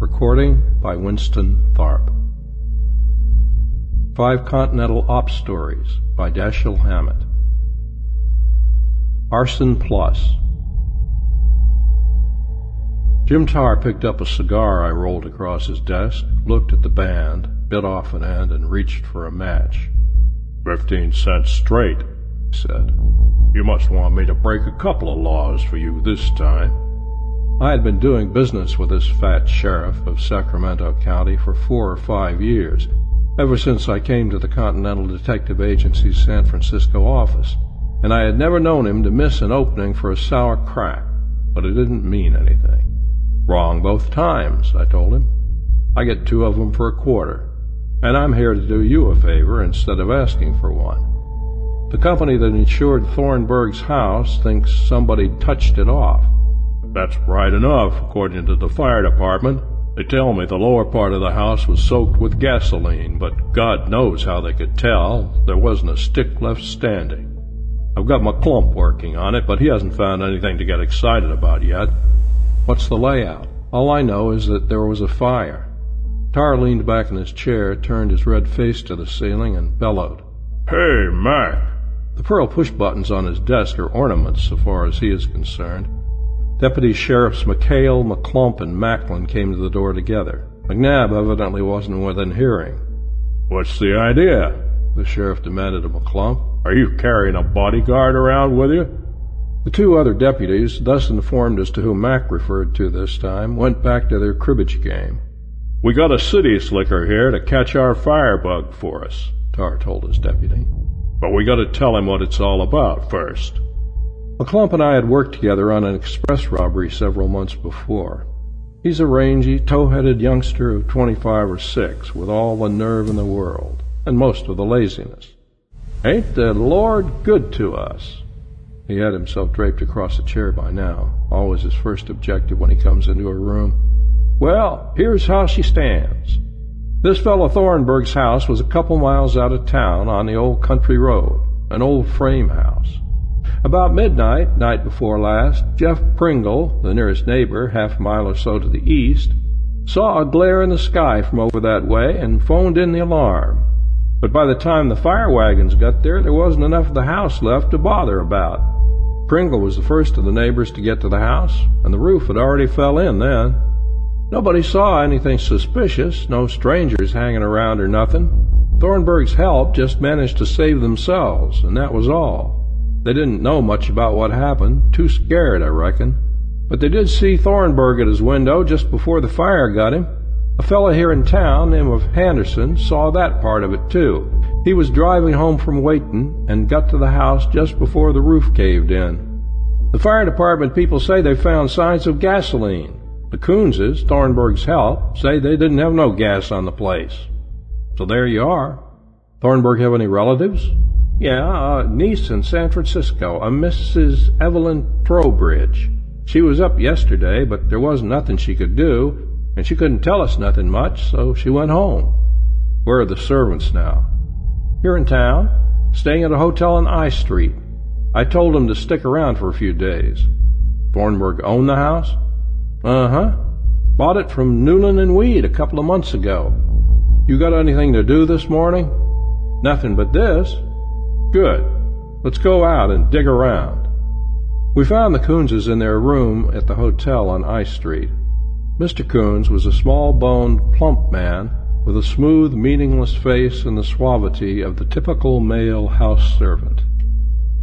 Recording by Winston Tharp. Five Continental Op Stories by Dashiell Hammett. Arson Plus. Jim Tarr picked up a cigar I rolled across his desk, looked at the band, bit off an end, and reached for a match. Fifteen cents straight, he said. You must want me to break a couple of laws for you this time. I had been doing business with this fat sheriff of Sacramento County for four or five years, ever since I came to the Continental Detective Agency's San Francisco office, and I had never known him to miss an opening for a sour crack, but it didn't mean anything. Wrong both times, I told him. I get two of them for a quarter, and I'm here to do you a favor instead of asking for one. The company that insured Thornburg's house thinks somebody touched it off. That's right enough, according to the fire department. They tell me the lower part of the house was soaked with gasoline, but God knows how they could tell. There wasn't a stick left standing. I've got McClump working on it, but he hasn't found anything to get excited about yet. What's the layout? All I know is that there was a fire. Tarr leaned back in his chair, turned his red face to the ceiling, and bellowed. Hey, Mac! The pearl push buttons on his desk are ornaments so far as he is concerned. Deputy Sheriffs McHale, McClump, and Macklin came to the door together. McNabb evidently wasn't within hearing. What's the idea? The sheriff demanded of McClump. Are you carrying a bodyguard around with you? The two other deputies, thus informed as to whom Mac referred to this time, went back to their cribbage game. We got a city slicker here to catch our firebug for us, Tarr told his deputy. But we got to tell him what it's all about first. McClump and I had worked together on an express robbery several months before. He's a rangy, tow-headed youngster of 25 or 6 with all the nerve in the world and most of the laziness. Ain't the Lord good to us? He had himself draped across a chair by now, always his first objective when he comes into a room. Well, here's how she stands. This fellow Thornburg's house was a couple miles out of town on the old country road, an old frame house. About midnight, night before last, Jeff Pringle, the nearest neighbor, half a mile or so to the east, saw a glare in the sky from over that way and phoned in the alarm. But by the time the fire wagons got there, there wasn't enough of the house left to bother about. Pringle was the first of the neighbors to get to the house, and the roof had already fell in then. Nobody saw anything suspicious, no strangers hanging around or nothing. Thornburg's help just managed to save themselves, and that was all. They didn't know much about what happened, too scared, I reckon. But they did see Thornburg at his window just before the fire got him. A fellow here in town, named of Henderson, saw that part of it too. He was driving home from Wayton and got to the house just before the roof caved in. The fire department people say they found signs of gasoline. The Coonses, Thornburg's help, say they didn't have no gas on the place. So there you are. Thornburg have any relatives? Yeah, a niece in San Francisco, a Mrs. Evelyn Trowbridge. She was up yesterday, but there wasn't nothing she could do, and she couldn't tell us nothing much, so she went home. Where are the servants now? Here in town, staying at a hotel on I Street. I told them to stick around for a few days. Thornburg own the house? Uh-huh. Bought it from Newland and Weed a couple of months ago. You got anything to do this morning? Nothing but this. Good. Let's go out and dig around. We found the Coonses in their room at the hotel on I Street. Mr. Coons was a small-boned, plump man with a smooth, meaningless face and the suavity of the typical male house servant.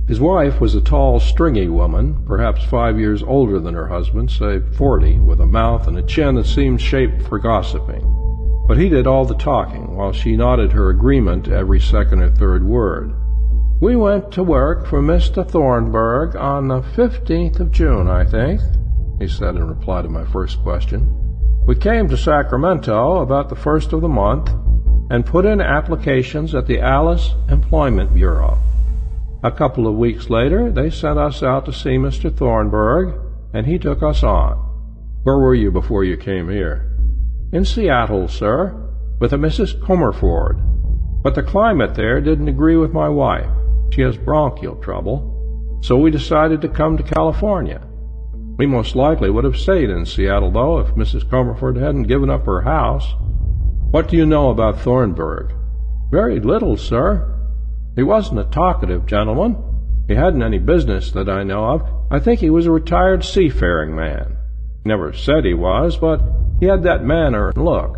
His wife was a tall, stringy woman, perhaps five years older than her husband, say forty, with a mouth and a chin that seemed shaped for gossiping. But he did all the talking, while she nodded her agreement every second or third word. We went to work for Mr. Thornburg on the 15th of June, I think, he said in reply to my first question. We came to Sacramento about the first of the month and put in applications at the Alice Employment Bureau. A couple of weeks later, they sent us out to see Mr. Thornburg, and he took us on. Where were you before you came here? In Seattle, sir, with a Mrs. Comerford. But the climate there didn't agree with my wife. She has bronchial trouble. So we decided to come to California. We most likely would have stayed in Seattle, though, if Mrs. Comerford hadn't given up her house. What do you know about Thornburg? Very little, sir. He wasn't a talkative gentleman. He hadn't any business that I know of. I think he was a retired seafaring man. Never said he was, but he had that manner and look.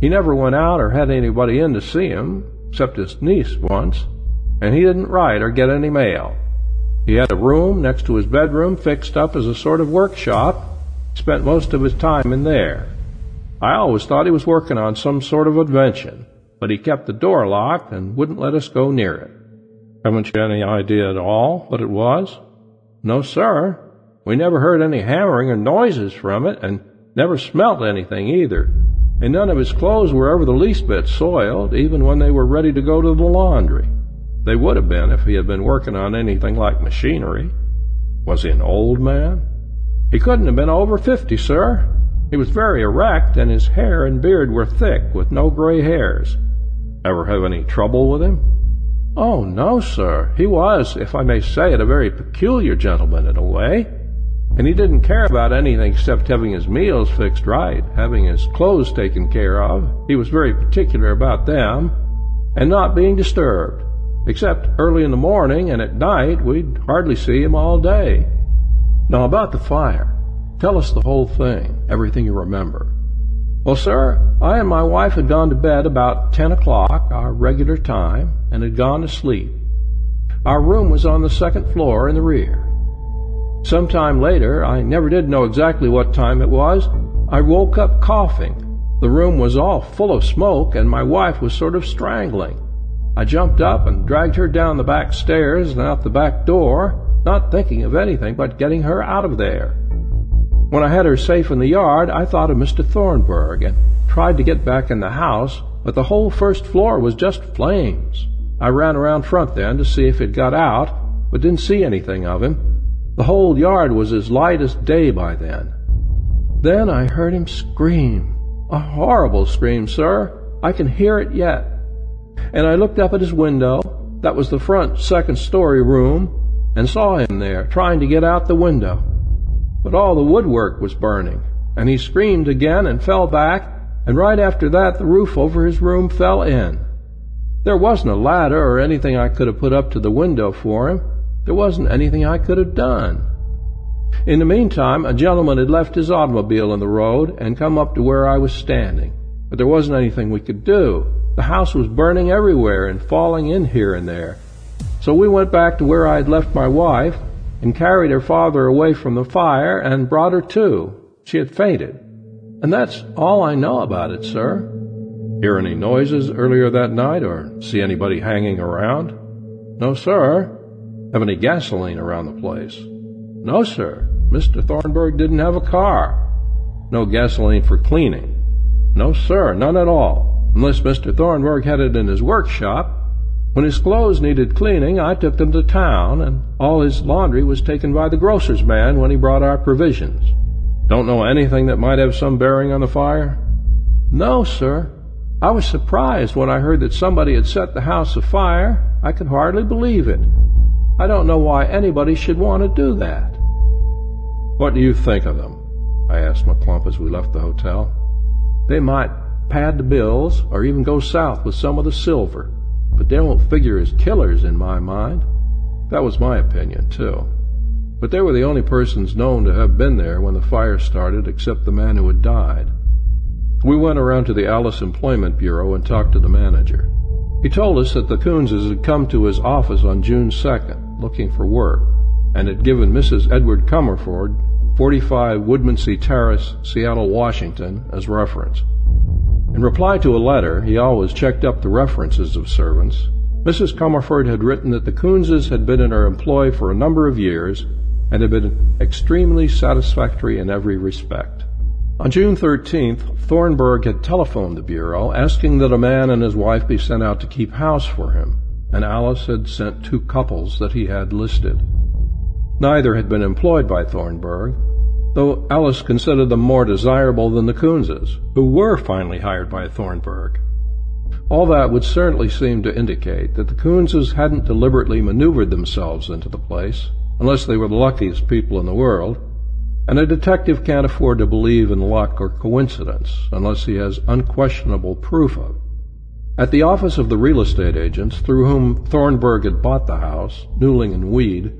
He never went out or had anybody in to see him, except his niece once, and he didn't write or get any mail. He had a room next to his bedroom fixed up as a sort of workshop. He Spent most of his time in there. I always thought he was working on some sort of invention, but he kept the door locked and wouldn't let us go near it. Haven't you any idea at all what it was? No, sir. We never heard any hammering or noises from it, and never smelt anything either. And none of his clothes were ever the least bit soiled, even when they were ready to go to the laundry. They would have been if he had been working on anything like machinery. Was he an old man? He couldn't have been over fifty, sir. He was very erect, and his hair and beard were thick, with no gray hairs. Ever have any trouble with him? Oh, no, sir. He was, if I may say it, a very peculiar gentleman in a way. And he didn't care about anything except having his meals fixed right, having his clothes taken care of. He was very particular about them, and not being disturbed. Except early in the morning and at night, we'd hardly see him all day. Now, about the fire. Tell us the whole thing, everything you remember. Well, sir, I and my wife had gone to bed about ten o'clock, our regular time, and had gone to sleep. Our room was on the second floor in the rear. Some time later, I never did know exactly what time it was, I woke up coughing. The room was all full of smoke, and my wife was sort of strangling. I jumped up and dragged her down the back stairs and out the back door, not thinking of anything but getting her out of there. When I had her safe in the yard, I thought of Mr. Thornburg and tried to get back in the house, but the whole first floor was just flames. I ran around front then to see if he'd got out, but didn't see anything of him. The whole yard was as light as day by then. Then I heard him scream. A horrible scream, sir. I can hear it yet and I looked up at his window, that was the front second story room, and saw him there, trying to get out the window. But all the woodwork was burning, and he screamed again and fell back, and right after that the roof over his room fell in. There wasn't a ladder or anything I could have put up to the window for him. There wasn't anything I could have done. In the meantime, a gentleman had left his automobile in the road and come up to where I was standing, but there wasn't anything we could do. The house was burning everywhere and falling in here and there. So we went back to where I had left my wife and carried her father away from the fire and brought her to. She had fainted. And that's all I know about it, sir. Hear any noises earlier that night or see anybody hanging around? No, sir. Have any gasoline around the place? No, sir. Mr. Thornburg didn't have a car. No gasoline for cleaning? No, sir, none at all unless Mr. Thornburg had it in his workshop. When his clothes needed cleaning, I took them to town, and all his laundry was taken by the grocer's man when he brought our provisions. Don't know anything that might have some bearing on the fire? No, sir. I was surprised when I heard that somebody had set the house afire. I could hardly believe it. I don't know why anybody should want to do that. What do you think of them? I asked McClump as we left the hotel. They might pad the bills, or even go south with some of the silver, but they won't figure as killers in my mind. That was my opinion, too. But they were the only persons known to have been there when the fire started, except the man who had died. We went around to the Alice Employment Bureau and talked to the manager. He told us that the Coonses had come to his office on June 2nd, looking for work, and had given Mrs. Edward Comerford 45 Woodmansee Terrace, Seattle, Washington, as reference. In reply to a letter, he always checked up the references of servants. Mrs. Comerford had written that the Coonses had been in her employ for a number of years and had been extremely satisfactory in every respect. On June 13th, Thornburg had telephoned the Bureau asking that a man and his wife be sent out to keep house for him, and Alice had sent two couples that he had listed. Neither had been employed by Thornburg, though Alice considered them more desirable than the Coonses, who were finally hired by Thornburg. All that would certainly seem to indicate that the Coonses hadn't deliberately maneuvered themselves into the place, unless they were the luckiest people in the world. and a detective can't afford to believe in luck or coincidence unless he has unquestionable proof of it. At the office of the real estate agents through whom Thornburg had bought the house, Newling and Weed,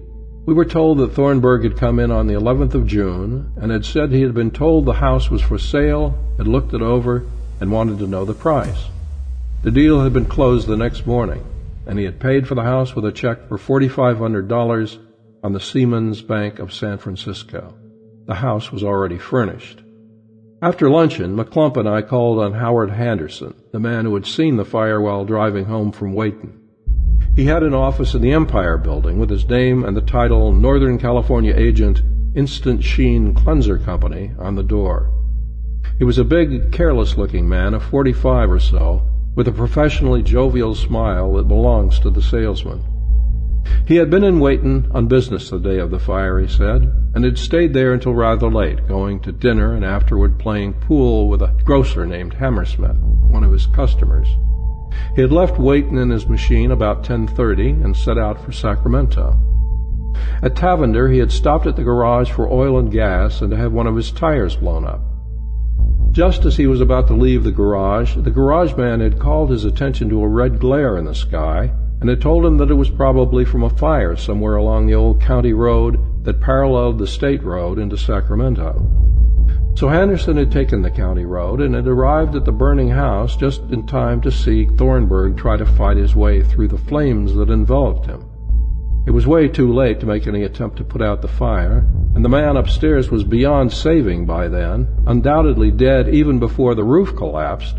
we were told that Thornburg had come in on the 11th of June and had said he had been told the house was for sale, had looked it over, and wanted to know the price. The deal had been closed the next morning, and he had paid for the house with a check for $4,500 on the Seamen's Bank of San Francisco. The house was already furnished. After luncheon, McClump and I called on Howard Henderson, the man who had seen the fire while driving home from Wayton. He had an office in the Empire Building with his name and the title Northern California Agent Instant Sheen Cleanser Company on the door. He was a big, careless looking man of forty five or so, with a professionally jovial smile that belongs to the salesman. He had been in Wayton on business the day of the fire, he said, and had stayed there until rather late, going to dinner and afterward playing pool with a grocer named Hammersmith, one of his customers. He had left Wayton in his machine about 10.30 and set out for Sacramento. At Tavender, he had stopped at the garage for oil and gas and to have one of his tires blown up. Just as he was about to leave the garage, the garage man had called his attention to a red glare in the sky and had told him that it was probably from a fire somewhere along the old county road that paralleled the state road into Sacramento. So Henderson had taken the county road and had arrived at the burning house just in time to see Thornburg try to fight his way through the flames that enveloped him. It was way too late to make any attempt to put out the fire, and the man upstairs was beyond saving by then, undoubtedly dead even before the roof collapsed,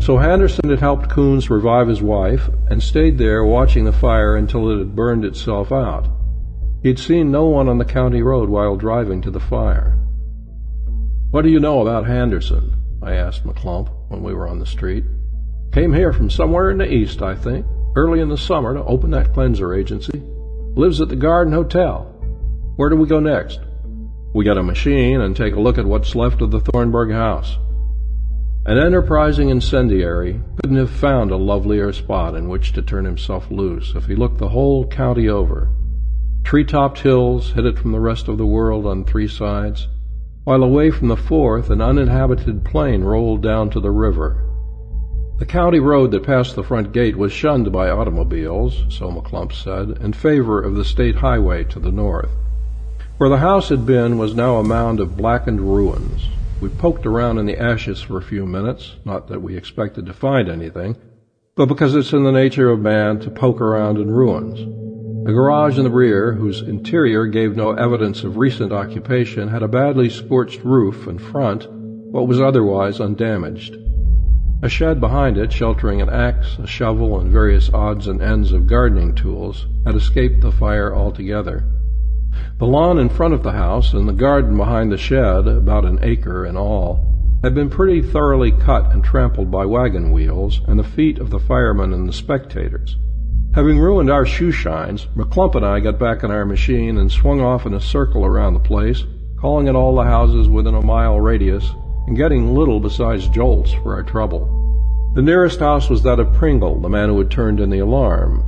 so Henderson had helped Coons revive his wife and stayed there watching the fire until it had burned itself out. He'd seen no one on the county road while driving to the fire. What do you know about Henderson? I asked McClump when we were on the street. Came here from somewhere in the east, I think, early in the summer to open that cleanser agency. Lives at the Garden Hotel. Where do we go next? We get a machine and take a look at what's left of the Thornburg house. An enterprising incendiary couldn't have found a lovelier spot in which to turn himself loose if he looked the whole county over. Tree-topped hills hid it from the rest of the world on three sides, while away from the fourth an uninhabited plain rolled down to the river. The county road that passed the front gate was shunned by automobiles, so McClump said, in favor of the state highway to the north. Where the house had been was now a mound of blackened ruins, we poked around in the ashes for a few minutes, not that we expected to find anything, but because it's in the nature of man to poke around in ruins. The garage in the rear, whose interior gave no evidence of recent occupation, had a badly scorched roof and front, what was otherwise undamaged. A shed behind it, sheltering an axe, a shovel, and various odds and ends of gardening tools, had escaped the fire altogether. The lawn in front of the house and the garden behind the shed, about an acre in all, had been pretty thoroughly cut and trampled by wagon wheels and the feet of the firemen and the spectators. Having ruined our shoe shines, McClump and I got back in our machine and swung off in a circle around the place, calling at all the houses within a mile radius and getting little besides jolts for our trouble. The nearest house was that of Pringle, the man who had turned in the alarm,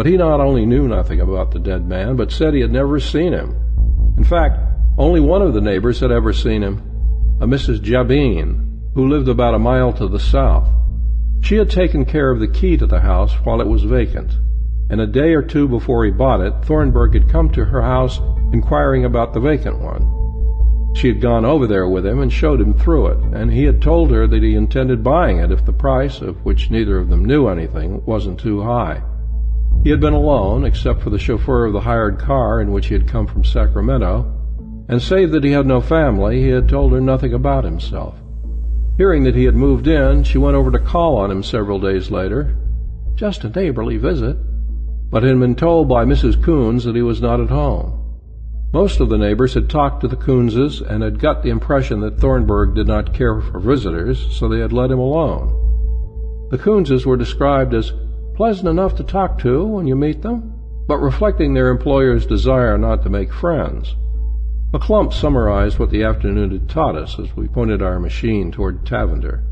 but he not only knew nothing about the dead man, but said he had never seen him. In fact, only one of the neighbors had ever seen him, a Mrs. Jabine, who lived about a mile to the south. She had taken care of the key to the house while it was vacant, and a day or two before he bought it, Thornburg had come to her house inquiring about the vacant one. She had gone over there with him and showed him through it, and he had told her that he intended buying it if the price, of which neither of them knew anything, wasn't too high. He had been alone, except for the chauffeur of the hired car in which he had come from Sacramento, and save that he had no family, he had told her nothing about himself. Hearing that he had moved in, she went over to call on him several days later, just a neighborly visit, but had been told by Mrs. Coons that he was not at home. Most of the neighbors had talked to the Coonses and had got the impression that Thornburg did not care for visitors, so they had let him alone. The Coonses were described as pleasant enough to talk to when you meet them, but reflecting their employer's desire not to make friends. McClump summarized what the afternoon had taught us as we pointed our machine toward Tavender.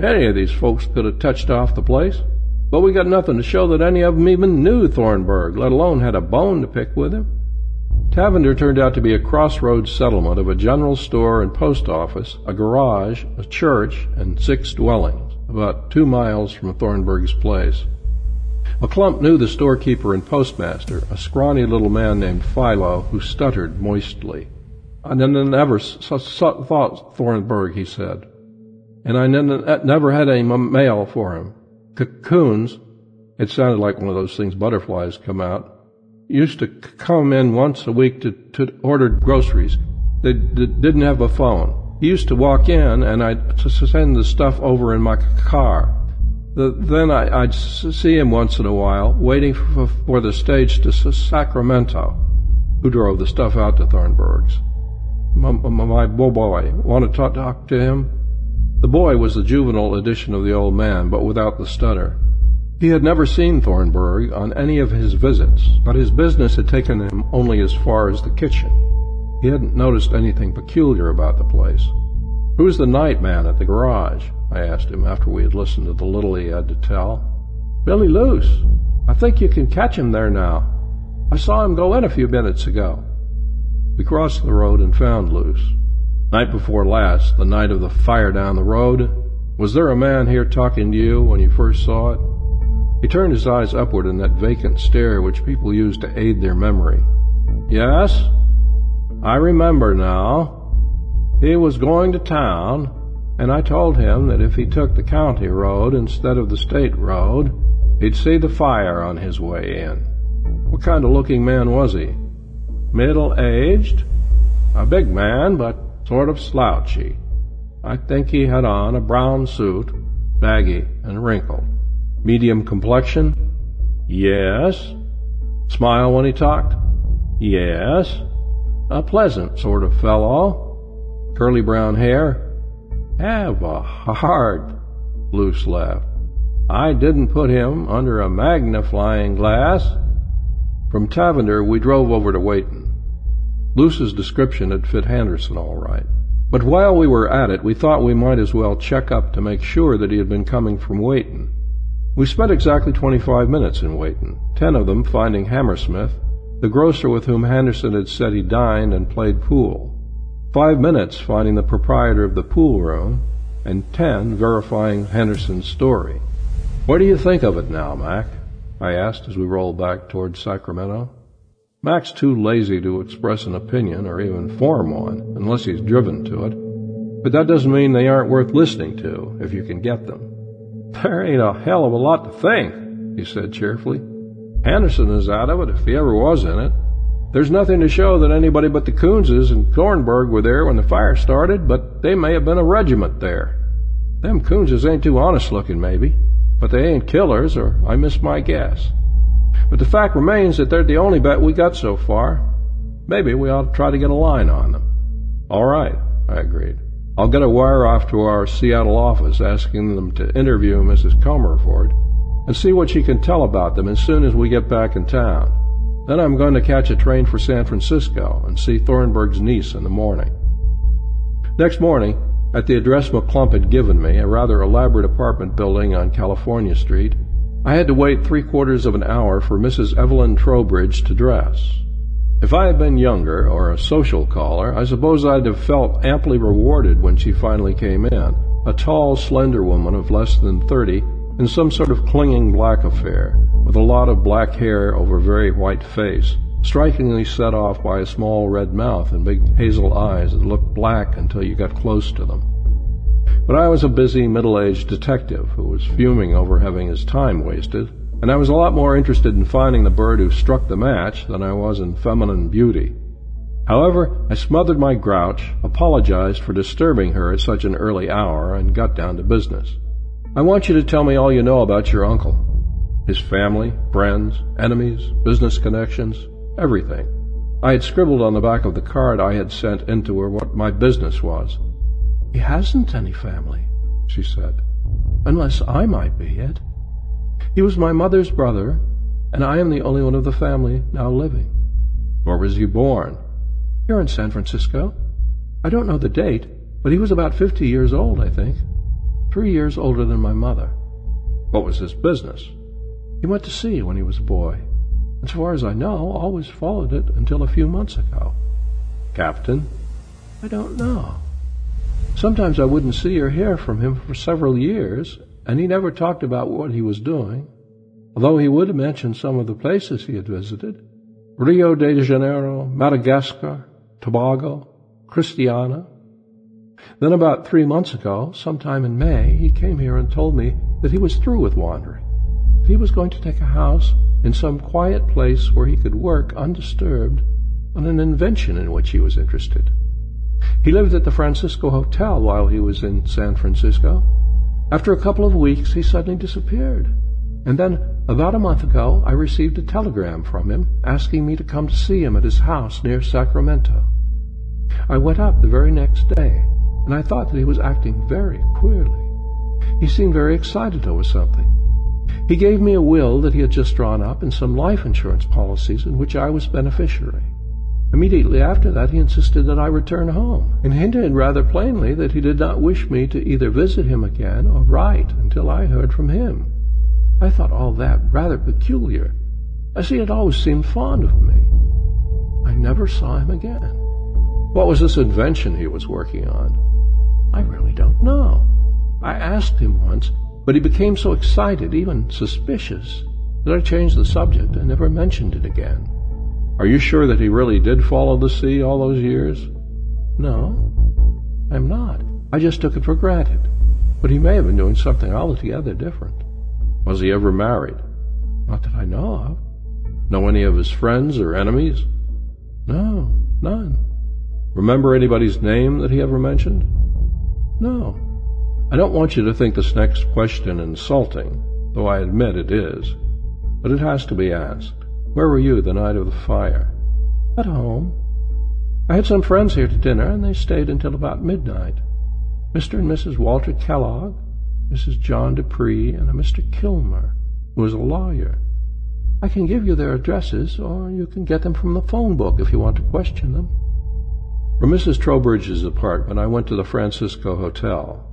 Any of these folks could have touched off the place, but we got nothing to show that any of them even knew Thornburg, let alone had a bone to pick with him. Tavender turned out to be a crossroads settlement of a general store and post office, a garage, a church, and six dwellings, about two miles from Thornburg's place. McClump knew the storekeeper and postmaster, a scrawny little man named Philo, who stuttered moistly. I never s- s- thought Thornburg, he said, and I never had any m- mail for him. Cocoons, it sounded like one of those things butterflies come out, used to c- come in once a week to, to order groceries. They, they didn't have a phone. He used to walk in, and I'd send the stuff over in my c- car. The, then I, would see him once in a while, waiting for, for the stage to Sacramento, who drove the stuff out to Thornburg's. My, my boy, want to talk, talk to him? The boy was the juvenile edition of the old man, but without the stutter. He had never seen Thornburg on any of his visits, but his business had taken him only as far as the kitchen. He hadn't noticed anything peculiar about the place. Who's the night man at the garage? I asked him after we had listened to the little he had to tell. Billy Luce. I think you can catch him there now. I saw him go in a few minutes ago. We crossed the road and found Luce. Night before last, the night of the fire down the road, was there a man here talking to you when you first saw it? He turned his eyes upward in that vacant stare which people use to aid their memory. Yes, I remember now. He was going to town, and I told him that if he took the county road instead of the state road, he'd see the fire on his way in. What kind of looking man was he? Middle aged? A big man, but sort of slouchy. I think he had on a brown suit, baggy and wrinkled. Medium complexion? Yes. Smile when he talked? Yes. A pleasant sort of fellow. Curly brown hair? Have a heart, Luce laughed. I didn't put him under a magnifying glass. From Tavender we drove over to Wayton. Luce's description had fit Henderson all right. But while we were at it, we thought we might as well check up to make sure that he had been coming from Wayton. We spent exactly 25 minutes in Wayton, ten of them finding Hammersmith, the grocer with whom Henderson had said he dined and played pool, five minutes finding the proprietor of the pool room, and ten verifying Henderson's story. What do you think of it now, Mac? I asked as we rolled back towards Sacramento. Mac's too lazy to express an opinion or even form one, unless he's driven to it. But that doesn't mean they aren't worth listening to, if you can get them. There ain't a hell of a lot to think, he said cheerfully. Henderson is out of it if he ever was in it. There's nothing to show that anybody but the Coonses and Thornburg were there when the fire started, but they may have been a regiment there. Them Coonses ain't too honest looking, maybe, but they ain't killers, or I miss my guess. But the fact remains that they're the only bet we got so far. Maybe we ought to try to get a line on them. All right, I agreed. I'll get a wire off to our Seattle office asking them to interview Mrs. Comerford and see what she can tell about them as soon as we get back in town. Then I'm going to catch a train for San Francisco and see Thornburg's niece in the morning. Next morning, at the address McClump had given me, a rather elaborate apartment building on California Street, I had to wait three quarters of an hour for Mrs. Evelyn Trowbridge to dress. If I had been younger, or a social caller, I suppose I'd have felt amply rewarded when she finally came in, a tall, slender woman of less than thirty, in some sort of clinging black affair, with a lot of black hair over a very white face, strikingly set off by a small red mouth and big hazel eyes that looked black until you got close to them. But I was a busy, middle-aged detective who was fuming over having his time wasted, and I was a lot more interested in finding the bird who struck the match than I was in feminine beauty. However, I smothered my grouch, apologized for disturbing her at such an early hour, and got down to business. I want you to tell me all you know about your uncle. His family, friends, enemies, business connections, everything. I had scribbled on the back of the card I had sent into her what my business was. He hasn't any family, she said, unless I might be it. He was my mother's brother, and I am the only one of the family now living. Where was he born? Here in San Francisco. I don't know the date, but he was about fifty years old, I think. Three years older than my mother. What was his business? He went to sea when he was a boy. As far as I know, always followed it until a few months ago. Captain? I don't know. Sometimes I wouldn't see or hear from him for several years, and he never talked about what he was doing, although he would mention some of the places he had visited. Rio de Janeiro, Madagascar, Tobago, Christiania. Then about three months ago, sometime in May, he came here and told me that he was through with wandering. He was going to take a house in some quiet place where he could work undisturbed on an invention in which he was interested. He lived at the Francisco Hotel while he was in San Francisco. After a couple of weeks, he suddenly disappeared. And then, about a month ago, I received a telegram from him asking me to come to see him at his house near Sacramento. I went up the very next day, and I thought that he was acting very queerly. He seemed very excited over something. He gave me a will that he had just drawn up and some life insurance policies in which I was beneficiary. Immediately after that, he insisted that I return home, and hinted rather plainly that he did not wish me to either visit him again or write until I heard from him. I thought all that rather peculiar, as he had always seemed fond of me. I never saw him again. What was this invention he was working on? I really don't know. I asked him once, but he became so excited, even suspicious, that I changed the subject and never mentioned it again. Are you sure that he really did follow the sea all those years? No, I'm not. I just took it for granted. But he may have been doing something altogether different. Was he ever married? Not that I know of. Know any of his friends or enemies? No, none. Remember anybody's name that he ever mentioned? No. I don't want you to think this next question insulting, though I admit it is, but it has to be asked. Where were you the night of the fire? At home. I had some friends here to dinner, and they stayed until about midnight. Mr. and Mrs. Walter Kellogg, Mrs. John Dupree, and a Mr. Kilmer, who was a lawyer. I can give you their addresses, or you can get them from the phone book if you want to question them. From Mrs. Trowbridge's apartment, I went to the Francisco Hotel.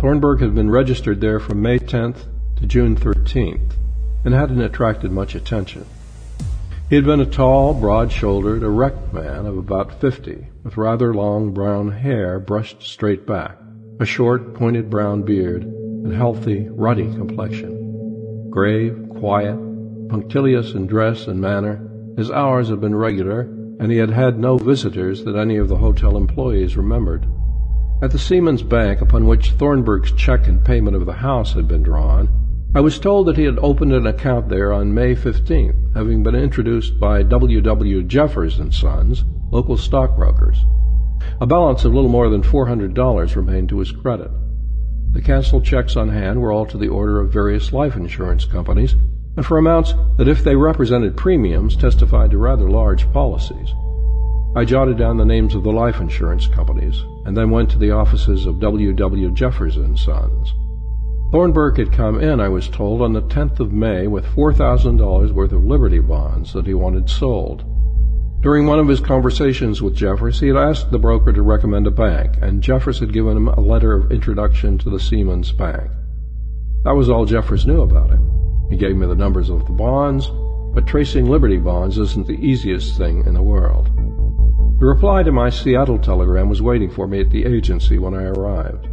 Thornburg had been registered there from May 10th to June 13th, and hadn't attracted much attention. He had been a tall, broad-shouldered, erect man of about fifty, with rather long brown hair brushed straight back, a short, pointed brown beard, and healthy, ruddy complexion. Grave, quiet, punctilious in dress and manner, his hours had been regular, and he had had no visitors that any of the hotel employees remembered. At the Seamen's Bank upon which Thornburg's check in payment of the house had been drawn, I was told that he had opened an account there on May 15th, having been introduced by W. W. Jeffers and Sons, local stockbrokers. A balance of little more than $400 remained to his credit. The canceled checks on hand were all to the order of various life insurance companies, and for amounts that, if they represented premiums, testified to rather large policies. I jotted down the names of the life insurance companies, and then went to the offices of W. W. Jeffers and Sons. Thornburg had come in, I was told, on the 10th of May with $4,000 worth of Liberty bonds that he wanted sold. During one of his conversations with Jeffers, he had asked the broker to recommend a bank, and Jeffers had given him a letter of introduction to the Seamen's Bank. That was all Jeffers knew about him. He gave me the numbers of the bonds, but tracing Liberty bonds isn't the easiest thing in the world. The reply to my Seattle telegram was waiting for me at the agency when I arrived.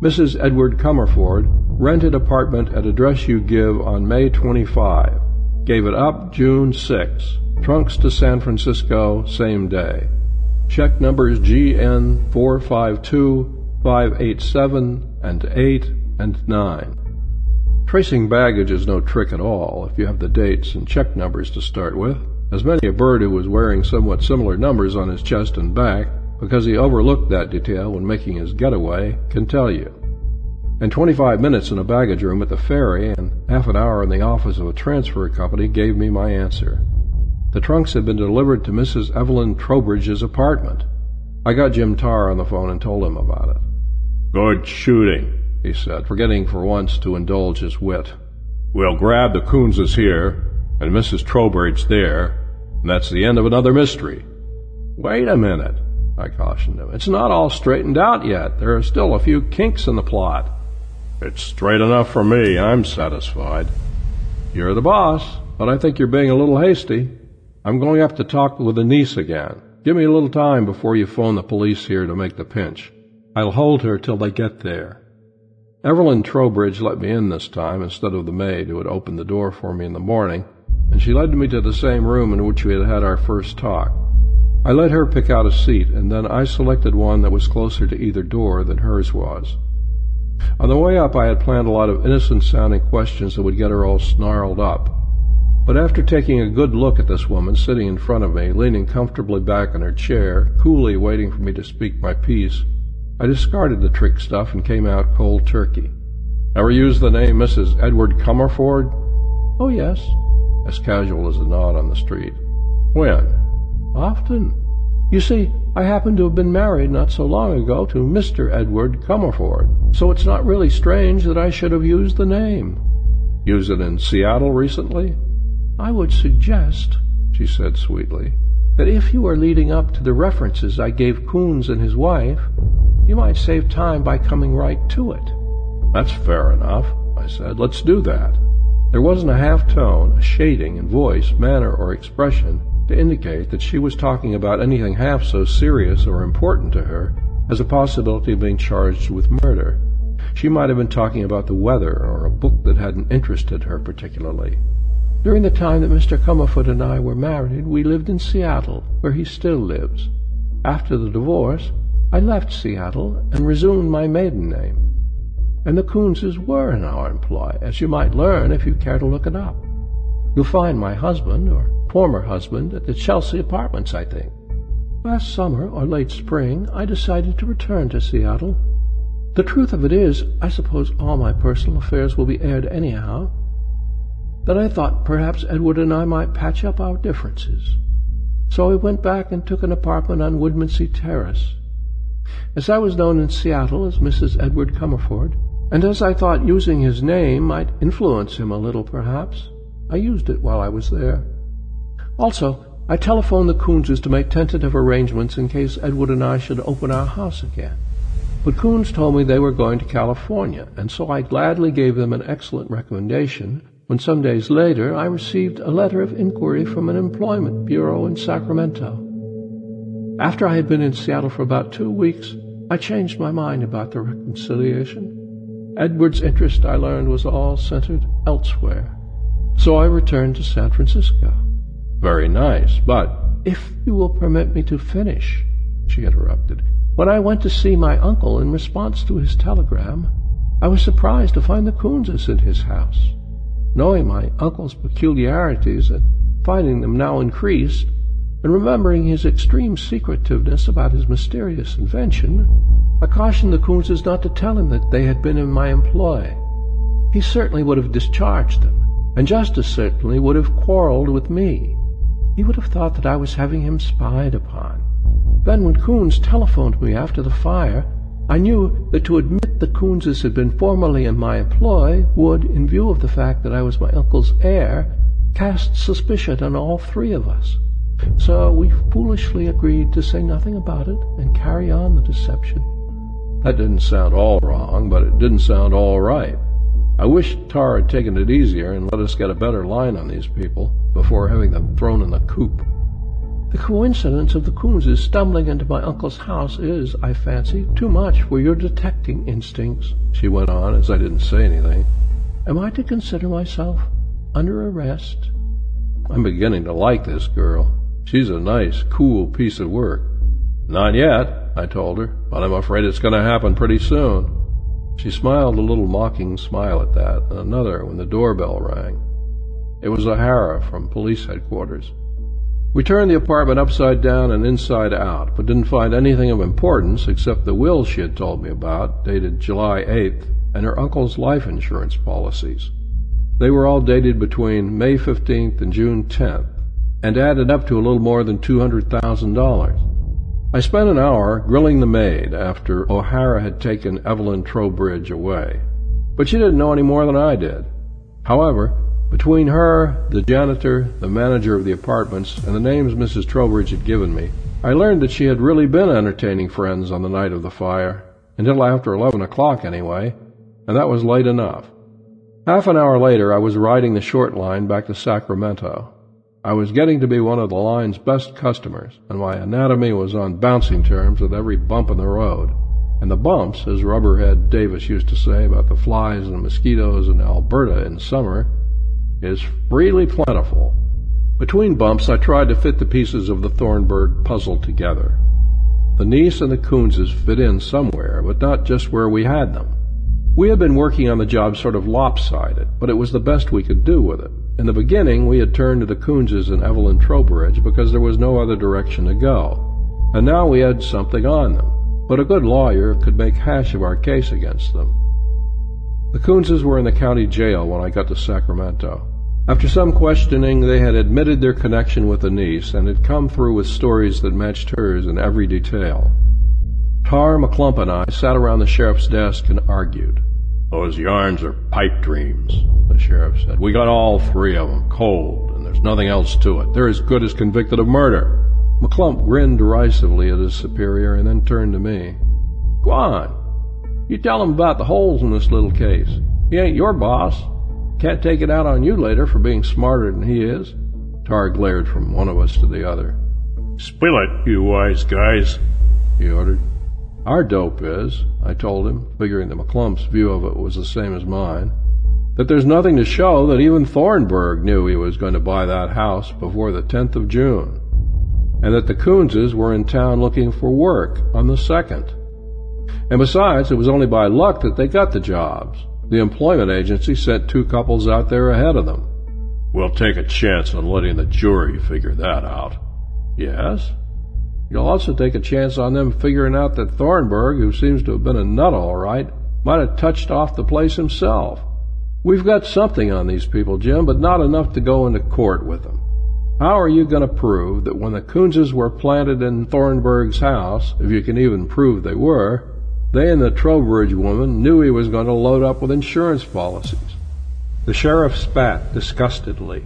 Mrs. Edward Comerford rented apartment at address you give on May 25. Gave it up June 6. Trunks to San Francisco same day. Check numbers GN 452, 587, and 8 and 9. Tracing baggage is no trick at all if you have the dates and check numbers to start with, as many a bird who was wearing somewhat similar numbers on his chest and back because he overlooked that detail when making his getaway, can tell you. And 25 minutes in a baggage room at the ferry and half an hour in the office of a transfer company gave me my answer. The trunks had been delivered to Mrs. Evelyn Trowbridge's apartment. I got Jim Tarr on the phone and told him about it. Good shooting, he said, forgetting for once to indulge his wit. We'll grab the Coonses here, and Mrs. Trowbridge there, and that's the end of another mystery. Wait a minute, I cautioned him. It's not all straightened out yet. There are still a few kinks in the plot. It's straight enough for me. I'm satisfied. You're the boss. but I think you're being a little hasty. I'm going up to talk with the niece again. Give me a little time before you phone the police here to make the pinch. I'll hold her till they get there. Evelyn Trowbridge let me in this time instead of the maid who had opened the door for me in the morning, and she led me to the same room in which we had had our first talk. I let her pick out a seat, and then I selected one that was closer to either door than hers was. On the way up, I had planned a lot of innocent-sounding questions that would get her all snarled up. But after taking a good look at this woman sitting in front of me, leaning comfortably back in her chair, coolly waiting for me to speak my piece, I discarded the trick stuff and came out cold turkey. Ever use the name Mrs. Edward Comerford? Oh, yes, as casual as a nod on the street. When? Often. You see, I happen to have been married not so long ago to Mr. Edward Comerford, so it's not really strange that I should have used the name. Use it in Seattle recently? I would suggest, she said sweetly, that if you are leading up to the references I gave Coons and his wife, you might save time by coming right to it. That's fair enough, I said. Let's do that. There wasn't a half tone, a shading in voice, manner, or expression to indicate that she was talking about anything half so serious or important to her as the possibility of being charged with murder. She might have been talking about the weather or a book that hadn't interested her particularly. During the time that Mr. Comerford and I were married, we lived in Seattle, where he still lives. After the divorce, I left Seattle and resumed my maiden name. And the Coonses were in our employ, as you might learn if you care to look it up. You'll find my husband, or former husband, at the Chelsea apartments, I think. Last summer or late spring, I decided to return to Seattle. The truth of it is, I suppose all my personal affairs will be aired anyhow, that I thought perhaps Edward and I might patch up our differences. So I went back and took an apartment on Woodmansee Terrace. As I was known in Seattle as Mrs. Edward Comerford, and as I thought using his name might influence him a little perhaps, I used it while I was there. Also, I telephoned the Coonses to make tentative arrangements in case Edward and I should open our house again. But Coons told me they were going to California, and so I gladly gave them an excellent recommendation when some days later I received a letter of inquiry from an employment bureau in Sacramento. After I had been in Seattle for about two weeks, I changed my mind about the reconciliation. Edward's interest, I learned, was all centered elsewhere. So I returned to San Francisco. Very nice, but if you will permit me to finish, she interrupted. When I went to see my uncle in response to his telegram, I was surprised to find the Coonses in his house. Knowing my uncle's peculiarities and finding them now increased, and remembering his extreme secretiveness about his mysterious invention, I cautioned the Coonses not to tell him that they had been in my employ. He certainly would have discharged them, and just as certainly would have quarreled with me. He would have thought that I was having him spied upon. Then when Coons telephoned me after the fire, I knew that to admit the Coonses had been formerly in my employ would, in view of the fact that I was my uncle's heir, cast suspicion on all three of us. So we foolishly agreed to say nothing about it and carry on the deception. That didn't sound all wrong, but it didn't sound all right. I wish Tarr had taken it easier and let us get a better line on these people before having them thrown in the coop. The coincidence of the Coonses stumbling into my uncle's house is, I fancy, too much for your detecting instincts, she went on as I didn't say anything. Am I to consider myself under arrest? I'm beginning to like this girl. She's a nice, cool piece of work. Not yet, I told her, but I'm afraid it's going to happen pretty soon. She smiled a little mocking smile at that, and another when the doorbell rang. It was O'Hara from police headquarters. We turned the apartment upside down and inside out, but didn't find anything of importance except the will she had told me about, dated July 8th, and her uncle's life insurance policies. They were all dated between May 15th and June 10th, and added up to a little more than $200,000. I spent an hour grilling the maid after O'Hara had taken Evelyn Trowbridge away, but she didn't know any more than I did. However, between her, the janitor, the manager of the apartments, and the names Mrs. Trowbridge had given me, I learned that she had really been entertaining friends on the night of the fire, until after eleven o'clock anyway, and that was late enough. Half an hour later, I was riding the short line back to Sacramento. I was getting to be one of the line's best customers, and my anatomy was on bouncing terms with every bump in the road. And the bumps, as Rubberhead Davis used to say about the flies and mosquitoes in Alberta in summer, is freely plentiful. Between bumps, I tried to fit the pieces of the Thornburg puzzle together. The niece and the Coonses fit in somewhere, but not just where we had them. We had been working on the job sort of lopsided, but it was the best we could do with it. In the beginning, we had turned to the Coonses and Evelyn Trowbridge because there was no other direction to go. And now we had something on them but a good lawyer could make hash of our case against them. The Coonses were in the county jail when I got to Sacramento. After some questioning, they had admitted their connection with the niece and had come through with stories that matched hers in every detail. Tarr McClump and I sat around the sheriff's desk and argued. Those yarns are pipe dreams, the sheriff said. We got all three of them, cold, and there's nothing else to it. They're as good as convicted of murder. McClump grinned derisively at his superior and then turned to me. Go on. You tell him about the holes in this little case. He ain't your boss. Can't take it out on you later for being smarter than he is. Tarr glared from one of us to the other. Spill it, you wise guys, he ordered. Our dope is, I told him, figuring that McClump's view of it was the same as mine, that there's nothing to show that even Thornburg knew he was going to buy that house before the 10th of June and that the Coonses were in town looking for work on the second. And besides, it was only by luck that they got the jobs. The employment agency sent two couples out there ahead of them. We'll take a chance on letting the jury figure that out. Yes? You'll also take a chance on them figuring out that Thornburg, who seems to have been a nut all right, might have touched off the place himself. We've got something on these people, Jim, but not enough to go into court with them. How are you going to prove that when the Coonses were planted in Thornburg's house, if you can even prove they were, they and the Trowbridge woman knew he was going to load up with insurance policies? The sheriff spat disgustedly.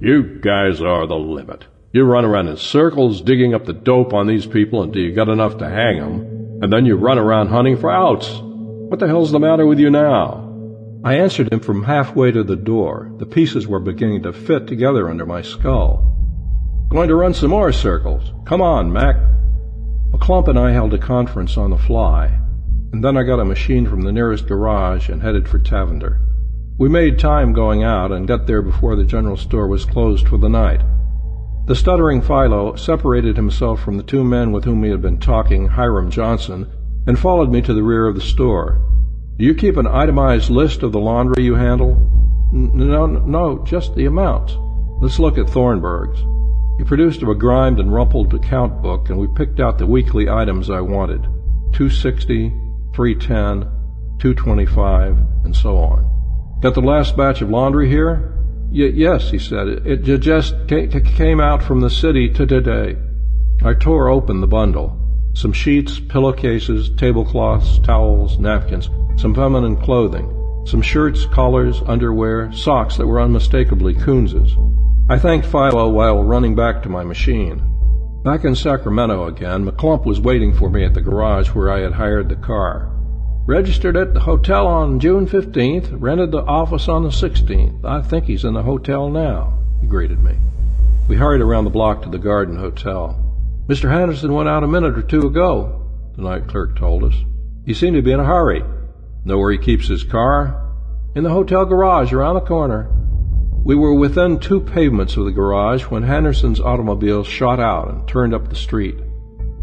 You guys are the limit. You run around in circles digging up the dope on these people until you got enough to hang 'em, and then you run around hunting for outs. What the hell's the matter with you now? I answered him from halfway to the door. The pieces were beginning to fit together under my skull. Going to run some more circles. Come on, Mac. McClump and I held a conference on the fly, and then I got a machine from the nearest garage and headed for Tavender. We made time going out and got there before the general store was closed for the night. The stuttering Philo separated himself from the two men with whom he had been talking, Hiram Johnson, and followed me to the rear of the store. Do you keep an itemized list of the laundry you handle? No, no, just the amounts. Let's look at Thornburg's. He produced a begrimed and rumpled account book, and we picked out the weekly items I wanted 260, 310, 225, and so on. Got the last batch of laundry here? Y- yes, he said. It, it just came out from the city to today. I tore open the bundle. Some sheets, pillowcases, tablecloths, towels, napkins some feminine clothing, some shirts, collars, underwear, socks that were unmistakably Coons's. I thanked Philo while running back to my machine. Back in Sacramento again, McClump was waiting for me at the garage where I had hired the car. Registered at the hotel on June 15th, rented the office on the 16th. I think he's in the hotel now, he greeted me. We hurried around the block to the Garden Hotel. Mr. Henderson went out a minute or two ago, the night clerk told us. He seemed to be in a hurry. Know where he keeps his car? In the hotel garage around the corner. We were within two pavements of the garage when Henderson's automobile shot out and turned up the street.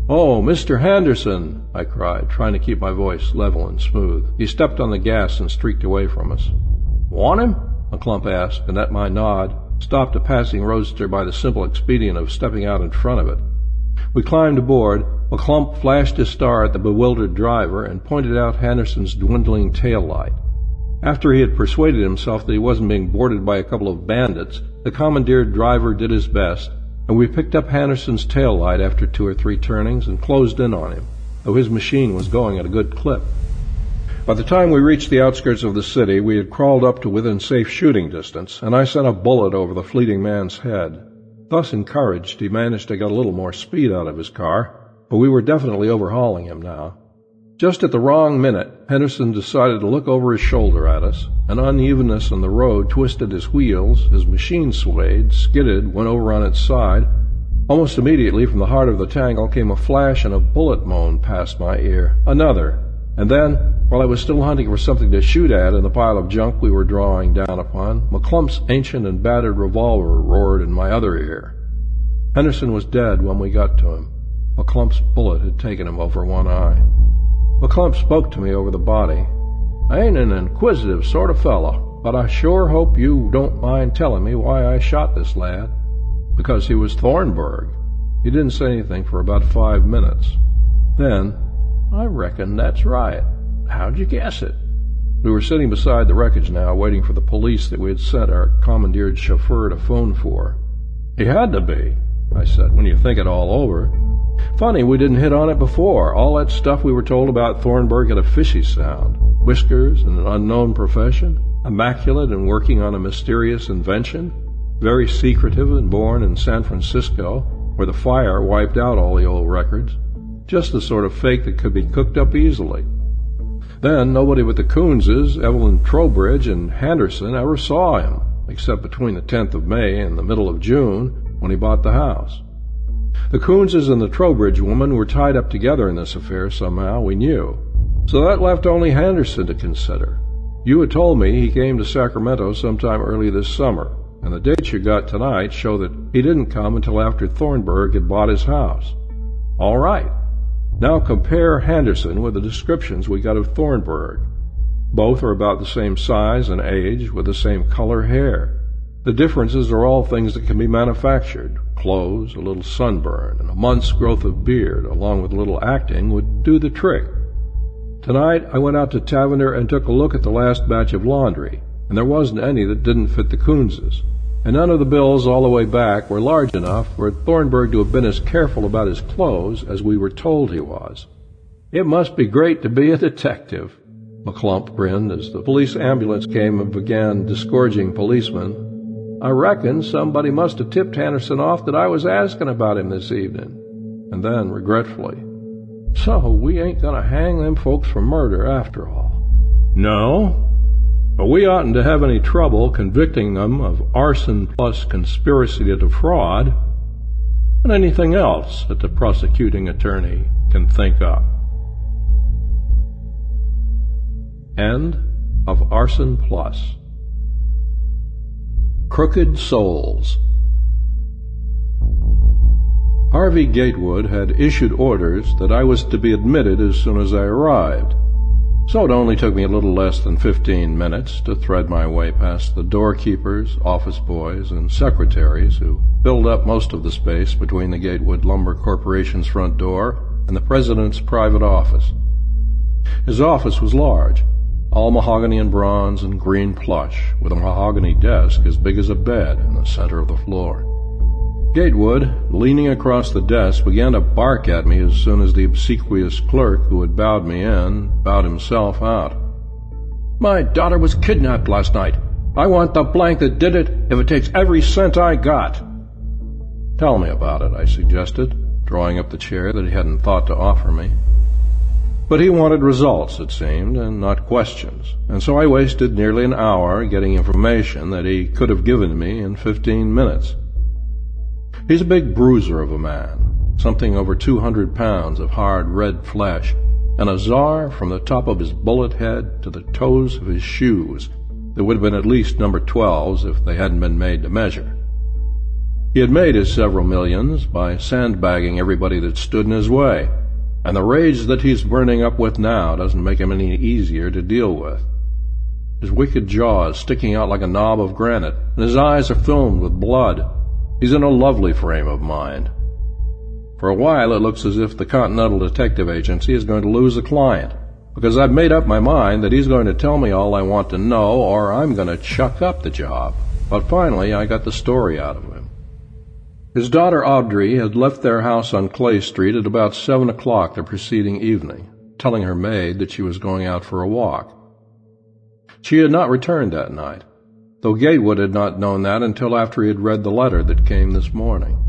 Oh, Mr. Henderson, I cried, trying to keep my voice level and smooth. He stepped on the gas and streaked away from us. Want him? McClump asked, and at my nod, stopped a passing roadster by the simple expedient of stepping out in front of it. We climbed aboard. McClump flashed his star at the bewildered driver and pointed out Henderson's dwindling tail light. After he had persuaded himself that he wasn't being boarded by a couple of bandits, the commandeered driver did his best, and we picked up Henderson's tail light after two or three turnings and closed in on him, though his machine was going at a good clip. By the time we reached the outskirts of the city, we had crawled up to within safe shooting distance, and I sent a bullet over the fleeting man's head. Thus encouraged, he managed to get a little more speed out of his car, but we were definitely overhauling him now. Just at the wrong minute, Henderson decided to look over his shoulder at us. An unevenness in the road twisted his wheels, his machine swayed, skidded, went over on its side. Almost immediately from the heart of the tangle came a flash and a bullet moan past my ear. Another. And then, while I was still hunting for something to shoot at in the pile of junk we were drawing down upon, McClump's ancient and battered revolver roared in my other ear. Henderson was dead when we got to him. McClump's bullet had taken him over one eye. McClump spoke to me over the body. I ain't an inquisitive sort of fellow, but I sure hope you don't mind telling me why I shot this lad. Because he was Thornburg. He didn't say anything for about five minutes. Then, I reckon that's right. How'd you guess it? We were sitting beside the wreckage now, waiting for the police that we had sent our commandeered chauffeur to phone for. He had to be, I said, when you think it all over. Funny we didn't hit on it before. All that stuff we were told about Thornburg had a fishy sound. Whiskers and an unknown profession. Immaculate and working on a mysterious invention. Very secretive and born in San Francisco, where the fire wiped out all the old records. Just the sort of fake that could be cooked up easily. Then nobody but the Coonses, Evelyn Trowbridge, and Henderson ever saw him, except between the 10th of May and the middle of June, when he bought the house. The Coonses and the Trowbridge woman were tied up together in this affair somehow, we knew. So that left only Henderson to consider. You had told me he came to Sacramento sometime early this summer, and the dates you got tonight show that he didn't come until after Thornburg had bought his house. All right. Now compare Henderson with the descriptions we got of Thornburg. Both are about the same size and age, with the same color hair. The differences are all things that can be manufactured. Clothes, a little sunburn, and a month's growth of beard, along with a little acting, would do the trick. Tonight I went out to Tavender and took a look at the last batch of laundry, and there wasn't any that didn't fit the Coonses. And none of the bills all the way back were large enough for Thornburg to have been as careful about his clothes as we were told he was. It must be great to be a detective. McClump grinned as the police ambulance came and began disgorging policemen I reckon somebody must have tipped Henderson off that I was asking about him this evening. And then, regretfully, so we ain't gonna hang them folks for murder after all. No, but we oughtn't to have any trouble convicting them of arson plus conspiracy to defraud, and anything else that the prosecuting attorney can think up. End of Arson Plus. Crooked Souls. Harvey Gatewood had issued orders that I was to be admitted as soon as I arrived, so it only took me a little less than fifteen minutes to thread my way past the doorkeepers, office boys, and secretaries who filled up most of the space between the Gatewood Lumber Corporation's front door and the president's private office. His office was large, all mahogany and bronze and green plush, with a mahogany desk as big as a bed in the center of the floor. Gatewood, leaning across the desk, began to bark at me as soon as the obsequious clerk who had bowed me in bowed himself out. My daughter was kidnapped last night. I want the blank that did it if it takes every cent I got. Tell me about it, I suggested, drawing up the chair that he hadn't thought to offer me. But he wanted results, it seemed, and not questions, and so I wasted nearly an hour getting information that he could have given me in fifteen minutes. He's a big bruiser of a man, something over two hundred pounds of hard red flesh, and a czar from the top of his bullet head to the toes of his shoes that would have been at least number twelves if they hadn't been made to measure. He had made his several millions by sandbagging everybody that stood in his way, and the rage that he's burning up with now doesn't make him any easier to deal with. His wicked jaw is sticking out like a knob of granite, and his eyes are filmed with blood. He's in a lovely frame of mind. For a while it looks as if the Continental Detective Agency is going to lose a client, because I've made up my mind that he's going to tell me all I want to know, or I'm going to chuck up the job. But finally I got the story out of him. His daughter Audrey had left their house on Clay Street at about seven o'clock the preceding evening, telling her maid that she was going out for a walk. She had not returned that night, though Gatewood had not known that until after he had read the letter that came this morning.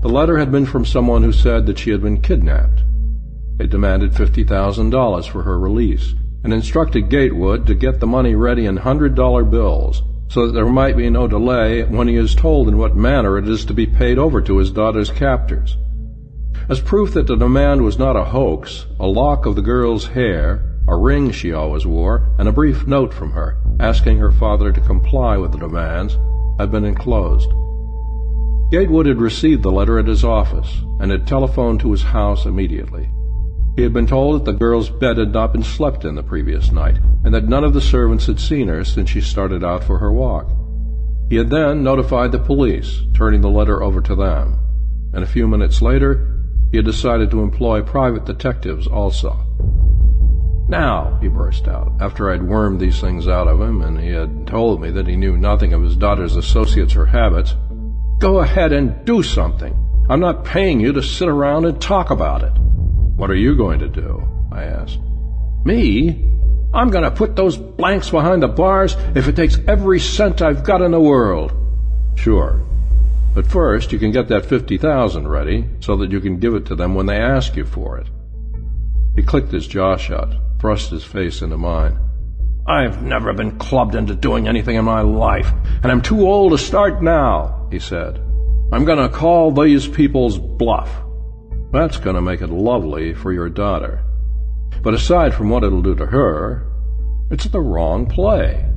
The letter had been from someone who said that she had been kidnapped. They demanded $50,000 for her release and instructed Gatewood to get the money ready in $100 bills so that there might be no delay when he is told in what manner it is to be paid over to his daughter's captors. As proof that the demand was not a hoax, a lock of the girl's hair, a ring she always wore, and a brief note from her, asking her father to comply with the demands, had been enclosed. Gatewood had received the letter at his office and had telephoned to his house immediately. He had been told that the girl's bed had not been slept in the previous night, and that none of the servants had seen her since she started out for her walk. He had then notified the police, turning the letter over to them, and a few minutes later he had decided to employ private detectives also. Now, he burst out, after I'd wormed these things out of him and he had told me that he knew nothing of his daughter's associates or habits, go ahead and do something. I'm not paying you to sit around and talk about it. What are you going to do? I asked. Me? I'm going to put those blanks behind the bars if it takes every cent I've got in the world. Sure. But first, you can get that 50,000 ready so that you can give it to them when they ask you for it. He clicked his jaw shut, thrust his face into mine. I've never been clubbed into doing anything in my life, and I'm too old to start now, he said. I'm going to call these people's bluff. That's going to make it lovely for your daughter. But aside from what it'll do to her, it's the wrong play.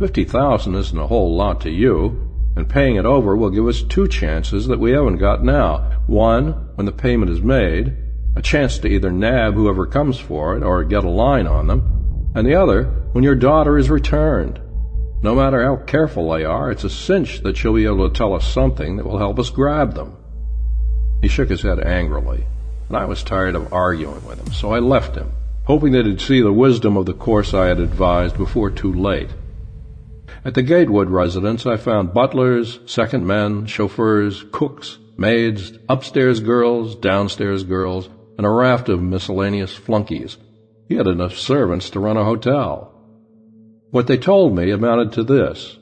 Fifty thousand isn't a whole lot to you, and paying it over will give us two chances that we haven't got now. One, when the payment is made, a chance to either nab whoever comes for it or get a line on them, and the other, when your daughter is returned. No matter how careful they are, it's a cinch that she'll be able to tell us something that will help us grab them. He shook his head angrily, and I was tired of arguing with him, so I left him, hoping that he'd see the wisdom of the course I had advised before too late. At the Gatewood residence, I found butlers, second men, chauffeurs, cooks, maids, upstairs girls, downstairs girls, and a raft of miscellaneous flunkies. He had enough servants to run a hotel. What they told me amounted to this.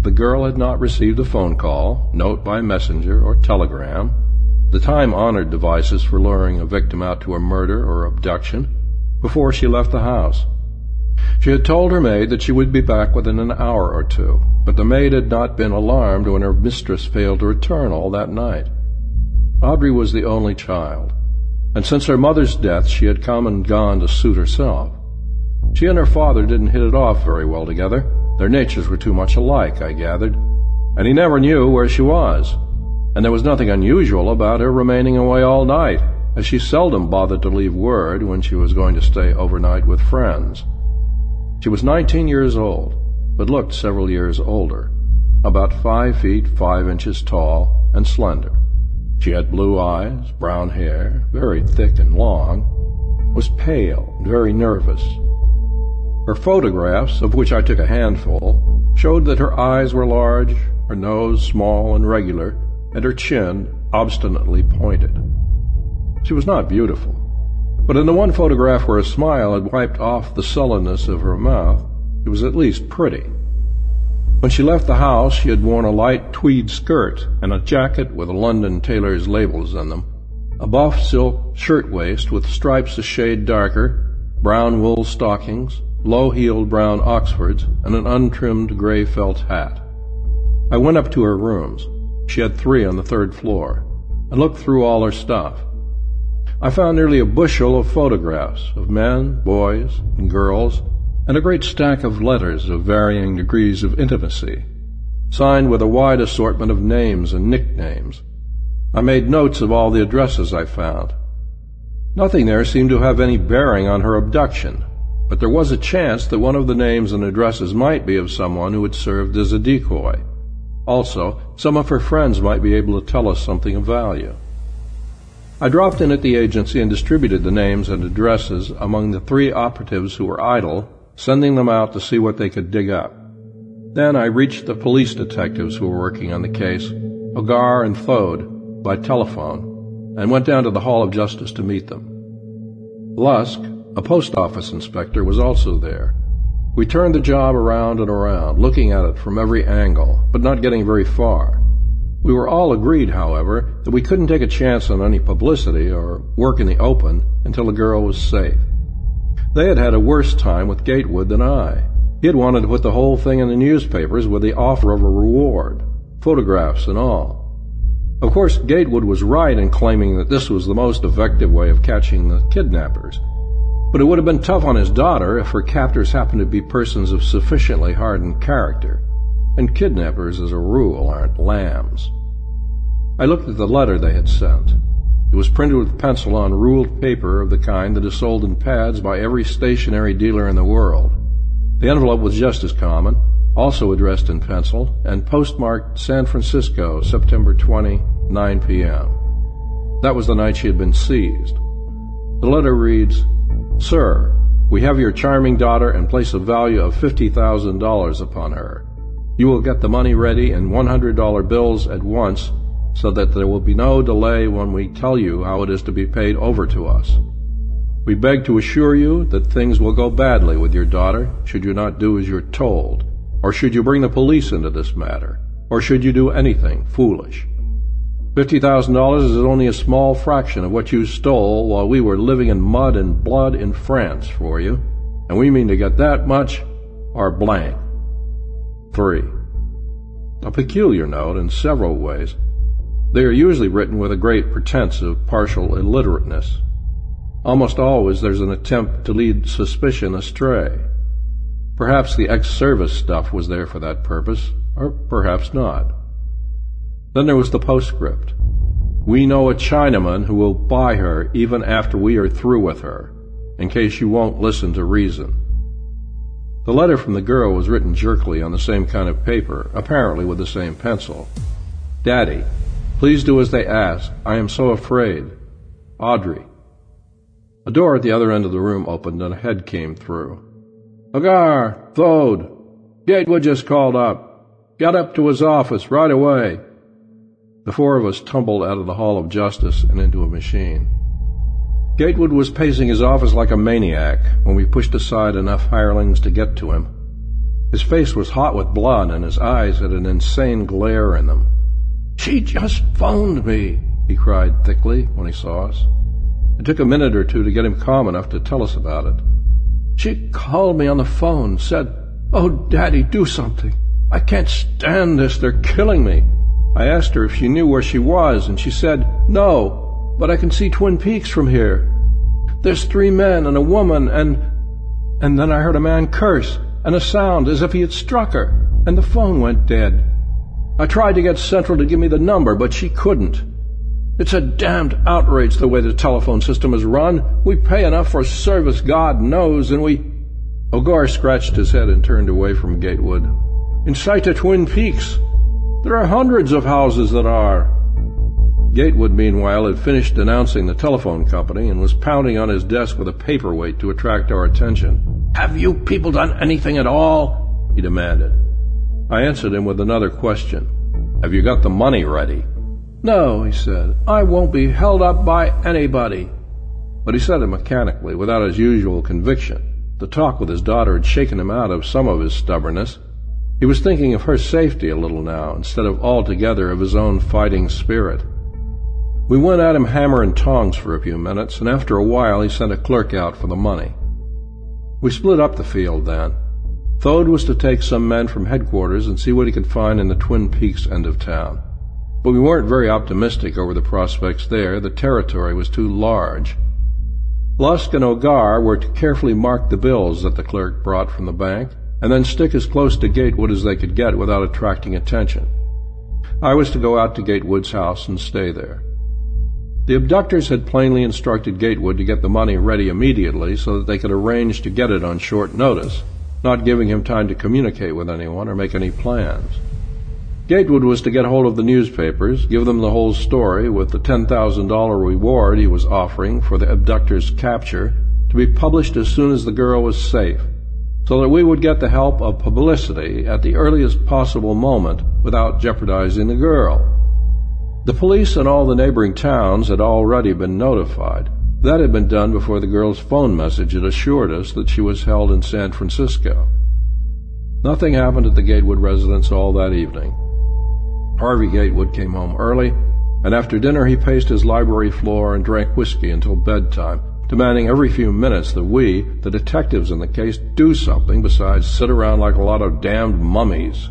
The girl had not received a phone call, note by messenger, or telegram, the time-honored devices for luring a victim out to a murder or abduction, before she left the house. She had told her maid that she would be back within an hour or two, but the maid had not been alarmed when her mistress failed to return all that night. Audrey was the only child, and since her mother's death she had come and gone to suit herself. She and her father didn't hit it off very well together. Their natures were too much alike, I gathered, and he never knew where she was and there was nothing unusual about her remaining away all night, as she seldom bothered to leave word when she was going to stay overnight with friends. She was nineteen years old, but looked several years older, about five feet five inches tall and slender. She had blue eyes, brown hair, very thick and long, was pale and very nervous. Her photographs, of which I took a handful, showed that her eyes were large, her nose small and regular, and her chin obstinately pointed. She was not beautiful, but in the one photograph where a smile had wiped off the sullenness of her mouth, it was at least pretty. When she left the house, she had worn a light tweed skirt and a jacket with London tailor's labels in them, a buff silk shirtwaist with stripes a shade darker, brown wool stockings, low-heeled brown Oxfords, and an untrimmed gray felt hat. I went up to her rooms. She had three on the third floor, and looked through all her stuff. I found nearly a bushel of photographs of men, boys, and girls, and a great stack of letters of varying degrees of intimacy, signed with a wide assortment of names and nicknames. I made notes of all the addresses I found. Nothing there seemed to have any bearing on her abduction, but there was a chance that one of the names and addresses might be of someone who had served as a decoy. Also, some of her friends might be able to tell us something of value. I dropped in at the agency and distributed the names and addresses among the three operatives who were idle, sending them out to see what they could dig up. Then I reached the police detectives who were working on the case, O'Gar and Thode, by telephone, and went down to the Hall of Justice to meet them. Lusk, a post office inspector, was also there, we turned the job around and around, looking at it from every angle, but not getting very far. We were all agreed, however, that we couldn't take a chance on any publicity or work in the open until the girl was safe. They had had a worse time with Gatewood than I. He had wanted to put the whole thing in the newspapers with the offer of a reward, photographs and all. Of course, Gatewood was right in claiming that this was the most effective way of catching the kidnappers. But it would have been tough on his daughter if her captors happened to be persons of sufficiently hardened character and kidnappers, as a rule, aren't lambs. I looked at the letter they had sent. It was printed with pencil on ruled paper of the kind that is sold in pads by every stationery dealer in the world. The envelope was just as common, also addressed in pencil, and postmarked San Francisco, September 20, 9 p.m. That was the night she had been seized. The letter reads, Sir, we have your charming daughter and place a value of $50,000 upon her. You will get the money ready in $100 bills at once so that there will be no delay when we tell you how it is to be paid over to us. We beg to assure you that things will go badly with your daughter should you not do as you're told, or should you bring the police into this matter, or should you do anything foolish. $50,000 is only a small fraction of what you stole while we were living in mud and blood in France for you, and we mean to get that much or blank. 3. A peculiar note in several ways. They are usually written with a great pretense of partial illiterateness. Almost always there's an attempt to lead suspicion astray. Perhaps the ex-service stuff was there for that purpose, or perhaps not. Then there was the postscript. We know a Chinaman who will buy her even after we are through with her, in case you won't listen to reason. The letter from the girl was written jerkily on the same kind of paper, apparently with the same pencil. Daddy, please do as they ask. I am so afraid. Audrey. A door at the other end of the room opened and a head came through. O'Gar, Thode, Gatewood just called up. Get up to his office right away. The four of us tumbled out of the Hall of Justice and into a machine. Gatewood was pacing his office like a maniac when we pushed aside enough hirelings to get to him. His face was hot with blood and his eyes had an insane glare in them. She just phoned me, he cried thickly when he saw us. It took a minute or two to get him calm enough to tell us about it. She called me on the phone, said, Oh, Daddy, do something. I can't stand this. They're killing me. I asked her if she knew where she was, and she said, No, but I can see Twin Peaks from here. There's three men and a woman, and. And then I heard a man curse, and a sound as if he had struck her, and the phone went dead. I tried to get Central to give me the number, but she couldn't. It's a damned outrage the way the telephone system is run. We pay enough for service, God knows, and we. O'Gar scratched his head and turned away from Gatewood. In sight of Twin Peaks. There are hundreds of houses that are. Gatewood, meanwhile, had finished announcing the telephone company and was pounding on his desk with a paperweight to attract our attention. Have you people done anything at all? he demanded. I answered him with another question. Have you got the money ready? No, he said. I won't be held up by anybody. But he said it mechanically, without his usual conviction. The talk with his daughter had shaken him out of some of his stubbornness. He was thinking of her safety a little now, instead of altogether of his own fighting spirit. We went at him hammer and tongs for a few minutes, and after a while he sent a clerk out for the money. We split up the field then. Thode was to take some men from headquarters and see what he could find in the Twin Peaks end of town. But we weren't very optimistic over the prospects there. The territory was too large. Lusk and O'Gar were to carefully mark the bills that the clerk brought from the bank, and then stick as close to Gatewood as they could get without attracting attention. I was to go out to Gatewood's house and stay there. The abductors had plainly instructed Gatewood to get the money ready immediately so that they could arrange to get it on short notice, not giving him time to communicate with anyone or make any plans. Gatewood was to get hold of the newspapers, give them the whole story with the $10,000 reward he was offering for the abductor's capture to be published as soon as the girl was safe, so that we would get the help of publicity at the earliest possible moment without jeopardizing the girl. The police in all the neighboring towns had already been notified. That had been done before the girl's phone message had assured us that she was held in San Francisco. Nothing happened at the Gatewood residence all that evening. Harvey Gatewood came home early, and after dinner he paced his library floor and drank whiskey until bedtime, demanding every few minutes that we, the detectives in the case, do something besides sit around like a lot of damned mummies.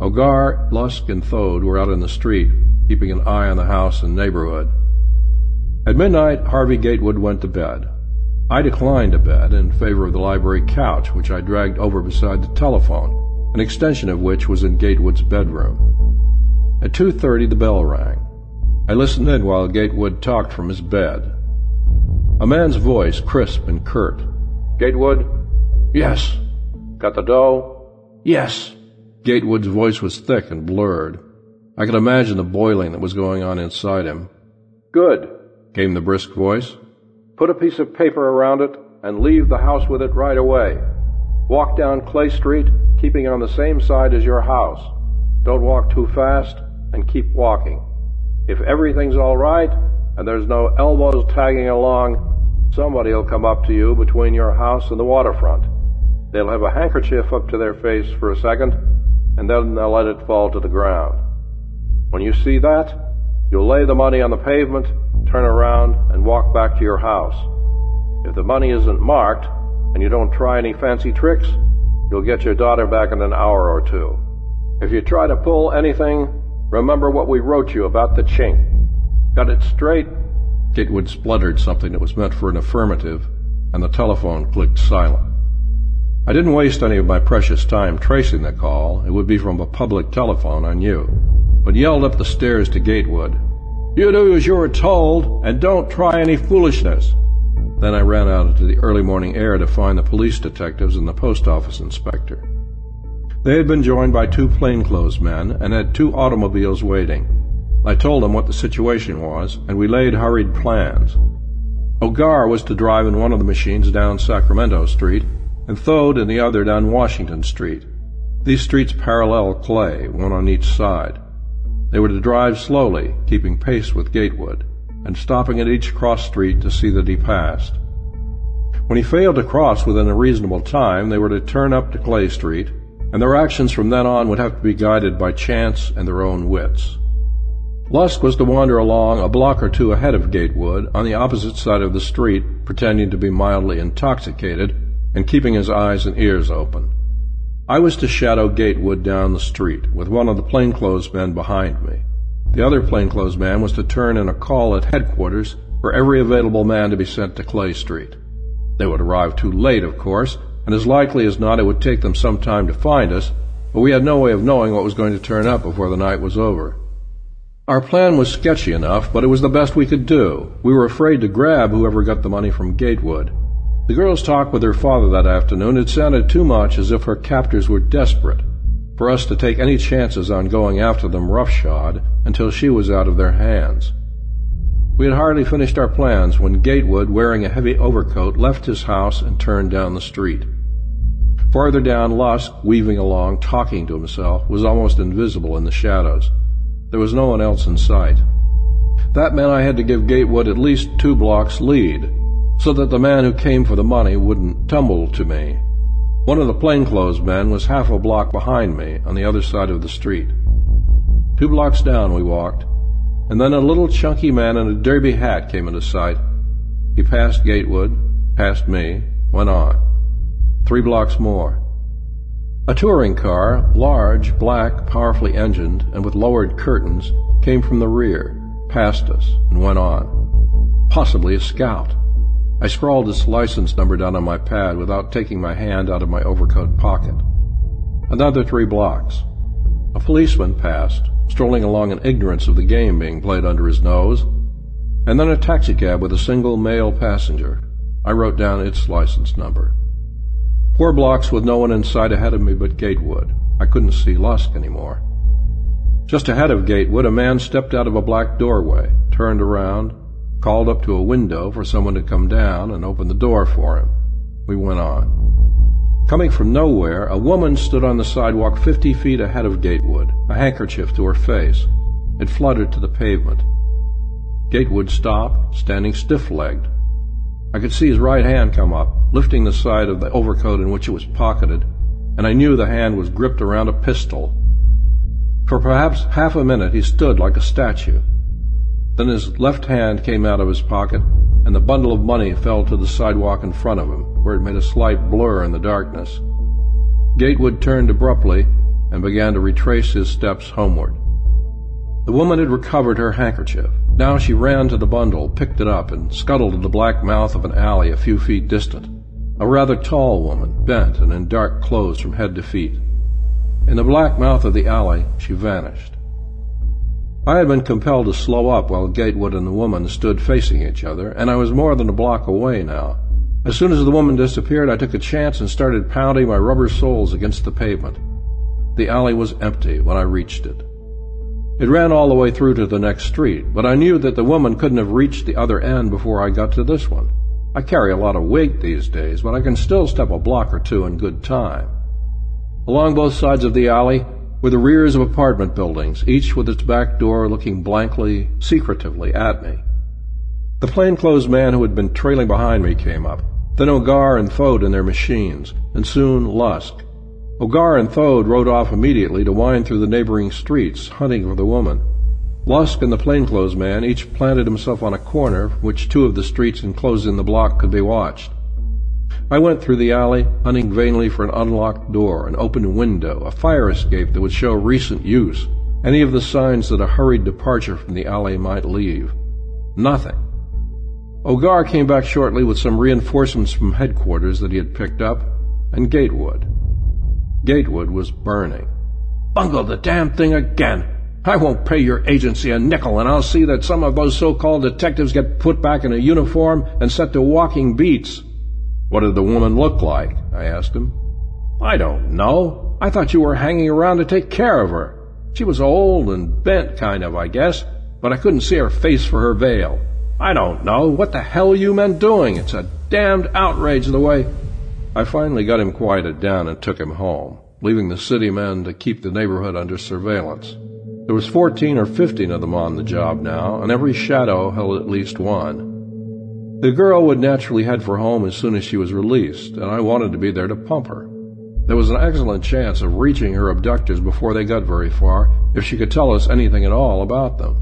O'Gar, Lusk, and Thode were out in the street, keeping an eye on the house and neighborhood. At midnight, Harvey Gatewood went to bed. I declined a bed in favor of the library couch, which I dragged over beside the telephone, an extension of which was in Gatewood's bedroom. At 2.30 the bell rang. I listened in while Gatewood talked from his bed. A man's voice, crisp and curt. Gatewood? Yes. Got the dough? Yes. Gatewood's voice was thick and blurred. I could imagine the boiling that was going on inside him. Good, came the brisk voice. Put a piece of paper around it and leave the house with it right away. Walk down Clay Street, keeping on the same side as your house. Don't walk too fast and keep walking. If everything's all right, and there's no elbows tagging along, somebody will come up to you between your house and the waterfront. They'll have a handkerchief up to their face for a second, and then they'll let it fall to the ground. When you see that, you'll lay the money on the pavement, turn around, and walk back to your house. If the money isn't marked, and you don't try any fancy tricks, you'll get your daughter back in an hour or two. If you try to pull anything, remember what we wrote you about the chink. Got it straight? Gatewood spluttered something that was meant for an affirmative, and the telephone clicked silent. I didn't waste any of my precious time tracing the call. It would be from a public telephone, I knew, but yelled up the stairs to Gatewood. You do as you were told, and don't try any foolishness. Then I ran out into the early morning air to find the police detectives and the post office inspector. They had been joined by two plainclothes men and had two automobiles waiting. I told them what the situation was, and we laid hurried plans. O'Gar was to drive in one of the machines down Sacramento Street, and Thode in the other down Washington Street. These streets parallel Clay, one on each side. They were to drive slowly, keeping pace with Gatewood, and stopping at each cross street to see that he passed. When he failed to cross within a reasonable time, they were to turn up to Clay Street, and their actions from then on would have to be guided by chance and their own wits. Lusk was to wander along a block or two ahead of Gatewood on the opposite side of the street, pretending to be mildly intoxicated and keeping his eyes and ears open. I was to shadow Gatewood down the street, with one of the plainclothes men behind me. The other plainclothes man was to turn in a call at headquarters for every available man to be sent to Clay Street. They would arrive too late, of course, and as likely as not it would take them some time to find us, but we had no way of knowing what was going to turn up before the night was over. Our plan was sketchy enough, but it was the best we could do. We were afraid to grab whoever got the money from Gatewood. The girl's talk with her father that afternoon had sounded too much as if her captors were desperate for us to take any chances on going after them roughshod until she was out of their hands. We had hardly finished our plans when Gatewood, wearing a heavy overcoat, left his house and turned down the street. Farther down, Lusk, weaving along, talking to himself, was almost invisible in the shadows. There was no one else in sight. That meant I had to give Gatewood at least two blocks lead, so that the man who came for the money wouldn't tumble to me. One of the plainclothes men was half a block behind me on the other side of the street. Two blocks down we walked, and then a little chunky man in a derby hat came into sight. He passed Gatewood, passed me, went on. Three blocks more. A touring car, large, black, powerfully engined, and with lowered curtains, came from the rear, passed us, and went on. Possibly a scout. I scrawled its license number down on my pad without taking my hand out of my overcoat pocket. Another three blocks. A policeman passed, strolling along in ignorance of the game being played under his nose, and then a taxicab with a single male passenger. I wrote down its license number. Four blocks with no one in sight ahead of me but Gatewood. I couldn't see Lusk anymore. Just ahead of Gatewood, a man stepped out of a black doorway, turned around, called up to a window for someone to come down, and opened the door for him. We went on. Coming from nowhere, a woman stood on the sidewalk fifty feet ahead of Gatewood, a handkerchief to her face. It fluttered to the pavement. Gatewood stopped, standing stiff-legged, I could see his right hand come up, lifting the side of the overcoat in which it was pocketed, and I knew the hand was gripped around a pistol. For perhaps half a minute he stood like a statue. Then his left hand came out of his pocket, and the bundle of money fell to the sidewalk in front of him, where it made a slight blur in the darkness. Gatewood turned abruptly and began to retrace his steps homeward. The woman had recovered her handkerchief. Now she ran to the bundle, picked it up, and scuttled to the black mouth of an alley a few feet distant. A rather tall woman, bent and in dark clothes from head to feet. In the black mouth of the alley, she vanished. I had been compelled to slow up while Gatewood and the woman stood facing each other, and I was more than a block away now. As soon as the woman disappeared, I took a chance and started pounding my rubber soles against the pavement. The alley was empty when I reached it. It ran all the way through to the next street, but I knew that the woman couldn't have reached the other end before I got to this one. I carry a lot of weight these days, but I can still step a block or two in good time. Along both sides of the alley were the rears of apartment buildings, each with its back door looking blankly, secretively at me. The plainclothes man who had been trailing behind me came up, then O'Gar and Thode in their machines, and soon Lusk, O'Gar and Thode rode off immediately to wind through the neighboring streets, hunting for the woman. Lusk and the plainclothes man each planted himself on a corner which two of the streets enclosing the block could be watched. I went through the alley, hunting vainly for an unlocked door, an open window, a fire escape that would show recent use, any of the signs that a hurried departure from the alley might leave. Nothing. O'Gar came back shortly with some reinforcements from headquarters that he had picked up, and Gatewood. Gatewood was burning. Bungle the damn thing again. I won't pay your agency a nickel, and I'll see that some of those so-called detectives get put back in a uniform and set to walking beats. What did the woman look like? I asked him. I don't know. I thought you were hanging around to take care of her. She was old and bent, kind of, I guess, but I couldn't see her face for her veil. I don't know. What the hell you men doing? It's a damned outrage the way. I finally got him quieted down and took him home, leaving the city men to keep the neighborhood under surveillance. There was fourteen or fifteen of them on the job now, and every shadow held at least one. The girl would naturally head for home as soon as she was released, and I wanted to be there to pump her. There was an excellent chance of reaching her abductors before they got very far, if she could tell us anything at all about them.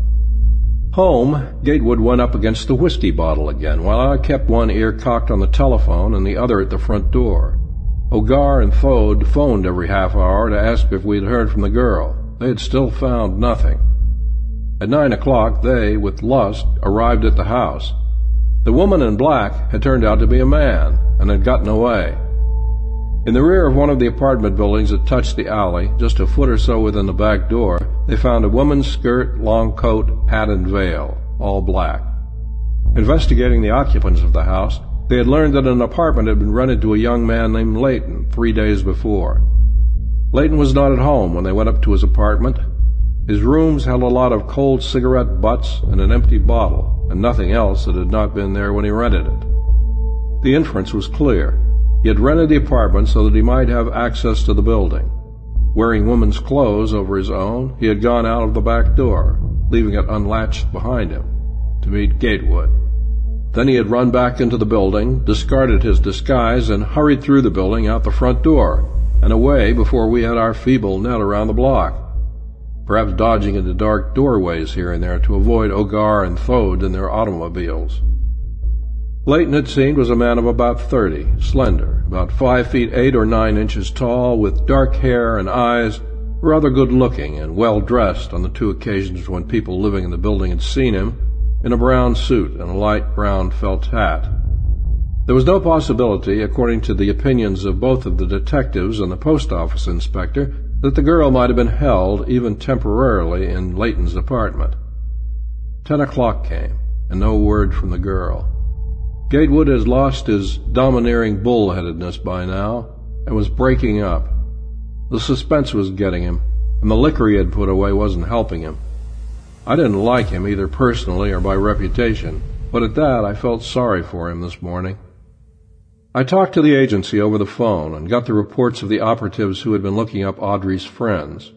Home, Gatewood went up against the whiskey bottle again, while I kept one ear cocked on the telephone and the other at the front door. O'Gar and Thode phoned every half hour to ask if we'd heard from the girl. They had still found nothing. At nine o'clock, they, with Lusk, arrived at the house. The woman in black had turned out to be a man and had gotten away. In the rear of one of the apartment buildings that touched the alley, just a foot or so within the back door, they found a woman's skirt, long coat, hat, and veil, all black. Investigating the occupants of the house, they had learned that an apartment had been rented to a young man named Layton three days before. Layton was not at home when they went up to his apartment. His rooms held a lot of cold cigarette butts and an empty bottle, and nothing else that had not been there when he rented it. The inference was clear. He had rented the apartment so that he might have access to the building. Wearing woman's clothes over his own, he had gone out of the back door, leaving it unlatched behind him, to meet Gatewood. Then he had run back into the building, discarded his disguise, and hurried through the building out the front door, and away before we had our feeble net around the block, perhaps dodging into dark doorways here and there to avoid O'Gar and Thode in their automobiles. Layton, it seemed, was a man of about thirty, slender, about five feet eight or nine inches tall, with dark hair and eyes, rather good looking and well dressed on the two occasions when people living in the building had seen him, in a brown suit and a light brown felt hat. There was no possibility, according to the opinions of both of the detectives and the post office inspector, that the girl might have been held, even temporarily, in Layton's apartment. Ten o'clock came, and no word from the girl. Gatewood has lost his domineering bullheadedness by now and was breaking up. The suspense was getting him, and the liquor he had put away wasn't helping him. I didn't like him either personally or by reputation, but at that I felt sorry for him this morning. I talked to the agency over the phone and got the reports of the operatives who had been looking up Audrey's friends.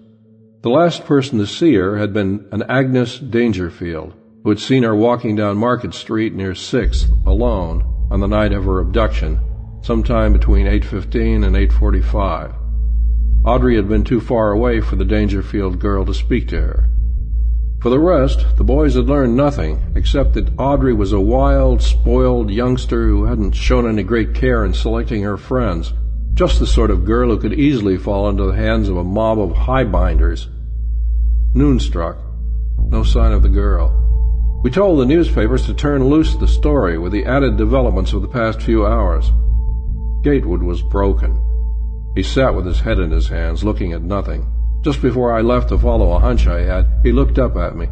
The last person to see her had been an Agnes Dangerfield, who had seen her walking down Market Street near 6th alone on the night of her abduction, sometime between 8.15 and 8.45. Audrey had been too far away for the Dangerfield girl to speak to her. For the rest, the boys had learned nothing, except that Audrey was a wild, spoiled youngster who hadn't shown any great care in selecting her friends, just the sort of girl who could easily fall into the hands of a mob of highbinders. Noon struck. No sign of the girl. We told the newspapers to turn loose the story with the added developments of the past few hours. Gatewood was broken. He sat with his head in his hands, looking at nothing. Just before I left to follow a hunch I had, he looked up at me,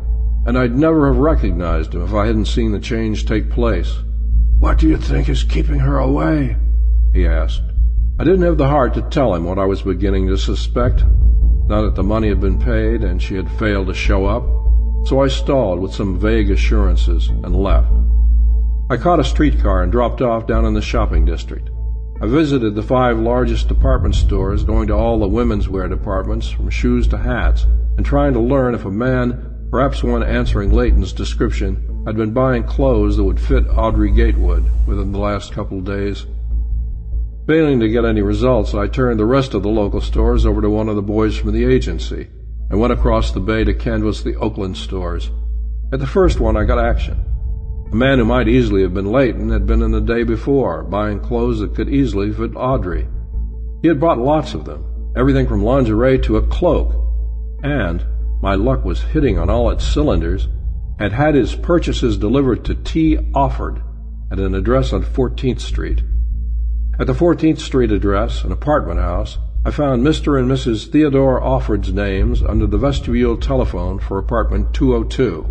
and I'd never have recognized him if I hadn't seen the change take place. What do you think is keeping her away? he asked. I didn't have the heart to tell him what I was beginning to suspect. Now that the money had been paid and she had failed to show up, so I stalled with some vague assurances and left. I caught a streetcar and dropped off down in the shopping district. I visited the five largest department stores, going to all the women's wear departments, from shoes to hats, and trying to learn if a man, perhaps one answering Layton's description, had been buying clothes that would fit Audrey Gatewood within the last couple of days. Failing to get any results, I turned the rest of the local stores over to one of the boys from the agency and went across the bay to canvass the Oakland stores. At the first one, I got action. A man who might easily have been Layton had been in the day before, buying clothes that could easily fit Audrey. He had bought lots of them, everything from lingerie to a cloak, and, my luck was hitting on all its cylinders, had had his purchases delivered to T. Offord at an address on 14th Street. At the 14th Street address, an apartment house, I found Mr. and Mrs. Theodore Offord's names under the vestibule telephone for apartment 202.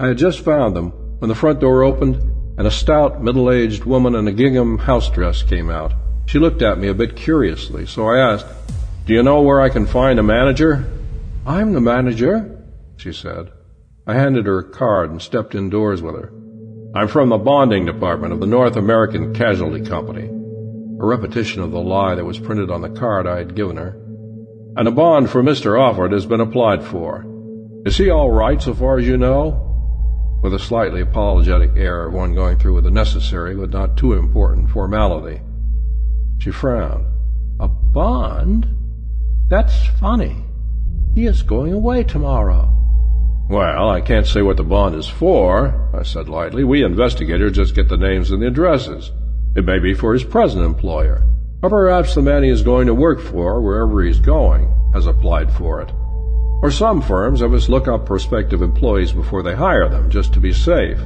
I had just found them when the front door opened and a stout, middle-aged woman in a gingham house dress came out. She looked at me a bit curiously, so I asked, Do you know where I can find a manager? I'm the manager, she said. I handed her a card and stepped indoors with her. I'm from the bonding department of the North American Casualty Company. A repetition of the lie that was printed on the card I had given her. And a bond for Mr. Offord has been applied for. Is he all right so far as you know? With a slightly apologetic air of one going through with a necessary but not too important formality. She frowned. A bond? That's funny. He is going away tomorrow. Well, I can't say what the bond is for, I said lightly. We investigators just get the names and the addresses. It may be for his present employer, or perhaps the man he is going to work for, wherever he's going, has applied for it. Or some firms have us look up prospective employees before they hire them, just to be safe.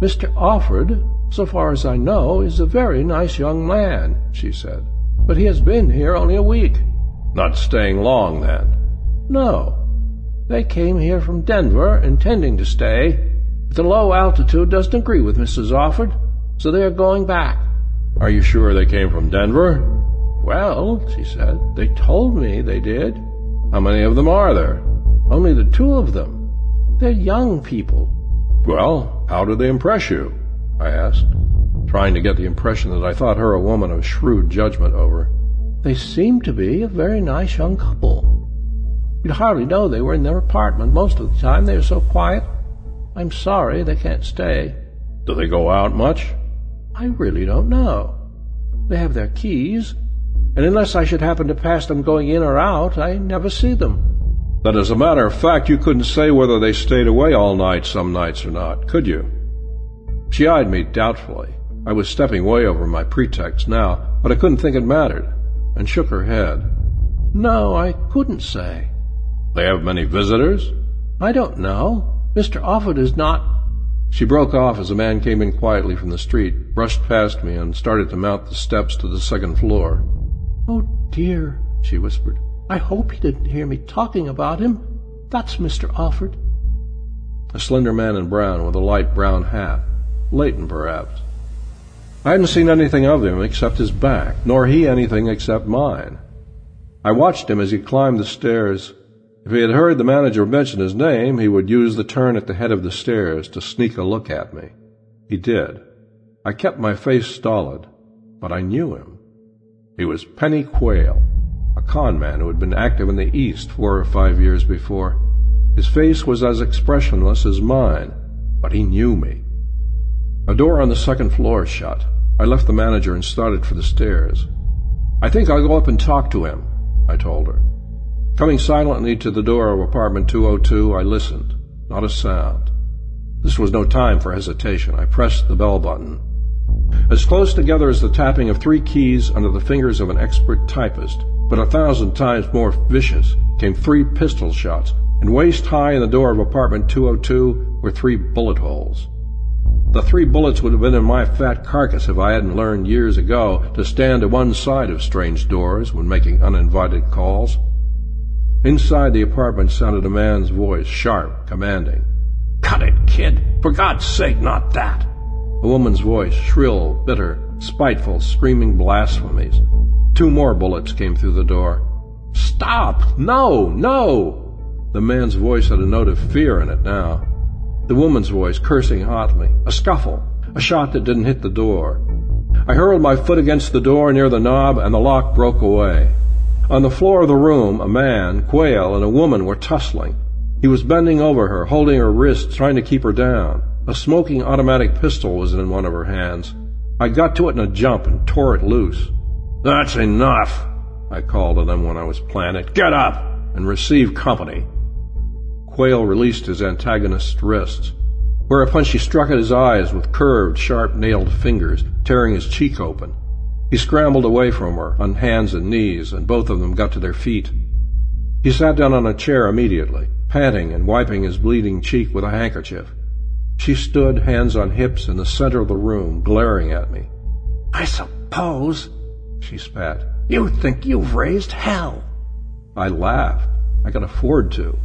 Mr. Offord, so far as I know, is a very nice young man, she said. But he has been here only a week. Not staying long, then? No. They came here from Denver, intending to stay, but the low altitude doesn't agree with Mrs. Offord, so they are going back. Are you sure they came from Denver? Well, she said, they told me they did. How many of them are there? Only the two of them. They're young people. Well, how do they impress you? I asked, trying to get the impression that I thought her a woman of shrewd judgment over. They seem to be a very nice young couple. You'd hardly know they were in their apartment most of the time. They are so quiet. I'm sorry they can't stay. Do they go out much? I really don't know. They have their keys, and unless I should happen to pass them going in or out, I never see them. But as a matter of fact, you couldn't say whether they stayed away all night some nights or not, could you? She eyed me doubtfully. I was stepping way over my pretext now, but I couldn't think it mattered, and shook her head. No, I couldn't say. They have many visitors? I don't know. Mr. Offord is not. She broke off as a man came in quietly from the street, brushed past me, and started to mount the steps to the second floor. Oh, dear, she whispered. I hope he didn't hear me talking about him. That's Mr. Offord." A slender man in brown with a light brown hat. Layton, perhaps. I hadn't seen anything of him except his back, nor he anything except mine. I watched him as he climbed the stairs. If he had heard the manager mention his name, he would use the turn at the head of the stairs to sneak a look at me. He did. I kept my face stolid, but I knew him. He was Penny Quayle, a con man who had been active in the East four or five years before. His face was as expressionless as mine, but he knew me. A door on the second floor shut. I left the manager and started for the stairs. I think I'll go up and talk to him, I told her. Coming silently to the door of apartment 202, I listened. Not a sound. This was no time for hesitation. I pressed the bell button. As close together as the tapping of three keys under the fingers of an expert typist, but a thousand times more vicious, came three pistol shots, and waist high in the door of apartment 202 were three bullet holes. The three bullets would have been in my fat carcass if I hadn't learned years ago to stand to one side of strange doors when making uninvited calls. Inside the apartment sounded a man's voice, sharp, commanding. Cut it, kid! For God's sake, not that! A woman's voice, shrill, bitter, spiteful, screaming blasphemies. Two more bullets came through the door. Stop! No! No! The man's voice had a note of fear in it now. The woman's voice cursing hotly. A scuffle. A shot that didn't hit the door. I hurled my foot against the door near the knob, and the lock broke away. On the floor of the room, a man, Quayle, and a woman were tussling. He was bending over her, holding her wrists, trying to keep her down. A smoking automatic pistol was in one of her hands. I got to it in a jump and tore it loose. That's enough, I called to them when I was planted. Get up and receive company. Quayle released his antagonist's wrists, whereupon she struck at his eyes with curved, sharp-nailed fingers, tearing his cheek open. He scrambled away from her on hands and knees, and both of them got to their feet. He sat down on a chair immediately, panting and wiping his bleeding cheek with a handkerchief. She stood, hands on hips, in the center of the room, glaring at me. I suppose, she spat, you think you've raised hell. I laughed. I could afford to.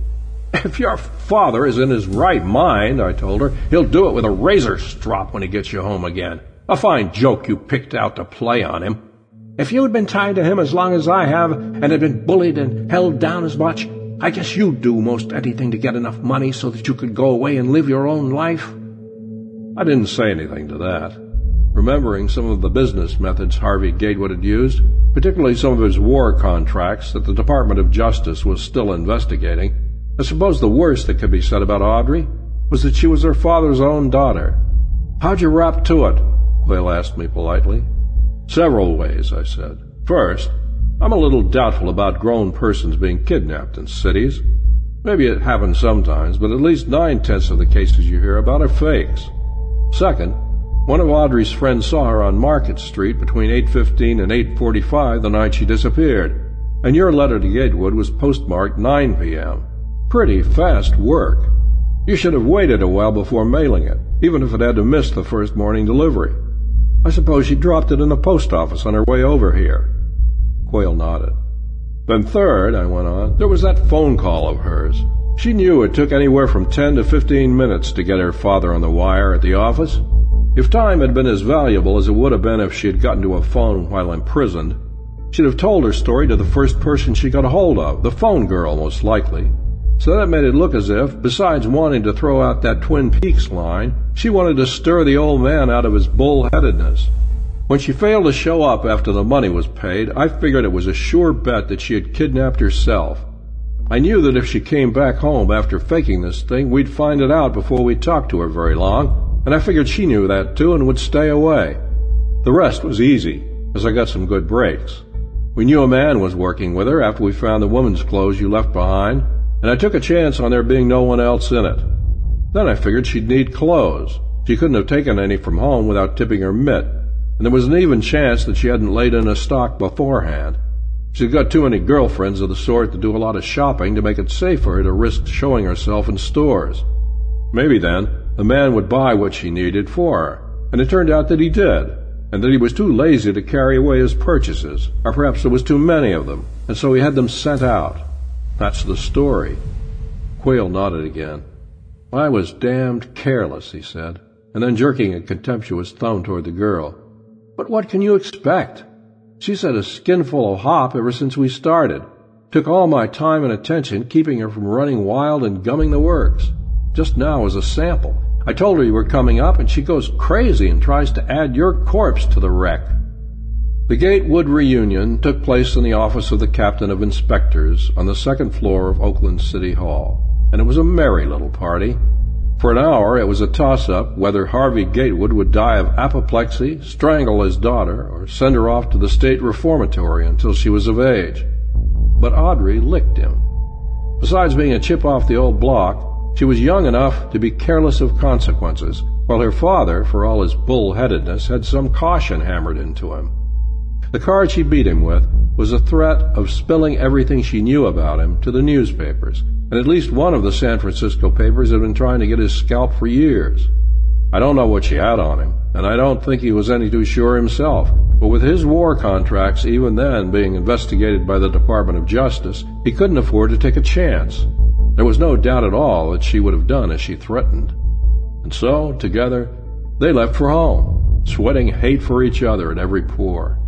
If your father is in his right mind, I told her, he'll do it with a razor strop when he gets you home again. A fine joke you picked out to play on him. If you'd been tied to him as long as I have, and had been bullied and held down as much, I guess you'd do most anything to get enough money so that you could go away and live your own life. I didn't say anything to that. Remembering some of the business methods Harvey Gatewood had used, particularly some of his war contracts that the Department of Justice was still investigating, I suppose the worst that could be said about Audrey was that she was her father's own daughter. How'd you rap to it? Quayle asked me politely. Several ways, I said. First, I'm a little doubtful about grown persons being kidnapped in cities. Maybe it happens sometimes, but at least nine-tenths of the cases you hear about are fakes. Second, one of Audrey's friends saw her on Market Street between 8.15 and 8.45 the night she disappeared, and your letter to Gatewood was postmarked 9 p.m. Pretty fast work. You should have waited a while before mailing it, even if it had to miss the first morning delivery. I suppose she dropped it in the post office on her way over here. Quayle nodded. Then third, I went on, there was that phone call of hers. She knew it took anywhere from ten to fifteen minutes to get her father on the wire at the office. If time had been as valuable as it would have been if she had gotten to a phone while imprisoned, she'd have told her story to the first person she got a hold of, the phone girl most likely. So that made it look as if, besides wanting to throw out that Twin Peaks line, she wanted to stir the old man out of his bullheadedness. When she failed to show up after the money was paid, I figured it was a sure bet that she had kidnapped herself. I knew that if she came back home after faking this thing, we'd find it out before we talked to her very long, and I figured she knew that too and would stay away. The rest was easy, as I got some good breaks. We knew a man was working with her after we found the woman's clothes you left behind, and I took a chance on there being no one else in it. Then I figured she'd need clothes. She couldn't have taken any from home without tipping her mitt, and there was an even chance that she hadn't laid in a stock beforehand. She'd got too many girlfriends of the sort to do a lot of shopping to make it safe for her to risk showing herself in stores. Maybe then the man would buy what she needed for her, and it turned out that he did, and that he was too lazy to carry away his purchases, or perhaps there was too many of them, and so he had them sent out. That's the story. Quayle nodded again. I was damned careless, he said, and then jerking a contemptuous thumb toward the girl. But what can you expect? She's had a skinful of hop ever since we started. Took all my time and attention keeping her from running wild and gumming the works. Just now as a sample. I told her you were coming up and she goes crazy and tries to add your corpse to the wreck. The Gatewood reunion took place in the office of the captain of inspectors on the second floor of Oakland City Hall, and it was a merry little party. For an hour it was a toss-up whether Harvey Gatewood would die of apoplexy, strangle his daughter, or send her off to the state reformatory until she was of age. but Audrey licked him. Besides being a chip off the old block, she was young enough to be careless of consequences, while her father, for all his bull-headedness, had some caution hammered into him. The card she beat him with was a threat of spilling everything she knew about him to the newspapers, and at least one of the San Francisco papers had been trying to get his scalp for years. I don't know what she had on him, and I don't think he was any too sure himself, but with his war contracts even then being investigated by the Department of Justice, he couldn't afford to take a chance. There was no doubt at all that she would have done as she threatened. And so, together, they left for home, sweating hate for each other at every pore.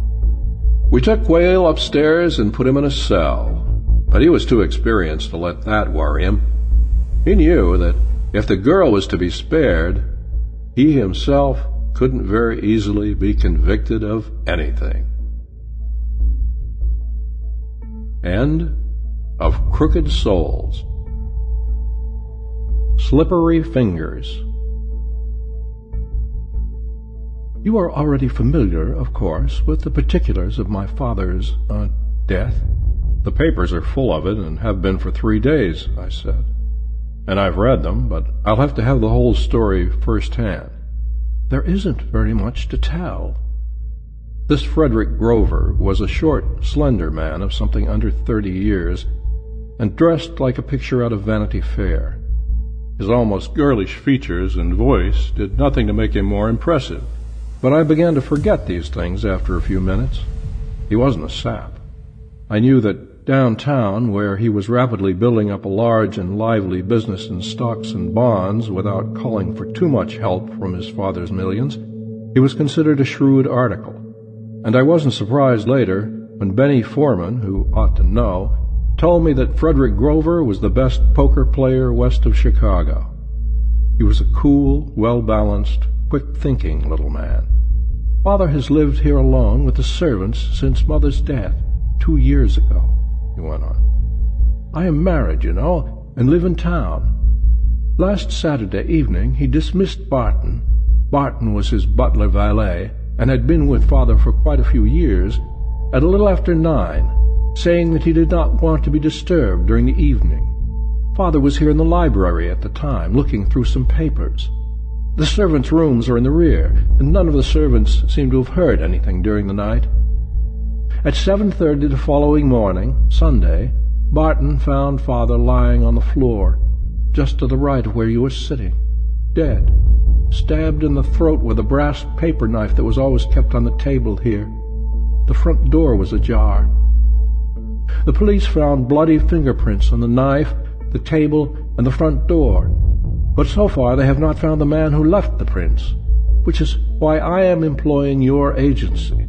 We took Quayle upstairs and put him in a cell, but he was too experienced to let that worry him. He knew that if the girl was to be spared, he himself couldn't very easily be convicted of anything. End of Crooked Souls. Slippery Fingers. You are already familiar, of course, with the particulars of my father's uh, death. The papers are full of it and have been for three days, I said. And I've read them, but I'll have to have the whole story first hand. there isn't very much to tell. This Frederick Grover was a short, slender man of something under thirty years, and dressed like a picture out of Vanity Fair. His almost girlish features and voice did nothing to make him more impressive, but I began to forget these things after a few minutes. He wasn't a sap. I knew that downtown, where he was rapidly building up a large and lively business in stocks and bonds without calling for too much help from his father's millions, he was considered a shrewd article. And I wasn't surprised later when Benny Foreman, who ought to know, told me that Frederick Grover was the best poker player west of Chicago. He was a cool, well-balanced, quick-thinking little man. Father has lived here alone with the servants since Mother's death, two years ago he went on. I am married, you know, and live in town. Last Saturday evening he dismissed Barton. Barton was his butler valet, and had been with father for quite a few years, at a little after nine, saying that he did not want to be disturbed during the evening. Father was here in the library at the time, looking through some papers. The servants' rooms are in the rear, and none of the servants seem to have heard anything during the night. At 7.30 the following morning, Sunday, Barton found father lying on the floor, just to the right of where you were sitting, dead, stabbed in the throat with a brass paper knife that was always kept on the table here. The front door was ajar. The police found bloody fingerprints on the knife, the table, and the front door, but so far they have not found the man who left the prints, which is why I am employing your agency.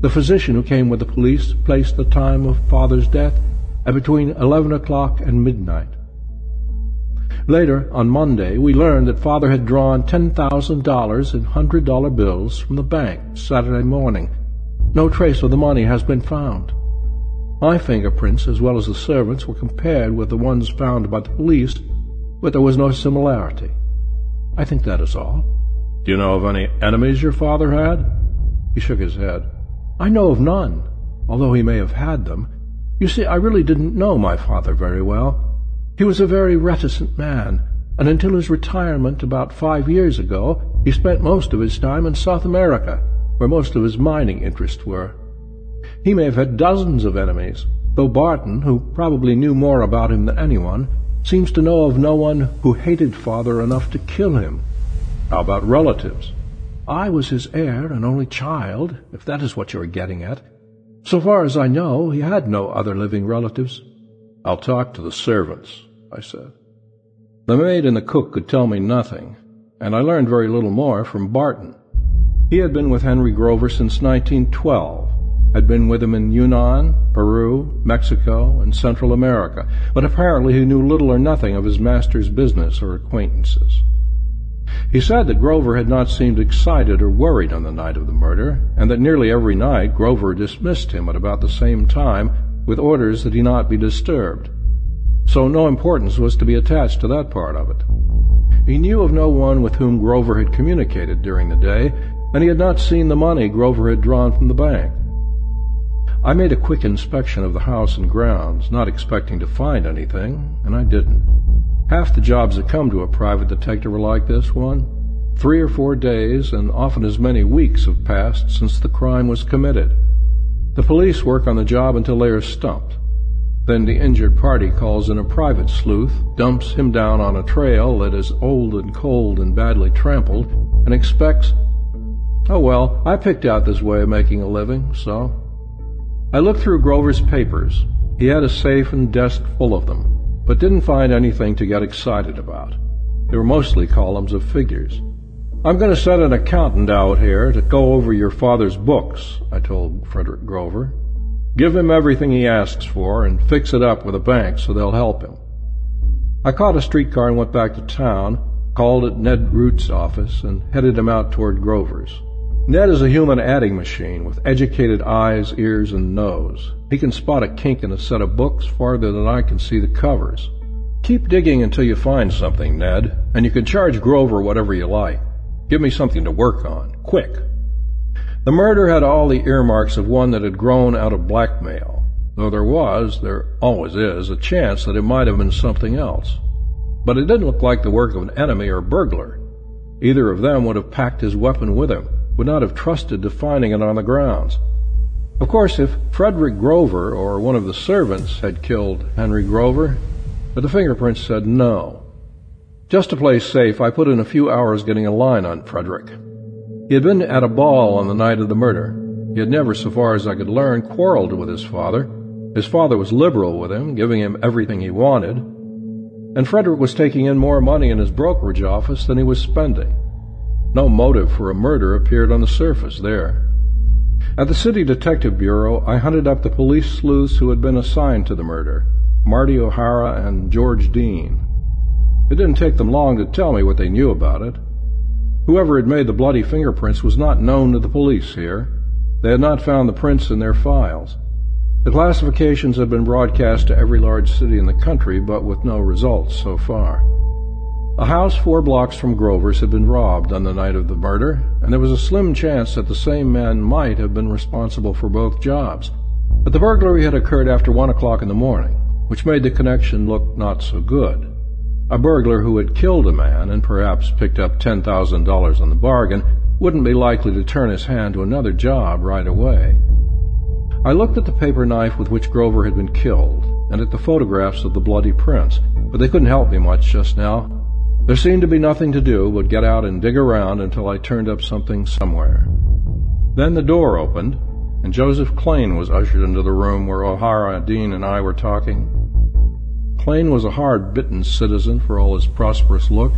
The physician who came with the police placed the time of father's death at between 11 o'clock and midnight. Later, on Monday, we learned that father had drawn $10,000 in $100 bills from the bank Saturday morning. No trace of the money has been found. My fingerprints, as well as the servants', were compared with the ones found by the police, but there was no similarity. I think that is all. Do you know of any enemies your father had? He shook his head. I know of none, although he may have had them. You see, I really didn't know my father very well. He was a very reticent man, and until his retirement about five years ago, he spent most of his time in South America, where most of his mining interests were. He may have had dozens of enemies, though Barton, who probably knew more about him than anyone, seems to know of no one who hated father enough to kill him. How about relatives? I was his heir and only child, if that is what you are getting at. So far as I know, he had no other living relatives. I'll talk to the servants, I said. The maid and the cook could tell me nothing, and I learned very little more from Barton. He had been with Henry Grover since 1912, had been with him in Yunnan, Peru, Mexico, and Central America, but apparently he knew little or nothing of his master's business or acquaintances. He said that Grover had not seemed excited or worried on the night of the murder, and that nearly every night Grover dismissed him at about the same time with orders that he not be disturbed. So no importance was to be attached to that part of it. He knew of no one with whom Grover had communicated during the day, and he had not seen the money Grover had drawn from the bank. I made a quick inspection of the house and grounds, not expecting to find anything, and I didn't. Half the jobs that come to a private detective are like this one. Three or four days, and often as many weeks, have passed since the crime was committed. The police work on the job until they are stumped. Then the injured party calls in a private sleuth, dumps him down on a trail that is old and cold and badly trampled, and expects, oh well, I picked out this way of making a living, so. I looked through Grover's papers. He had a safe and desk full of them, but didn't find anything to get excited about. They were mostly columns of figures. I'm going to send an accountant out here to go over your father's books, I told Frederick Grover. Give him everything he asks for and fix it up with a bank so they'll help him. I caught a streetcar and went back to town, called at Ned Root's office, and headed him out toward Grover's. Ned is a human adding machine with educated eyes, ears, and nose. He can spot a kink in a set of books farther than I can see the covers. Keep digging until you find something, Ned, and you can charge Grover whatever you like. Give me something to work on, quick. The murder had all the earmarks of one that had grown out of blackmail, though there was, there always is, a chance that it might have been something else. But it didn't look like the work of an enemy or burglar. Either of them would have packed his weapon with him, would not have trusted to finding it on the grounds. Of course, if Frederick Grover or one of the servants had killed Henry Grover, but the fingerprints said no. Just to play safe, I put in a few hours getting a line on Frederick. He had been at a ball on the night of the murder. He had never, so far as I could learn, quarreled with his father. His father was liberal with him, giving him everything he wanted. And Frederick was taking in more money in his brokerage office than he was spending. No motive for a murder appeared on the surface there. At the City Detective Bureau, I hunted up the police sleuths who had been assigned to the murder Marty O'Hara and George Dean. It didn't take them long to tell me what they knew about it. Whoever had made the bloody fingerprints was not known to the police here. They had not found the prints in their files. The classifications had been broadcast to every large city in the country, but with no results so far. A house four blocks from Grover's had been robbed on the night of the murder, and there was a slim chance that the same man might have been responsible for both jobs. But the burglary had occurred after one o'clock in the morning, which made the connection look not so good. A burglar who had killed a man and perhaps picked up $10,000 on the bargain wouldn't be likely to turn his hand to another job right away. I looked at the paper knife with which Grover had been killed and at the photographs of the bloody prints, but they couldn't help me much just now. There seemed to be nothing to do but get out and dig around until I turned up something somewhere. Then the door opened, and Joseph Klain was ushered into the room where O'Hara, Dean, and I were talking. Klain was a hard-bitten citizen for all his prosperous look,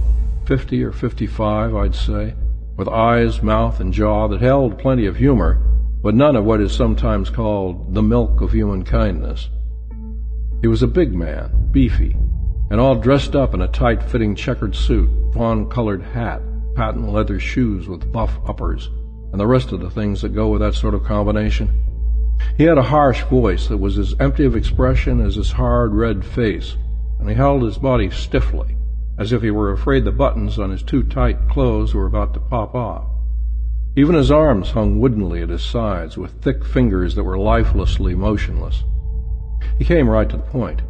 fifty or fifty-five, I'd say, with eyes, mouth, and jaw that held plenty of humor, but none of what is sometimes called the milk of human kindness. He was a big man, beefy, and all dressed up in a tight-fitting checkered suit, fawn-colored hat, patent leather shoes with buff uppers, and the rest of the things that go with that sort of combination. He had a harsh voice that was as empty of expression as his hard red face, and he held his body stiffly, as if he were afraid the buttons on his too tight clothes were about to pop off. Even his arms hung woodenly at his sides, with thick fingers that were lifelessly motionless. He came right to the point.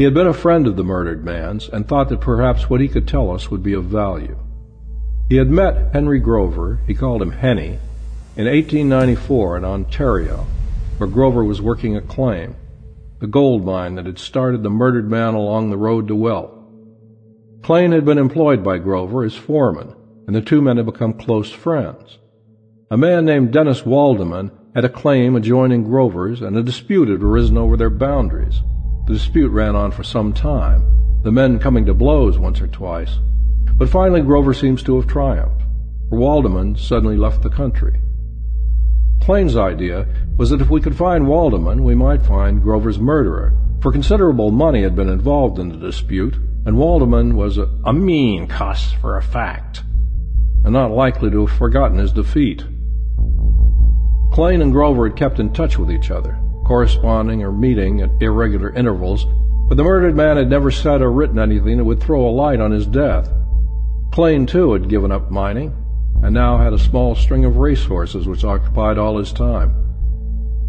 He had been a friend of the murdered man's, and thought that perhaps what he could tell us would be of value. He had met Henry Grover, he called him Henny, in 1894 in Ontario, where Grover was working a claim, the gold mine that had started the murdered man along the road to wealth. Klain had been employed by Grover as foreman, and the two men had become close friends. A man named Dennis Waldeman had a claim adjoining Grover's, and a dispute had arisen over their boundaries. The dispute ran on for some time, the men coming to blows once or twice. But finally Grover seems to have triumphed, for Waldeman suddenly left the country. Klain's idea was that if we could find Waldeman, we might find Grover's murderer, for considerable money had been involved in the dispute, and Waldeman was a, a mean cuss for a fact, and not likely to have forgotten his defeat. Klain and Grover had kept in touch with each other, corresponding or meeting at irregular intervals, but the murdered man had never said or written anything that would throw a light on his death. Klain, too, had given up mining, and now had a small string of racehorses which occupied all his time.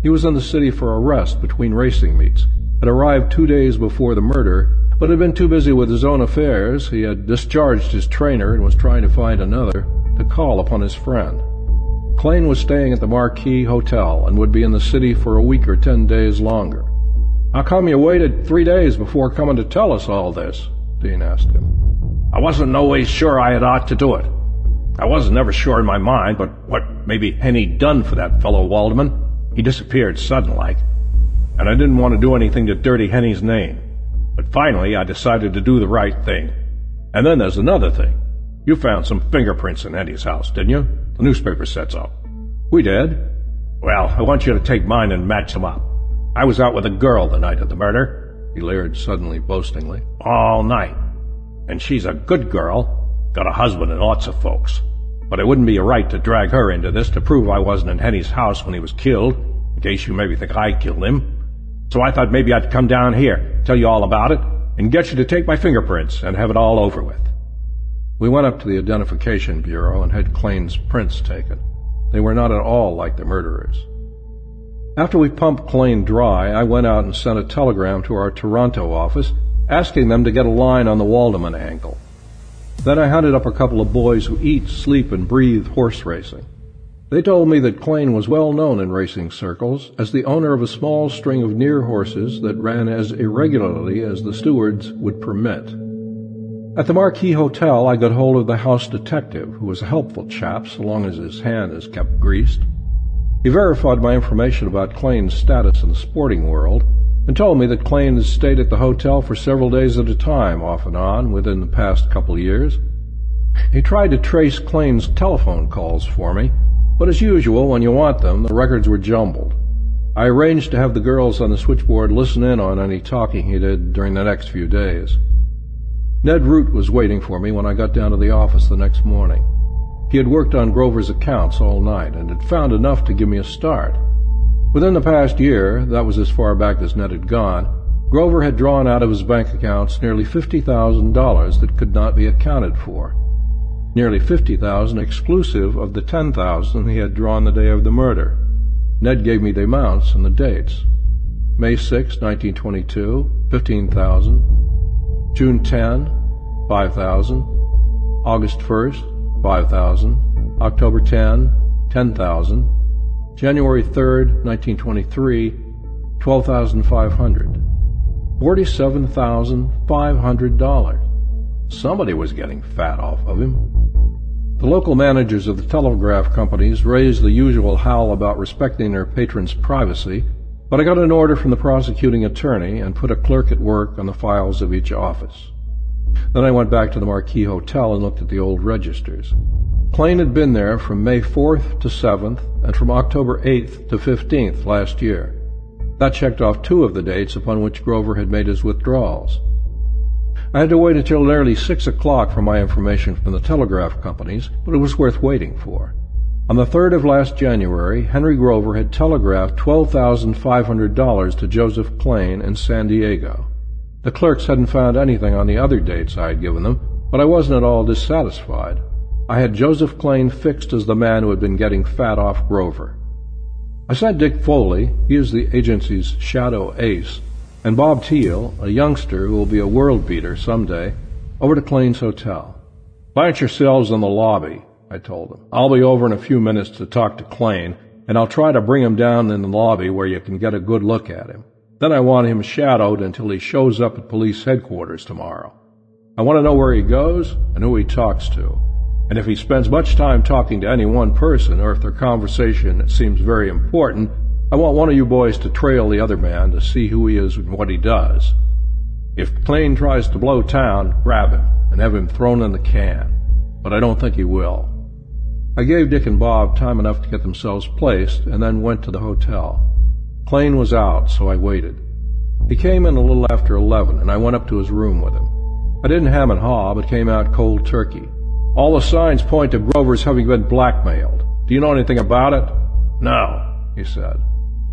He was in the city for a rest between racing meets, had arrived two days before the murder, but had been too busy with his own affairs. He had discharged his trainer and was trying to find another to call upon his friend. Klain was staying at the Marquis Hotel and would be in the city for a week or ten days longer. How come you waited three days before coming to tell us all this? Dean asked him. I wasn't no way sure I had ought to do it. I wasn't never sure in my mind, but what maybe Henny done for that fellow Waldeman. He disappeared sudden like, and I didn't want to do anything to dirty Henny's name. But finally I decided to do the right thing. And then there's another thing. You found some fingerprints in Henny's house, didn't you? The newspaper said so. We did. Well, I want you to take mine and match them up. I was out with a girl the night of the murder. He leered suddenly, boastingly. All night. And she's a good girl. Got a husband and lots of folks. But it wouldn't be right to drag her into this to prove I wasn't in Henny's house when he was killed, in case you maybe think I killed him. So I thought maybe I'd come down here, tell you all about it, and get you to take my fingerprints and have it all over with. We went up to the Identification Bureau and had Klain's prints taken. They were not at all like the murderer's. After we pumped Klain dry, I went out and sent a telegram to our Toronto office asking them to get a line on the Waldeman angle. Then I hunted up a couple of boys who eat, sleep, and breathe horse racing. They told me that Klain was well known in racing circles as the owner of a small string of near horses that ran as irregularly as the stewards would permit. At the Marquis Hotel, I got hold of the house detective, who was a helpful chap so long as his hand is kept greased. He verified my information about Klain's status in the sporting world and told me that Klain had stayed at the hotel for several days at a time, off and on, within the past couple of years. He tried to trace Klain's telephone calls for me, but as usual, when you want them, the records were jumbled. I arranged to have the girls on the switchboard listen in on any talking he did during the next few days. Ned Root was waiting for me when I got down to the office the next morning. He had worked on Grover's accounts all night and had found enough to give me a start. Within the past year, that was as far back as Ned had gone, Grover had drawn out of his bank accounts nearly $50,000 that could not be accounted for. Nearly 50,000 exclusive of the 10,000 he had drawn the day of the murder. Ned gave me the amounts and the dates. May 6, 1922, 15,000. June 10, 5,000. August 1st, 5,000. October 10, 10,000. January 3rd, 1923, 12,500. $47,500. Somebody was getting fat off of him. The local managers of the telegraph companies raised the usual howl about respecting their patrons' privacy but I got an order from the prosecuting attorney and put a clerk at work on the files of each office. Then I went back to the Marquis Hotel and looked at the old registers. Klain had been there from May 4th to 7th and from October 8th to 15th last year. That checked off two of the dates upon which Grover had made his withdrawals. I had to wait until nearly six o'clock for my information from the telegraph companies, but it was worth waiting for. On the 3rd of last January, Henry Grover had telegraphed $12,500 to Joseph Klain in San Diego. The clerks hadn't found anything on the other dates I had given them, but I wasn't at all dissatisfied. I had Joseph Klain fixed as the man who had been getting fat off Grover. I sent Dick Foley, he is the agency's shadow ace, and Bob Teal, a youngster who will be a world beater someday, over to Klain's hotel. Plant yourselves in the lobby, I told him. I'll be over in a few minutes to talk to Klain, and I'll try to bring him down in the lobby where you can get a good look at him. Then I want him shadowed until he shows up at police headquarters tomorrow. I want to know where he goes and who he talks to. And if he spends much time talking to any one person, or if their conversation seems very important, I want one of you boys to trail the other man to see who he is and what he does. If Klain tries to blow town, grab him and have him thrown in the can. But I don't think he will. I gave Dick and Bob time enough to get themselves placed and then went to the hotel. Klain was out, so I waited. He came in a little after eleven, and I went up to his room with him. I didn't ham and haw, but came out cold turkey. All the signs point to Grover's having been blackmailed. Do you know anything about it? No, he said.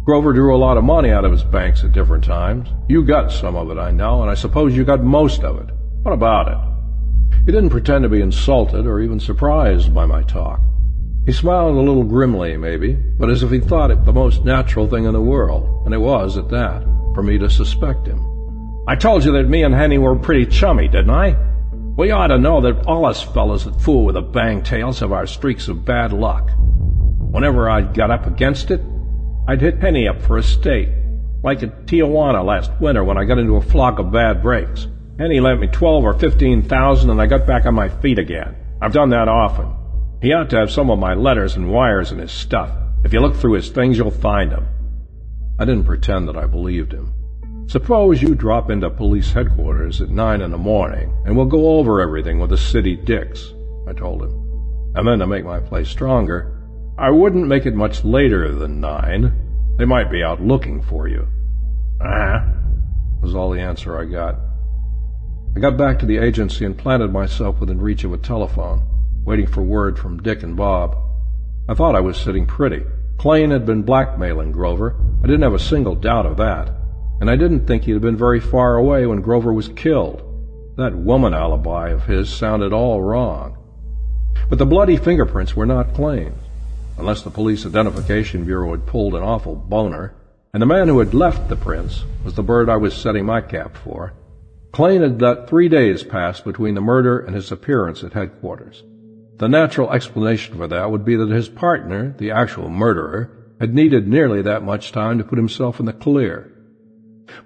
Grover drew a lot of money out of his banks at different times. You got some of it, I know, and I suppose you got most of it. What about it? He didn't pretend to be insulted or even surprised by my talk. He smiled a little grimly, maybe, but as if he thought it the most natural thing in the world, and it was, at that, for me to suspect him. I told you that me and Henny were pretty chummy, didn't I? We ought to know that all us fellows that fool with the bang tails have our streaks of bad luck. Whenever I'd got up against it, I'd hit Henny up for a stake, like at Tijuana last winter when I got into a flock of bad breaks. Henny lent me twelve or fifteen thousand and I got back on my feet again. I've done that often. He ought to have some of my letters and wires in his stuff. If you look through his things, you'll find them. I didn't pretend that I believed him. Suppose you drop into police headquarters at nine in the morning, and we'll go over everything with the city dicks, I told him. And then to make my play stronger, I wouldn't make it much later than nine. They might be out looking for you. Ah, uh-huh. was all the answer I got. I got back to the agency and planted myself within reach of a telephone waiting for word from Dick and Bob. I thought I was sitting pretty. Klain had been blackmailing Grover. I didn't have a single doubt of that. And I didn't think he'd have been very far away when Grover was killed. That woman alibi of his sounded all wrong. But the bloody fingerprints were not Klain's, unless the Police Identification Bureau had pulled an awful boner, and the man who had left the prints was the bird I was setting my cap for. Klain had let three days pass between the murder and his appearance at headquarters. The natural explanation for that would be that his partner, the actual murderer, had needed nearly that much time to put himself in the clear.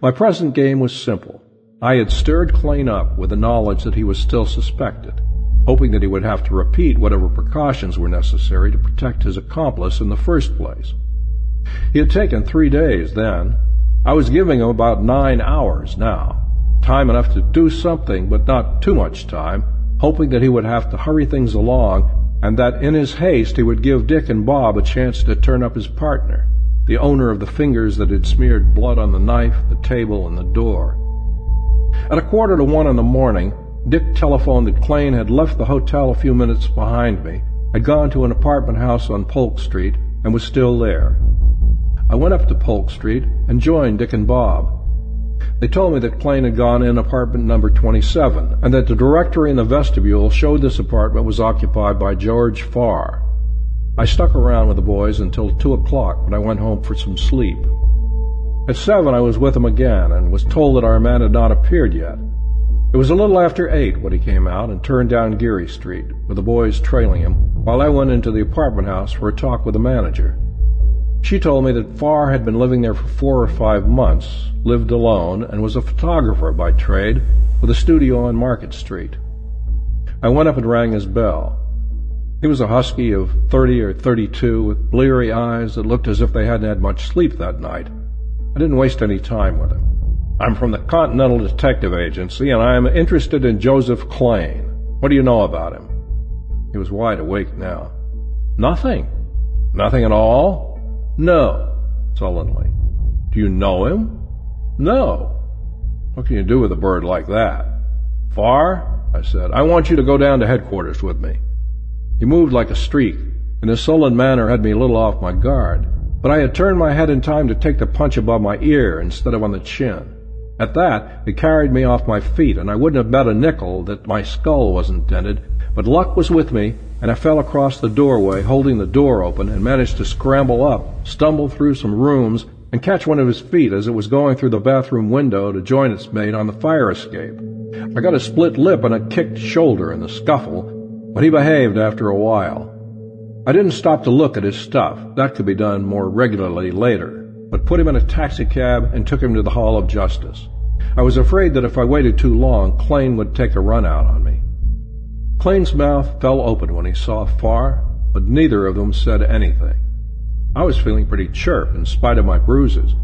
My present game was simple. I had stirred Klain up with the knowledge that he was still suspected, hoping that he would have to repeat whatever precautions were necessary to protect his accomplice in the first place. He had taken three days then. I was giving him about nine hours now. Time enough to do something, but not too much time hoping that he would have to hurry things along and that in his haste he would give Dick and Bob a chance to turn up his partner, the owner of the fingers that had smeared blood on the knife, the table, and the door. At a quarter to one in the morning, Dick telephoned that Klain had left the hotel a few minutes behind me, had gone to an apartment house on Polk Street, and was still there. I went up to Polk Street and joined Dick and Bob. They told me that Klain had gone in apartment number 27, and that the directory in the vestibule showed this apartment was occupied by George Farr. I stuck around with the boys until two o'clock when I went home for some sleep. At seven I was with him again and was told that our man had not appeared yet. It was a little after eight when he came out and turned down Geary Street, with the boys trailing him, while I went into the apartment house for a talk with the manager. She told me that Farr had been living there for four or five months, lived alone, and was a photographer by trade, with a studio on Market Street. I went up and rang his bell. He was a husky of thirty or thirty-two, with bleary eyes that looked as if they hadn't had much sleep that night. I didn't waste any time with him. I'm from the Continental Detective Agency, and I am interested in Joseph Klain. What do you know about him? He was wide awake now. Nothing. Nothing at all? No, sullenly. Do you know him? No. What can you do with a bird like that? Farr? I said. I want you to go down to headquarters with me. He moved like a streak, and his sullen manner had me a little off my guard, but I had turned my head in time to take the punch above my ear instead of on the chin. At that, it carried me off my feet, and I wouldn't have bet a nickel that my skull wasn't dented, but luck was with me, and I fell across the doorway, holding the door open, and managed to scramble up, stumble through some rooms, and catch one of his feet as it was going through the bathroom window to join its mate on the fire escape. I got a split lip and a kicked shoulder in the scuffle, but he behaved after a while. I didn't stop to look at his stuff. That could be done more regularly later, but put him in a taxicab and took him to the Hall of Justice. I was afraid that if I waited too long, Klain would take a run out on me. Klain's mouth fell open when he saw Farr, but neither of them said anything. I was feeling pretty chirp in spite of my bruises.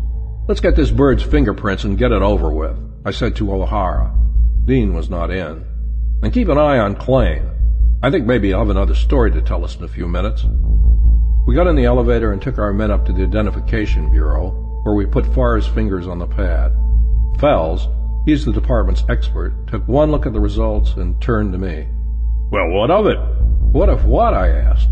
Let's get this bird's fingerprints and get it over with, I said to O'Hara. Dean was not in. And keep an eye on Klain. I think maybe I'll have another story to tell us in a few minutes. We got in the elevator and took our men up to the Identification Bureau, where we put Farr's fingers on the pad. Phels, he's the department's expert, took one look at the results and turned to me. Well, what of it? What of what? I asked.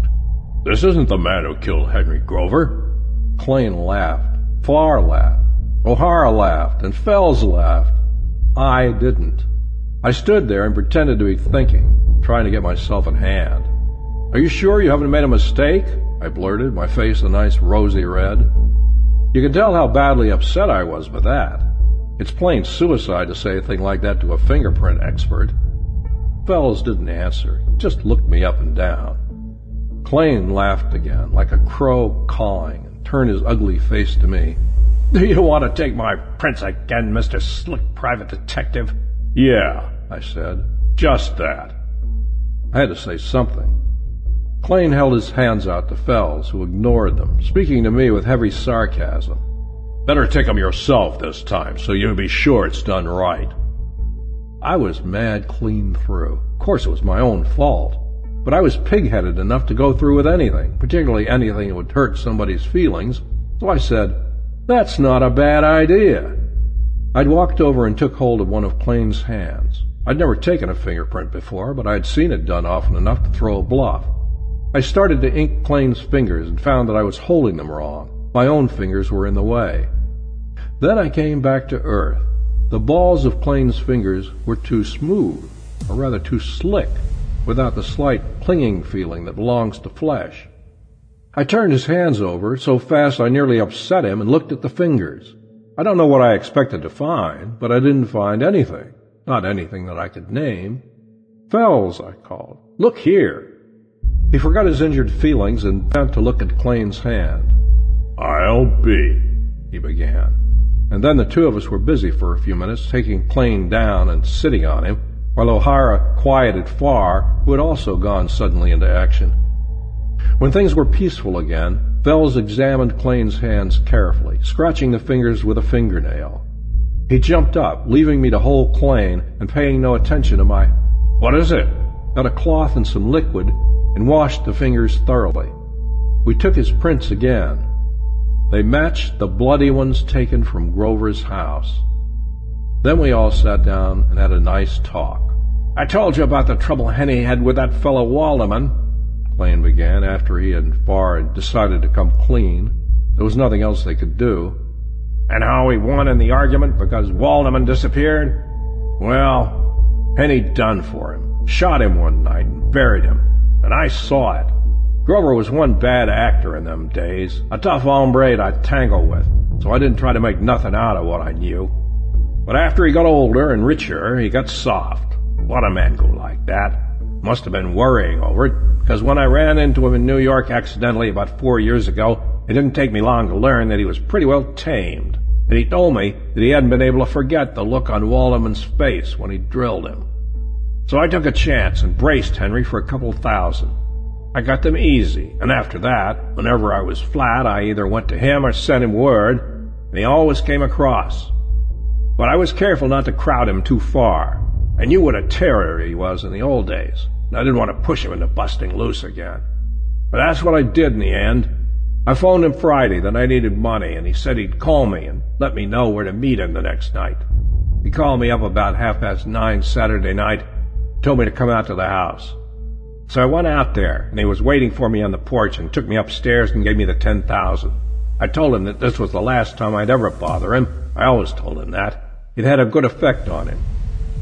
This isn't the man who killed Henry Grover. Klain laughed. Farr laughed. O'Hara laughed. And Phels laughed. I didn't. I stood there and pretended to be thinking, trying to get myself in hand. Are you sure you haven't made a mistake? I blurted, my face a nice rosy red. You can tell how badly upset I was by that. It's plain suicide to say a thing like that to a fingerprint expert. Phels didn't answer, just looked me up and down. Klain laughed again, like a crow cawing, and turned his ugly face to me. Do you want to take my prints again, Mr. Slick Private Detective? Yeah, I said. Just that. I had to say something. Klain held his hands out to Phels, who ignored them, speaking to me with heavy sarcasm. Better take 'em yourself this time, so you'll be sure it's done right. I was mad clean through. Of course it was my own fault. But I was pig-headed enough to go through with anything, particularly anything that would hurt somebody's feelings, so I said, That's not a bad idea. I'd walked over and took hold of one of Klain's hands. I'd never taken a fingerprint before, but I'd seen it done often enough to throw a bluff. I started to ink Klain's fingers and found that I was holding them wrong. My own fingers were in the way. Then I came back to earth. The balls of Klain's fingers were too smooth, or rather too slick, without the slight clinging feeling that belongs to flesh. I turned his hands over so fast I nearly upset him and looked at the fingers. I don't know what I expected to find, but I didn't find anything. Not anything that I could name. Phels, I called. Look here. He forgot his injured feelings and bent to look at Klain's hand. I'll be, he began. And then the two of us were busy for a few minutes, taking Klain down and sitting on him, while O'Hara quieted Farr, who had also gone suddenly into action. When things were peaceful again, Phels examined Klain's hands carefully, scratching the fingers with a fingernail. He jumped up, leaving me to hold Klain and paying no attention to my, What is it? Got a cloth and some liquid and washed the fingers thoroughly. We took his prints again. They matched the bloody ones taken from Grover's house. Then we all sat down and had a nice talk. I told you about the trouble Henny had with that fellow Waldeman, Klain began after he and Farr had decided to come clean. There was nothing else they could do. And how he won in the argument because Waldeman disappeared? Well, Henny done for him. Shot him one night and buried him. And I saw it. Grover was one bad actor in them days, a tough hombre to tangle with, so I didn't try to make nothing out of what I knew. But after he got older and richer, he got soft. What a men go like that. Must have been worrying over it, because when I ran into him in New York accidentally about four years ago, it didn't take me long to learn that he was pretty well tamed. And he told me that he hadn't been able to forget the look on Waldeman's face when he drilled him. So I took a chance and braced Henry for a couple thousand. I got them easy, and after that, whenever I was flat, I either went to him or sent him word, and he always came across. But I was careful not to crowd him too far. I knew what a terror he was in the old days, and I didn't want to push him into busting loose again. But that's what I did in the end. I phoned him Friday that I needed money, and he said he'd call me and let me know where to meet him the next night. He called me up about half past nine Saturday night, told me to come out to the house. So I went out there, and he was waiting for me on the porch and took me upstairs and gave me the ten thousand. I told him that this was the last time I'd ever bother him. I always told him that. It had a good effect on him.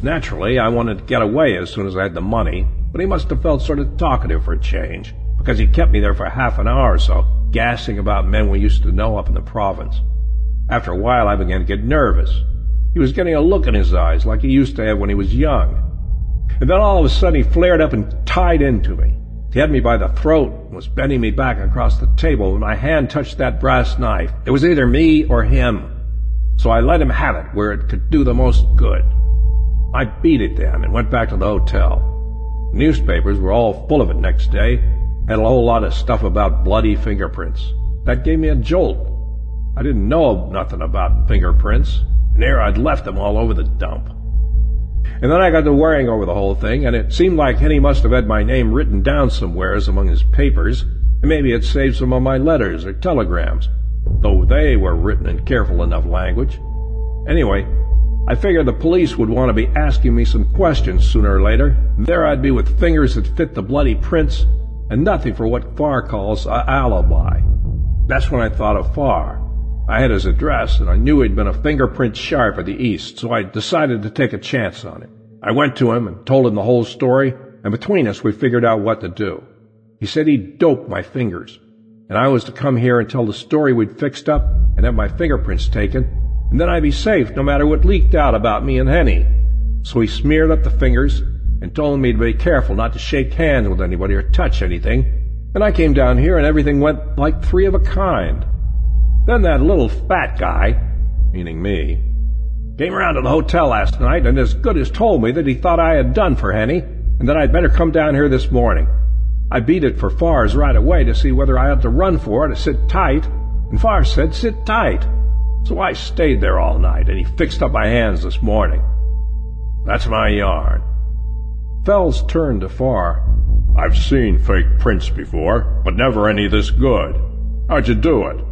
Naturally, I wanted to get away as soon as I had the money, but he must have felt sort of talkative for a change, because he kept me there for half an hour or so, gassing about men we used to know up in the province. After a while, I began to get nervous. He was getting a look in his eyes like he used to have when he was young. And then all of a sudden he flared up and tied into me. He had me by the throat and was bending me back across the table when my hand touched that brass knife. It was either me or him. So I let him have it where it could do the most good. I beat it then and went back to the hotel. Newspapers were all full of it next day. Had a whole lot of stuff about bloody fingerprints. That gave me a jolt. I didn't know nothing about fingerprints, and there I'd left them all over the dump. And then I got to worrying over the whole thing, and it seemed like Henny must have had my name written down somewheres among his papers, and maybe it saved some of my letters or telegrams, though they were written in careful enough language. Anyway, I figured the police would want to be asking me some questions sooner or later. There I'd be with fingers that fit the bloody prints and nothing for what Farr calls a alibi. That's when I thought of Farr. I had his address and I knew he'd been a fingerprint sharp at the East, so I decided to take a chance on him. I went to him and told him the whole story, and between us we figured out what to do. He said he'd dope my fingers, and I was to come here and tell the story we'd fixed up and have my fingerprints taken, and then I'd be safe no matter what leaked out about me and Henny. So he smeared up the fingers and told me to be careful not to shake hands with anybody or touch anything, and I came down here and everything went like three of a kind. Then that little fat guy, meaning me, came around to the hotel last night and as good as told me that he thought I had done for Henny and that I'd better come down here this morning. I beat it for Farr's right away to see whether I had to run for it or sit tight, and Farr's said sit tight. So I stayed there all night, and he fixed up my hands this morning. That's my yarn. Phels turned to Farr. I've seen fake prints before, but never any this good. How'd you do it?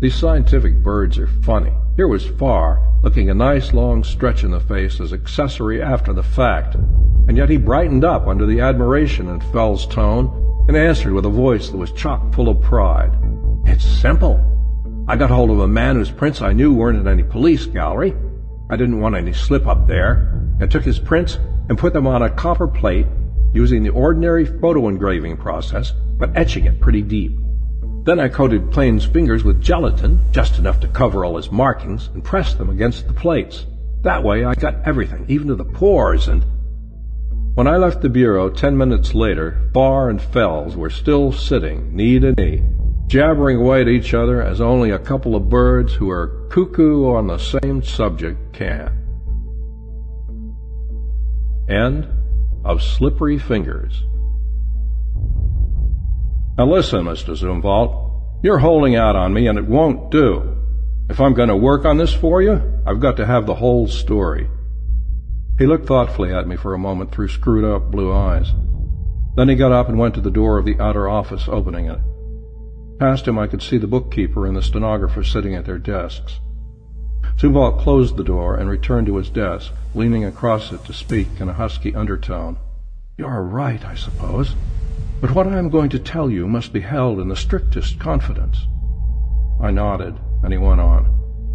These scientific birds are funny. Here was Farr looking a nice long stretch in the face as accessory after the fact, and yet he brightened up under the admiration in Phels' tone and answered with a voice that was chock full of pride. It's simple. I got hold of a man whose prints I knew weren't in any police gallery. I didn't want any slip up there, and took his prints and put them on a copper plate using the ordinary photo engraving process, but etching it pretty deep. Then I coated Klain's fingers with gelatin, just enough to cover all his markings, and pressed them against the plates. That way I got everything, even to the pores, and when I left the bureau ten minutes later, Farr and Phels were still sitting, knee to knee, jabbering away at each other as only a couple of birds who are cuckoo on the same subject can. End of Slippery Fingers. Now listen, Mr. Zumwalt, you're holding out on me and it won't do. If I'm going to work on this for you, I've got to have the whole story. He looked thoughtfully at me for a moment through screwed up blue eyes. Then he got up and went to the door of the outer office, opening it. Past him I could see the bookkeeper and the stenographer sitting at their desks. Zumwalt closed the door and returned to his desk, leaning across it to speak in a husky undertone. You're right, I suppose. But what I am going to tell you must be held in the strictest confidence. I nodded, and he went on.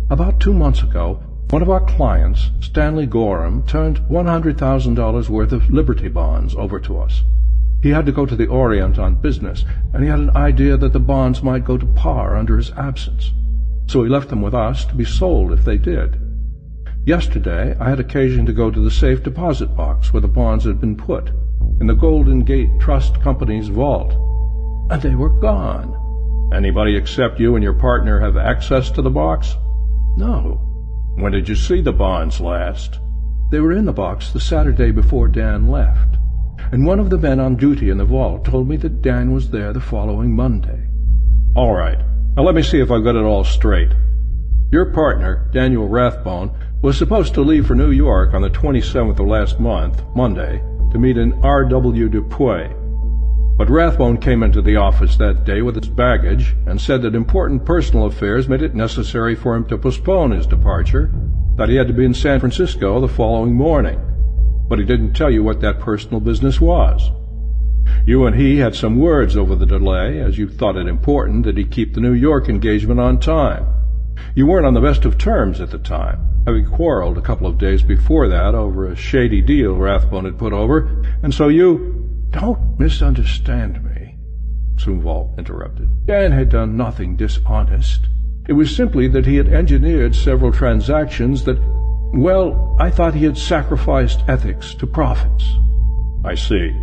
About two months ago, one of our clients, Stanley Gorham, turned $100,000 worth of Liberty bonds over to us. He had to go to the Orient on business, and he had an idea that the bonds might go to par under his absence. So he left them with us to be sold if they did. Yesterday I had occasion to go to the safe deposit box where the bonds had been put, in the Golden Gate Trust Company's vault, and they were gone. Anybody except you and your partner have access to the box? No. When did you see the bonds last? They were in the box the Saturday before Dan left, and one of the men on duty in the vault told me that Dan was there the following Monday. All right. Now let me see if I've got it all straight. Your partner, Daniel Rathbone, was supposed to leave for New York on the 27th of last month, Monday, to meet an R.W. Dupuy. But Rathbone came into the office that day with his baggage and said that important personal affairs made it necessary for him to postpone his departure, that he had to be in San Francisco the following morning. But he didn't tell you what that personal business was. You and he had some words over the delay, as you thought it important that he keep the New York engagement on time. You weren't on the best of terms at the time, having quarreled a couple of days before that over a shady deal Rathbone had put over, and so you don't misunderstand me, Zumwalt interrupted. Dan had done nothing dishonest. It was simply that he had engineered several transactions that, well, I thought he had sacrificed ethics to profits. I see.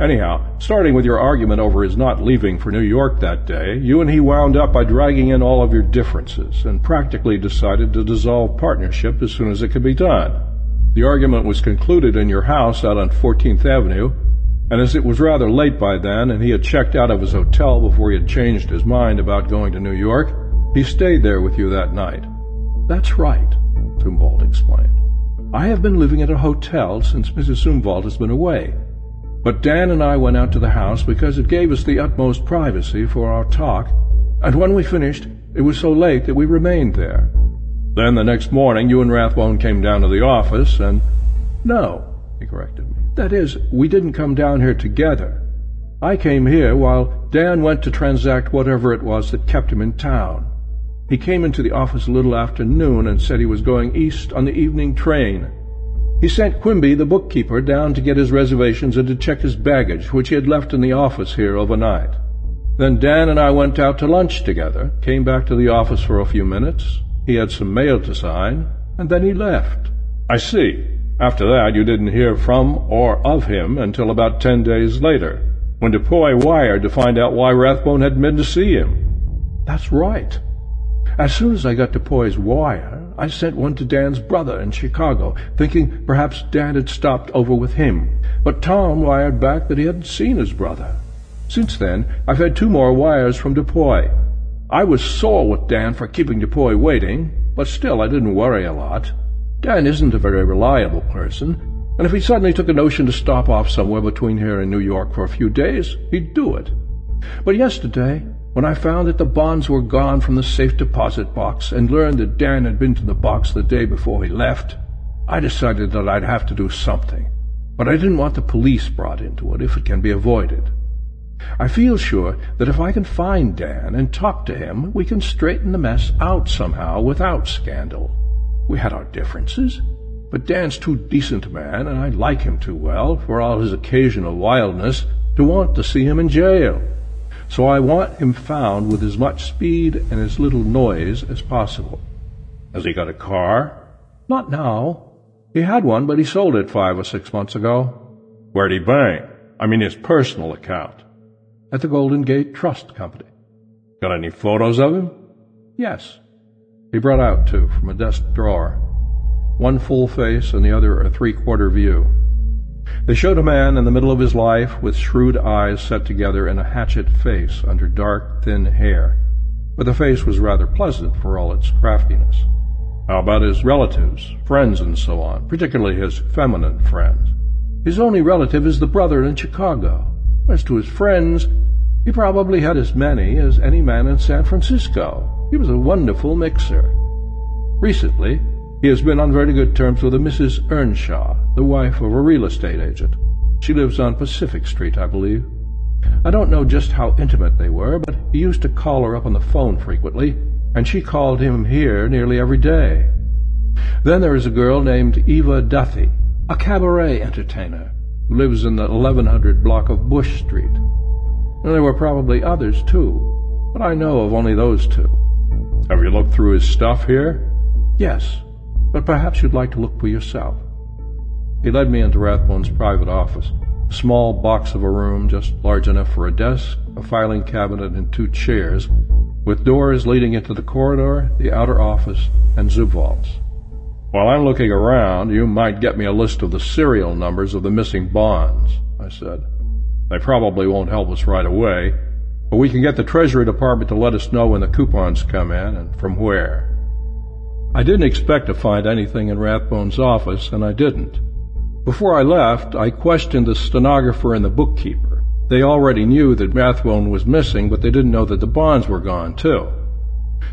Anyhow, starting with your argument over his not leaving for New York that day, you and he wound up by dragging in all of your differences and practically decided to dissolve partnership as soon as it could be done. The argument was concluded in your house out on 14th Avenue, and as it was rather late by then, and he had checked out of his hotel before he had changed his mind about going to New York, he stayed there with you that night. That's right, Zumwalt explained. I have been living at a hotel since Mrs. Zumwalt has been away. But Dan and I went out to the house because it gave us the utmost privacy for our talk, and when we finished, it was so late that we remained there. Then the next morning you and Rathbone came down to the office, and... No, he corrected me. That is, we didn't come down here together. I came here while Dan went to transact whatever it was that kept him in town. He came into the office a little after noon and said he was going east on the evening train. He sent Quimby, the bookkeeper, down to get his reservations and to check his baggage, which he had left in the office here overnight. Then Dan and I went out to lunch together, came back to the office for a few minutes. He had some mail to sign, and then he left. I see. After that, you didn't hear from or of him until about ten days later, when Dupuy wired to find out why Rathbone hadn't been to see him. That's right. As soon as I got Dupuy's wire, I sent one to Dan's brother in Chicago, thinking perhaps Dan had stopped over with him. But Tom wired back that he hadn't seen his brother. Since then, I've had two more wires from Dupuy. I was sore with Dan for keeping Dupuy waiting, but still I didn't worry a lot. Dan isn't a very reliable person, and if he suddenly took a notion to stop off somewhere between here and New York for a few days, he'd do it. But yesterday, when I found that the bonds were gone from the safe deposit box and learned that Dan had been to the box the day before he left, I decided that I'd have to do something. But I didn't want the police brought into it if it can be avoided. I feel sure that if I can find Dan and talk to him, we can straighten the mess out somehow without scandal. We had our differences, but Dan's too decent a man, and I like him too well, for all his occasional wildness, to want to see him in jail so I want him found with as much speed and as little noise as possible. Has he got a car? Not now. He had one, but he sold it five or six months ago. Where'd he bank? I mean his personal account. At the Golden Gate Trust Company. Got any photos of him? Yes. He brought out two from a desk drawer. One full face and the other a three-quarter view. They showed a man in the middle of his life with shrewd eyes set together and a hatchet face under dark, thin hair. But the face was rather pleasant for all its craftiness. How about his relatives, friends, and so on, particularly his feminine friends? His only relative is the brother in Chicago. As to his friends, he probably had as many as any man in San Francisco. He was a wonderful mixer. Recently, he has been on very good terms with a Mrs. Earnshaw, the wife of a real estate agent. She lives on Pacific Street, I believe. I don't know just how intimate they were, but he used to call her up on the phone frequently, and she called him here nearly every day. Then there is a girl named Eva Duthie, a cabaret entertainer, who lives in the 1100 block of Bush Street. And there were probably others, too, but I know of only those two. Have you looked through his stuff here? Yes, but perhaps you'd like to look for yourself. He led me into Rathbone's private office, a small box of a room just large enough for a desk, a filing cabinet, and two chairs, with doors leading into the corridor, the outer office, and zoo vaults. While I'm looking around, you might get me a list of the serial numbers of the missing bonds, I said. They probably won't help us right away, but we can get the Treasury Department to let us know when the coupons come in and from where. I didn't expect to find anything in Rathbone's office, and I didn't. Before I left, I questioned the stenographer and the bookkeeper. They already knew that Rathbone was missing, but they didn't know that the bonds were gone, too.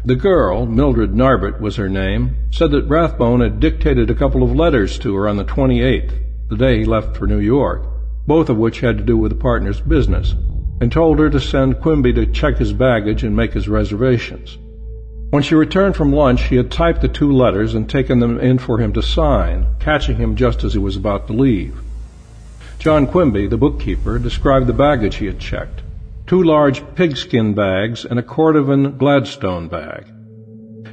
The girl, Mildred Narbert was her name, said that Rathbone had dictated a couple of letters to her on the 28th, the day he left for New York, both of which had to do with the partner's business, and told her to send Quimby to check his baggage and make his reservations. When she returned from lunch, he had typed the two letters and taken them in for him to sign, catching him just as he was about to leave. John Quimby, the bookkeeper, described the baggage he had checked. Two large pigskin bags and a Cordovan Gladstone bag.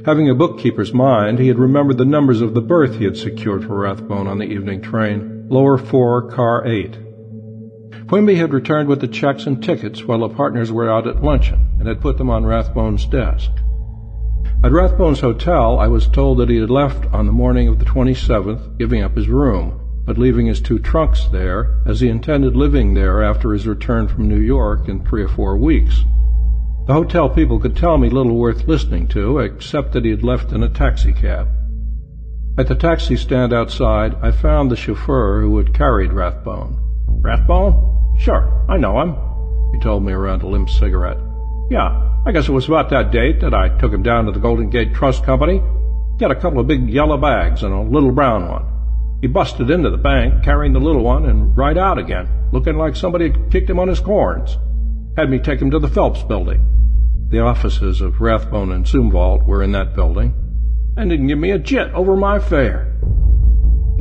Having a bookkeeper's mind, he had remembered the numbers of the berth he had secured for Rathbone on the evening train, lower 4, car 8. Quimby had returned with the checks and tickets while the partners were out at luncheon and had put them on Rathbone's desk. At Rathbone's hotel, I was told that he had left on the morning of the 27th, giving up his room, but leaving his two trunks there, as he intended living there after his return from New York in three or four weeks. The hotel people could tell me little worth listening to, except that he had left in a taxicab. At the taxi stand outside, I found the chauffeur who had carried Rathbone. Rathbone? Sure, I know him, he told me around a limp cigarette. Yeah, I guess it was about that date that I took him down to the Golden Gate Trust Company. He had a couple of big yellow bags and a little brown one. He busted into the bank carrying the little one and right out again, looking like somebody had kicked him on his corns. Had me take him to the Phelps building. The offices of Rathbone and Zumwalt were in that building, and didn't give me a jit over my fare.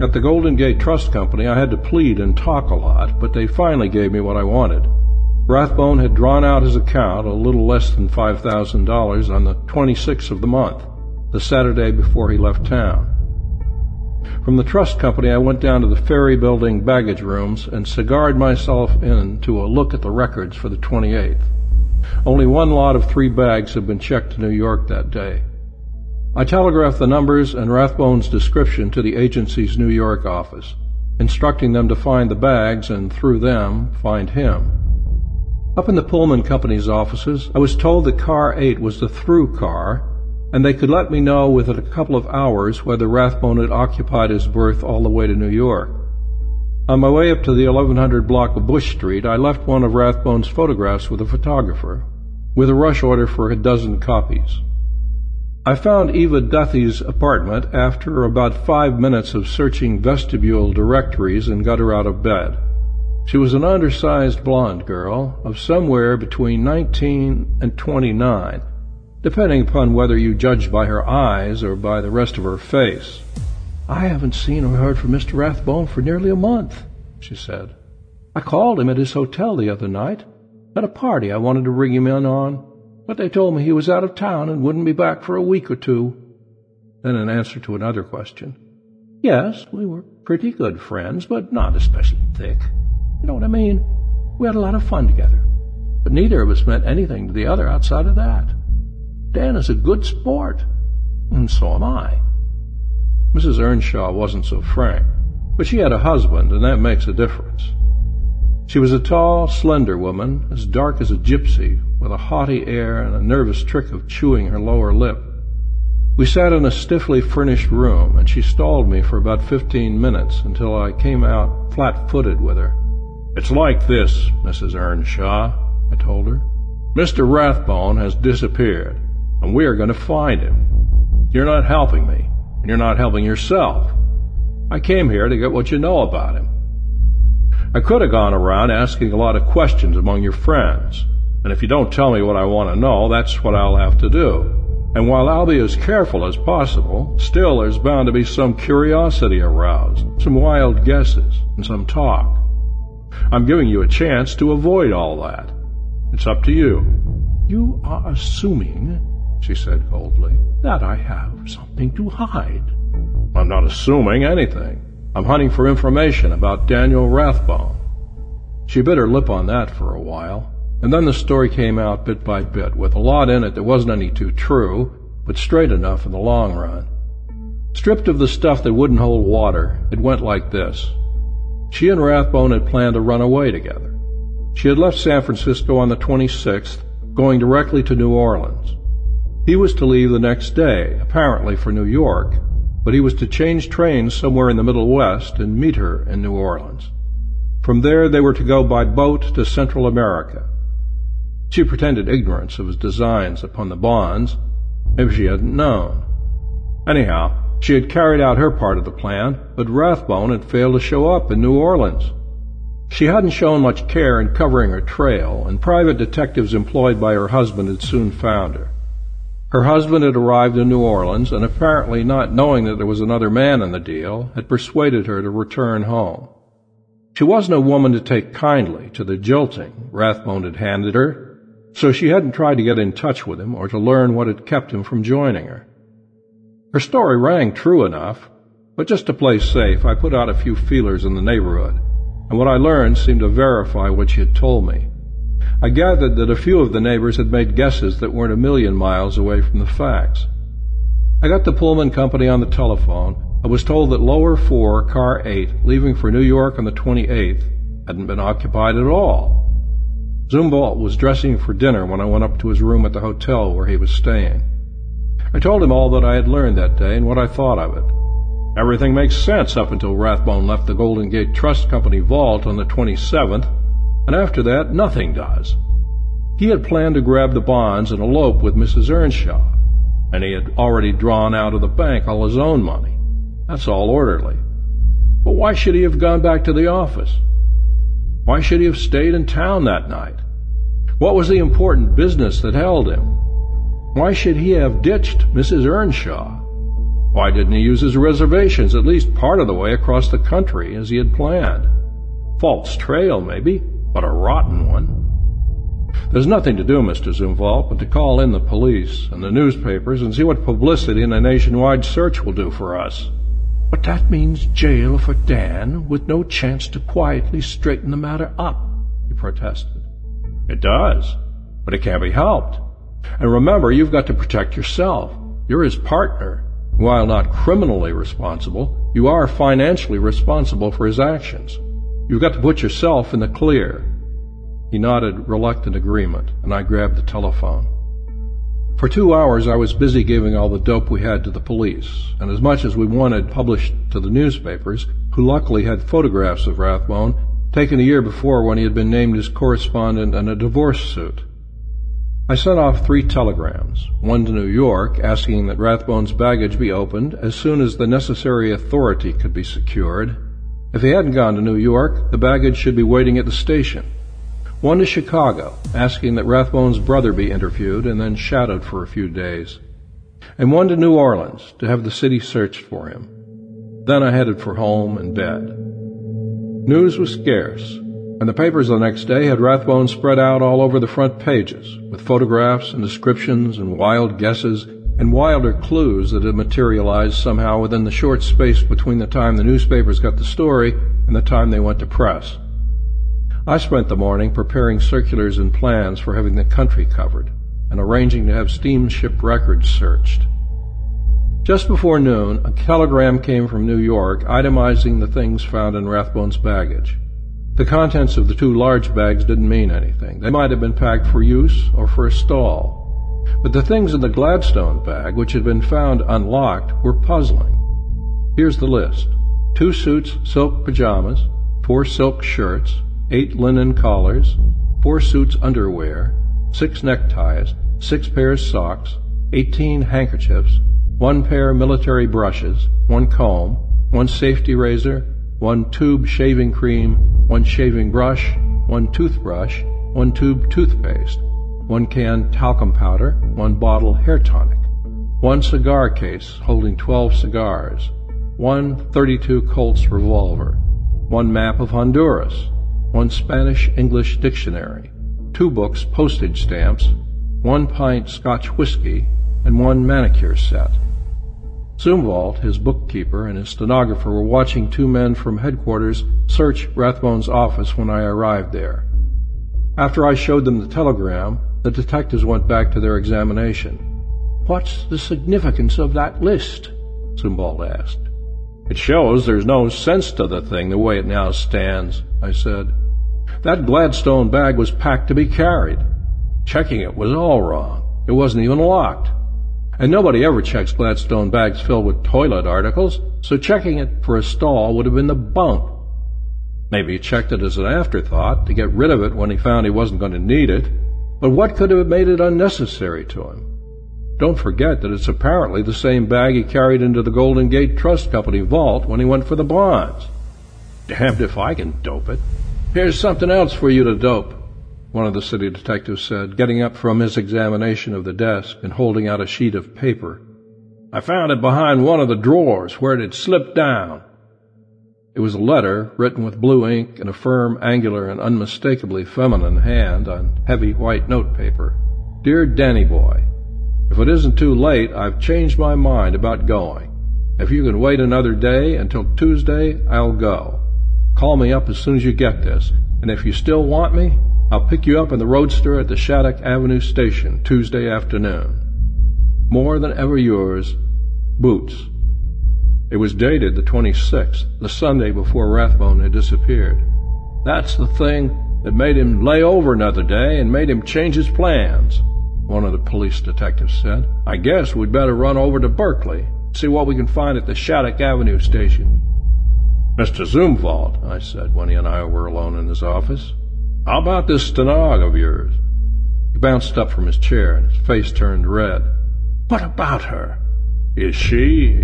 At the Golden Gate Trust Company, I had to plead and talk a lot, but they finally gave me what I wanted. Rathbone had drawn out his account a little less than $5,000 on the 26th of the month, the Saturday before he left town. From the trust company, I went down to the ferry building baggage rooms and cigared myself in to a look at the records for the 28th. Only one lot of three bags had been checked to New York that day. I telegraphed the numbers and Rathbone's description to the agency's New York office, instructing them to find the bags and, through them, find him. Up in the Pullman Company's offices, I was told that Car 8 was the through car, and they could let me know within a couple of hours whether Rathbone had occupied his berth all the way to New York. On my way up to the 1100 block of Bush Street, I left one of Rathbone's photographs with a photographer, with a rush order for a dozen copies. I found Eva Duthie's apartment after about five minutes of searching vestibule directories and got her out of bed. She was an undersized blonde girl of somewhere between 19 and 29, depending upon whether you judged by her eyes or by the rest of her face. I haven't seen or heard from Mr. Rathbone for nearly a month, she said. I called him at his hotel the other night, at a party I wanted to ring him in on, but they told me he was out of town and wouldn't be back for a week or two. Then in answer to another question, Yes, we were pretty good friends, but not especially thick. You know what I mean? We had a lot of fun together. But neither of us meant anything to the other outside of that. Dan is a good sport, and so am I. Mrs. Earnshaw wasn't so frank, but she had a husband, and that makes a difference. She was a tall, slender woman, as dark as a gypsy, with a haughty air and a nervous trick of chewing her lower lip. We sat in a stiffly furnished room, and she stalled me for about fifteen minutes until I came out flat-footed with her. It's like this, Mrs. Earnshaw, I told her. Mr. Rathbone has disappeared, and we are going to find him. You're not helping me, and you're not helping yourself. I came here to get what you know about him. I could have gone around asking a lot of questions among your friends, and if you don't tell me what I want to know, that's what I'll have to do. And while I'll be as careful as possible, still there's bound to be some curiosity aroused, some wild guesses, and some talk. I'm giving you a chance to avoid all that. It's up to you. You are assuming, she said coldly, that I have something to hide. I'm not assuming anything. I'm hunting for information about Daniel Rathbone. She bit her lip on that for a while, and then the story came out bit by bit, with a lot in it that wasn't any too true, but straight enough in the long run. Stripped of the stuff that wouldn't hold water, it went like this. She and Rathbone had planned to run away together. She had left San Francisco on the 26th, going directly to New Orleans. He was to leave the next day, apparently for New York, but he was to change trains somewhere in the Middle West and meet her in New Orleans. From there they were to go by boat to Central America. She pretended ignorance of his designs upon the bonds. Maybe she hadn't known. Anyhow, she had carried out her part of the plan, but Rathbone had failed to show up in New Orleans. She hadn't shown much care in covering her trail, and private detectives employed by her husband had soon found her. Her husband had arrived in New Orleans, and apparently not knowing that there was another man in the deal, had persuaded her to return home. She wasn't a woman to take kindly to the jilting Rathbone had handed her, so she hadn't tried to get in touch with him or to learn what had kept him from joining her. Her story rang true enough, but just to play safe, I put out a few feelers in the neighborhood, and what I learned seemed to verify what she had told me. I gathered that a few of the neighbors had made guesses that weren't a million miles away from the facts. I got the Pullman Company on the telephone. I was told that Lower 4, Car 8, leaving for New York on the 28th, hadn't been occupied at all. Zumwalt was dressing for dinner when I went up to his room at the hotel where he was staying. I told him all that I had learned that day and what I thought of it. Everything makes sense up until Rathbone left the Golden Gate Trust Company vault on the 27th, and after that, nothing does. He had planned to grab the bonds and elope with Mrs. Earnshaw, and he had already drawn out of the bank all his own money. That's all orderly. But why should he have gone back to the office? Why should he have stayed in town that night? What was the important business that held him? Why should he have ditched Mrs. Earnshaw? Why didn't he use his reservations at least part of the way across the country as he had planned? False trail, maybe, but a rotten one. There's nothing to do, Mr. Zumwalt, but to call in the police and the newspapers and see what publicity and a nationwide search will do for us. But that means jail for Dan with no chance to quietly straighten the matter up, he protested. It does, but it can't be helped. And remember, you've got to protect yourself. You're his partner. While not criminally responsible, you are financially responsible for his actions. You've got to put yourself in the clear. He nodded reluctant agreement, and I grabbed the telephone. For two hours I was busy giving all the dope we had to the police, and as much as we wanted published to the newspapers, who luckily had photographs of Rathbone, taken a year before when he had been named as correspondent in a divorce suit. I sent off three telegrams, one to New York asking that Rathbone's baggage be opened as soon as the necessary authority could be secured. If he hadn't gone to New York, the baggage should be waiting at the station. One to Chicago, asking that Rathbone's brother be interviewed and then shadowed for a few days. And one to New Orleans, to have the city searched for him. Then I headed for home and bed. News was scarce, and the papers the next day had Rathbone spread out all over the front pages, with photographs and descriptions and wild guesses and wilder clues that had materialized somehow within the short space between the time the newspapers got the story and the time they went to press. I spent the morning preparing circulars and plans for having the country covered and arranging to have steamship records searched. Just before noon, a telegram came from New York itemizing the things found in Rathbone's baggage. The contents of the two large bags didn't mean anything. They might have been packed for use or for a stall. But the things in the Gladstone bag, which had been found unlocked, were puzzling. Here's the list. Two suits silk pajamas, four silk shirts, eight linen collars, four suits underwear, six neckties, six pairs socks, eighteen handkerchiefs, one pair military brushes, one comb, one safety razor, one tube shaving cream, one shaving brush, one toothbrush, one tube toothpaste, one can talcum powder, one bottle hair tonic, one cigar case holding 12 cigars, one 32 Colts revolver, one map of Honduras, one Spanish English dictionary, two books postage stamps, one pint Scotch whiskey, and one manicure set. Zumwalt, his bookkeeper, and his stenographer were watching two men from headquarters search Rathbone's office when I arrived there. After I showed them the telegram, the detectives went back to their examination. What's the significance of that list? Zumwalt asked. It shows there's no sense to the thing the way it now stands, I said. That Gladstone bag was packed to be carried. Checking it was all wrong. It wasn't even locked. And nobody ever checks Gladstone bags filled with toilet articles, so checking it for a stall would have been the bunk. Maybe he checked it as an afterthought to get rid of it when he found he wasn't going to need it, but what could have made it unnecessary to him? Don't forget that it's apparently the same bag he carried into the Golden Gate Trust Company vault when he went for the bonds. Damned if I can dope it. Here's something else for you to dope one of the city detectives said, getting up from his examination of the desk and holding out a sheet of paper. I found it behind one of the drawers where it had slipped down. It was a letter written with blue ink in a firm, angular, and unmistakably feminine hand on heavy white notepaper. Dear Danny Boy, if it isn't too late, I've changed my mind about going. If you can wait another day until Tuesday, I'll go. Call me up as soon as you get this, and if you still want me, I'll pick you up in the roadster at the Shattuck Avenue station Tuesday afternoon. More than ever yours, Boots. It was dated the 26th, the Sunday before Rathbone had disappeared. That's the thing that made him lay over another day and made him change his plans, one of the police detectives said. I guess we'd better run over to Berkeley, see what we can find at the Shattuck Avenue station. Mr. Zumwalt, I said when he and I were alone in his office, how about this stenog of yours? He bounced up from his chair and his face turned red. What about her? Is she?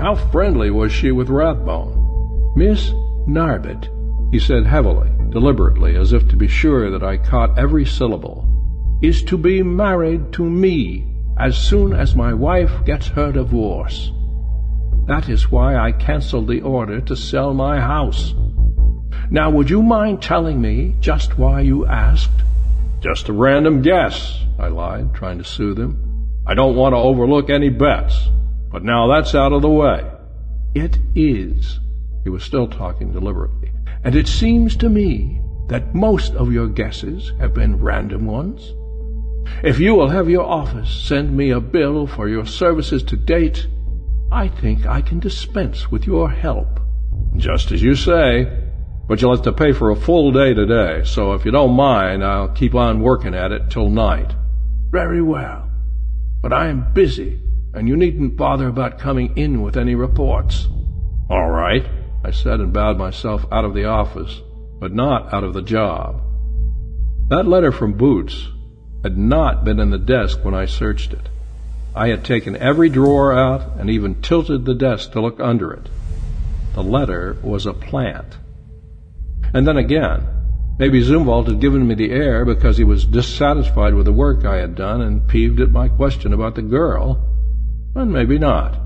How friendly was she with Rathbone? Miss Narbet, he said heavily, deliberately, as if to be sure that I caught every syllable, is to be married to me as soon as my wife gets her divorce. That is why I canceled the order to sell my house. Now, would you mind telling me just why you asked? Just a random guess, I lied, trying to soothe him. I don't want to overlook any bets, but now that's out of the way. It is. He was still talking deliberately. And it seems to me that most of your guesses have been random ones. If you will have your office send me a bill for your services to date, I think I can dispense with your help. Just as you say. But you'll have to pay for a full day today, so if you don't mind, I'll keep on working at it till night. Very well. But I am busy, and you needn't bother about coming in with any reports. All right, I said and bowed myself out of the office, but not out of the job. That letter from Boots had not been in the desk when I searched it. I had taken every drawer out and even tilted the desk to look under it. The letter was a plant. And then again, maybe Zumwalt had given me the air because he was dissatisfied with the work I had done and peeved at my question about the girl, and maybe not.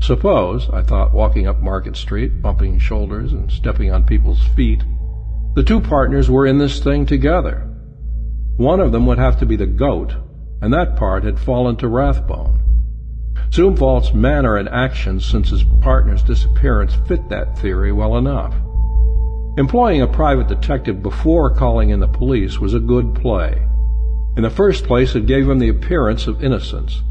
Suppose, I thought, walking up Market Street, bumping shoulders and stepping on people's feet, the two partners were in this thing together. One of them would have to be the goat, and that part had fallen to Rathbone. Zumwalt's manner and actions since his partner's disappearance fit that theory well enough. Employing a private detective before calling in the police was a good play. In the first place, it gave him the appearance of innocence.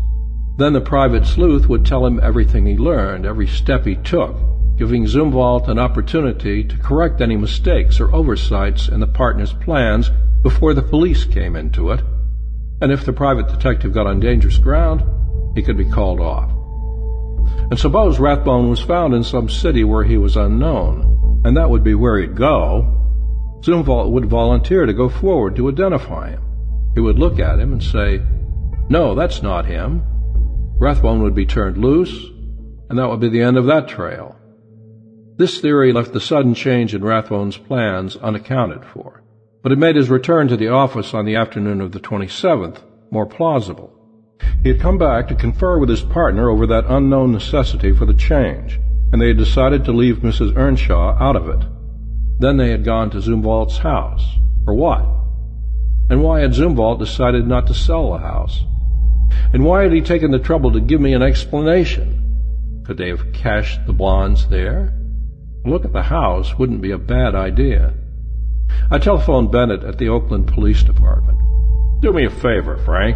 Then the private sleuth would tell him everything he learned, every step he took, giving Zumwalt an opportunity to correct any mistakes or oversights in the partner's plans before the police came into it, and if the private detective got on dangerous ground, he could be called off. And suppose Rathbone was found in some city where he was unknown, and that would be where he'd go, Zumwalt would volunteer to go forward to identify him. He would look at him and say, No, that's not him. Rathbone would be turned loose, and that would be the end of that trail. This theory left the sudden change in Rathbone's plans unaccounted for but it made his return to the office on the afternoon of the 27th more plausible. He had come back to confer with his partner over that unknown necessity for the change, and they had decided to leave Mrs. Earnshaw out of it. Then they had gone to Zumwalt's house. For what? And why had Zumwalt decided not to sell the house? And why had he taken the trouble to give me an explanation? Could they have cached the bonds there? Look at the house wouldn't be a bad idea. I telephoned Bennett at the Oakland Police Department. Do me a favor, Frank.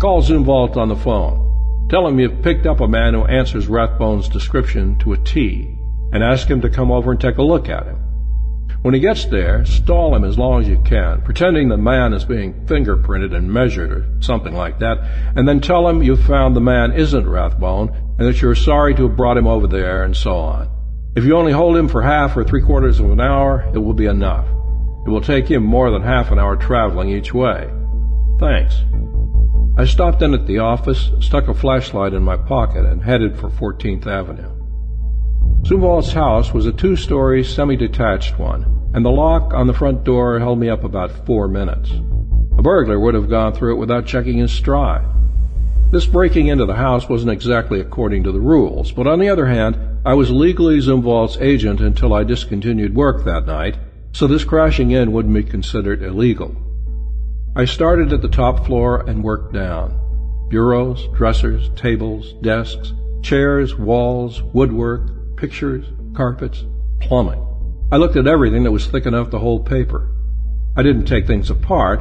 Call Zumwalt on the phone. Tell him you've picked up a man who answers Rathbone's description to a T, and ask him to come over and take a look at him. When he gets there, stall him as long as you can, pretending the man is being fingerprinted and measured or something like that, and then tell him you've found the man isn't Rathbone and that you're sorry to have brought him over there and so on. If you only hold him for half or three quarters of an hour, it will be enough. It will take him more than half an hour traveling each way. Thanks. I stopped in at the office, stuck a flashlight in my pocket, and headed for 14th Avenue. Zumwalt's house was a two-story, semi-detached one, and the lock on the front door held me up about four minutes. A burglar would have gone through it without checking his stride. This breaking into the house wasn't exactly according to the rules, but on the other hand, I was legally Zumwalt's agent until I discontinued work that night, so this crashing in wouldn't be considered illegal. I started at the top floor and worked down. Bureaus, dressers, tables, desks, chairs, walls, woodwork, pictures, carpets, plumbing. I looked at everything that was thick enough to hold paper. I didn't take things apart,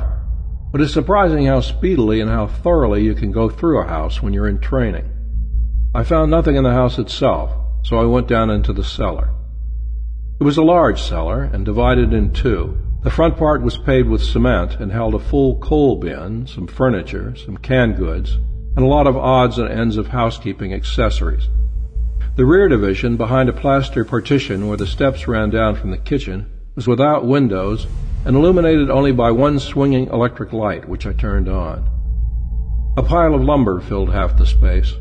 but it's surprising how speedily and how thoroughly you can go through a house when you're in training. I found nothing in the house itself, so I went down into the cellar. It was a large cellar and divided in two. The front part was paved with cement and held a full coal bin, some furniture, some canned goods, and a lot of odds and ends of housekeeping accessories. The rear division, behind a plaster partition where the steps ran down from the kitchen, was without windows and illuminated only by one swinging electric light, which I turned on. A pile of lumber filled half the space.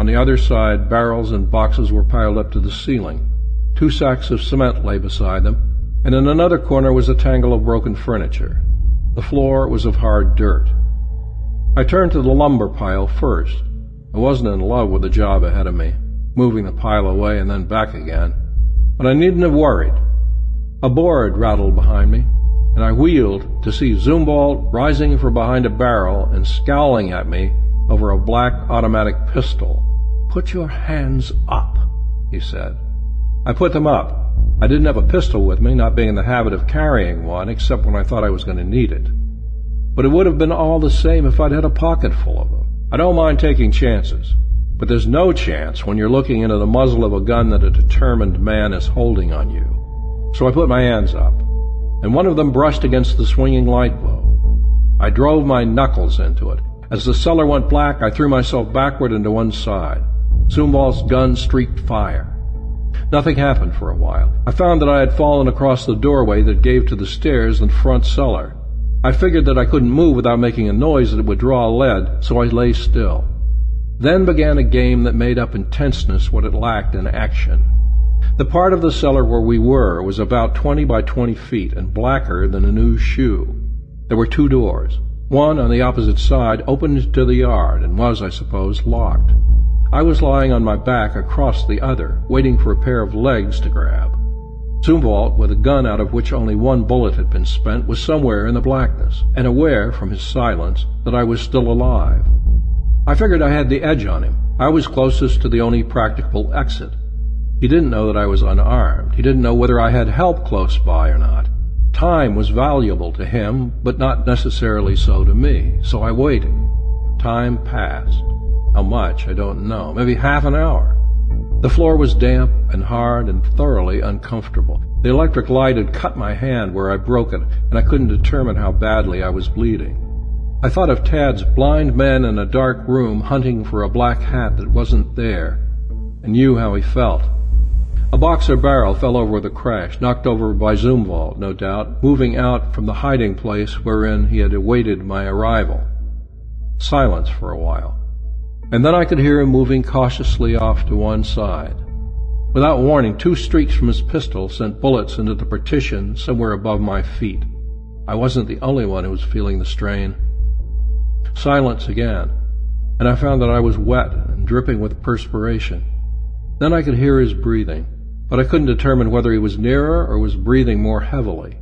On the other side, barrels and boxes were piled up to the ceiling. Two sacks of cement lay beside them, and in another corner was a tangle of broken furniture. The floor was of hard dirt. I turned to the lumber pile first. I wasn't in love with the job ahead of me. moving the pile away and then back again. But I needn't have worried. A board rattled behind me, and I wheeled to see Zumwalt rising from behind a barrel and scowling at me over a black automatic pistol. Put your hands up, he said. I put them up. I didn't have a pistol with me, not being in the habit of carrying one, except when I thought I was going to need it. But it would have been all the same if I'd had a pocket full of them. I don't mind taking chances, but there's no chance when you're looking into the muzzle of a gun that a determined man is holding on you. So I put my hands up, and one of them brushed against the swinging light bulb. I drove my knuckles into it. As the cellar went black, I threw myself backward into one side. Zumwalt's gun streaked fire. Nothing happened for a while. I found that I had fallen across the doorway that gave to the stairs and front cellar. I figured that I couldn't move without making a noise that would draw lead, so I lay still. Then began a game that made up in tenseness what it lacked in action. The part of the cellar where we were was about 20 by 20 feet and blacker than a new shoe. There were two doors. One on the opposite side opened to the yard and was, I suppose, locked. I was lying on my back across the other, waiting for a pair of legs to grab. Zumwalt, with a gun out of which only one bullet had been spent, was somewhere in the blackness, and aware, from his silence, that I was still alive. I figured I had the edge on him. I was closest to the only practicable exit. He didn't know that I was unarmed. He didn't know whether I had help close by or not. Time was valuable to him, but not necessarily so to me, so I waited. Time passed. How much, I don't know. Maybe half an hour. The floor was damp and hard and thoroughly uncomfortable. The electric light had cut my hand where I broke it, and I couldn't determine how badly I was bleeding. I thought of Tad's blind men in a dark room hunting for a black hat that wasn't there, and knew how he felt. A boxer barrel fell over the crash, knocked over by Zumwalt, no doubt, moving out from the hiding place wherein he had awaited my arrival. Silence for a while and then I could hear him moving cautiously off to one side. Without warning, two streaks from his pistol sent bullets into the partition somewhere above my feet. I wasn't the only one who was feeling the strain. Silence again, and I found that I was wet and dripping with perspiration. Then I could hear his breathing, but I couldn't determine whether he was nearer or was breathing more heavily.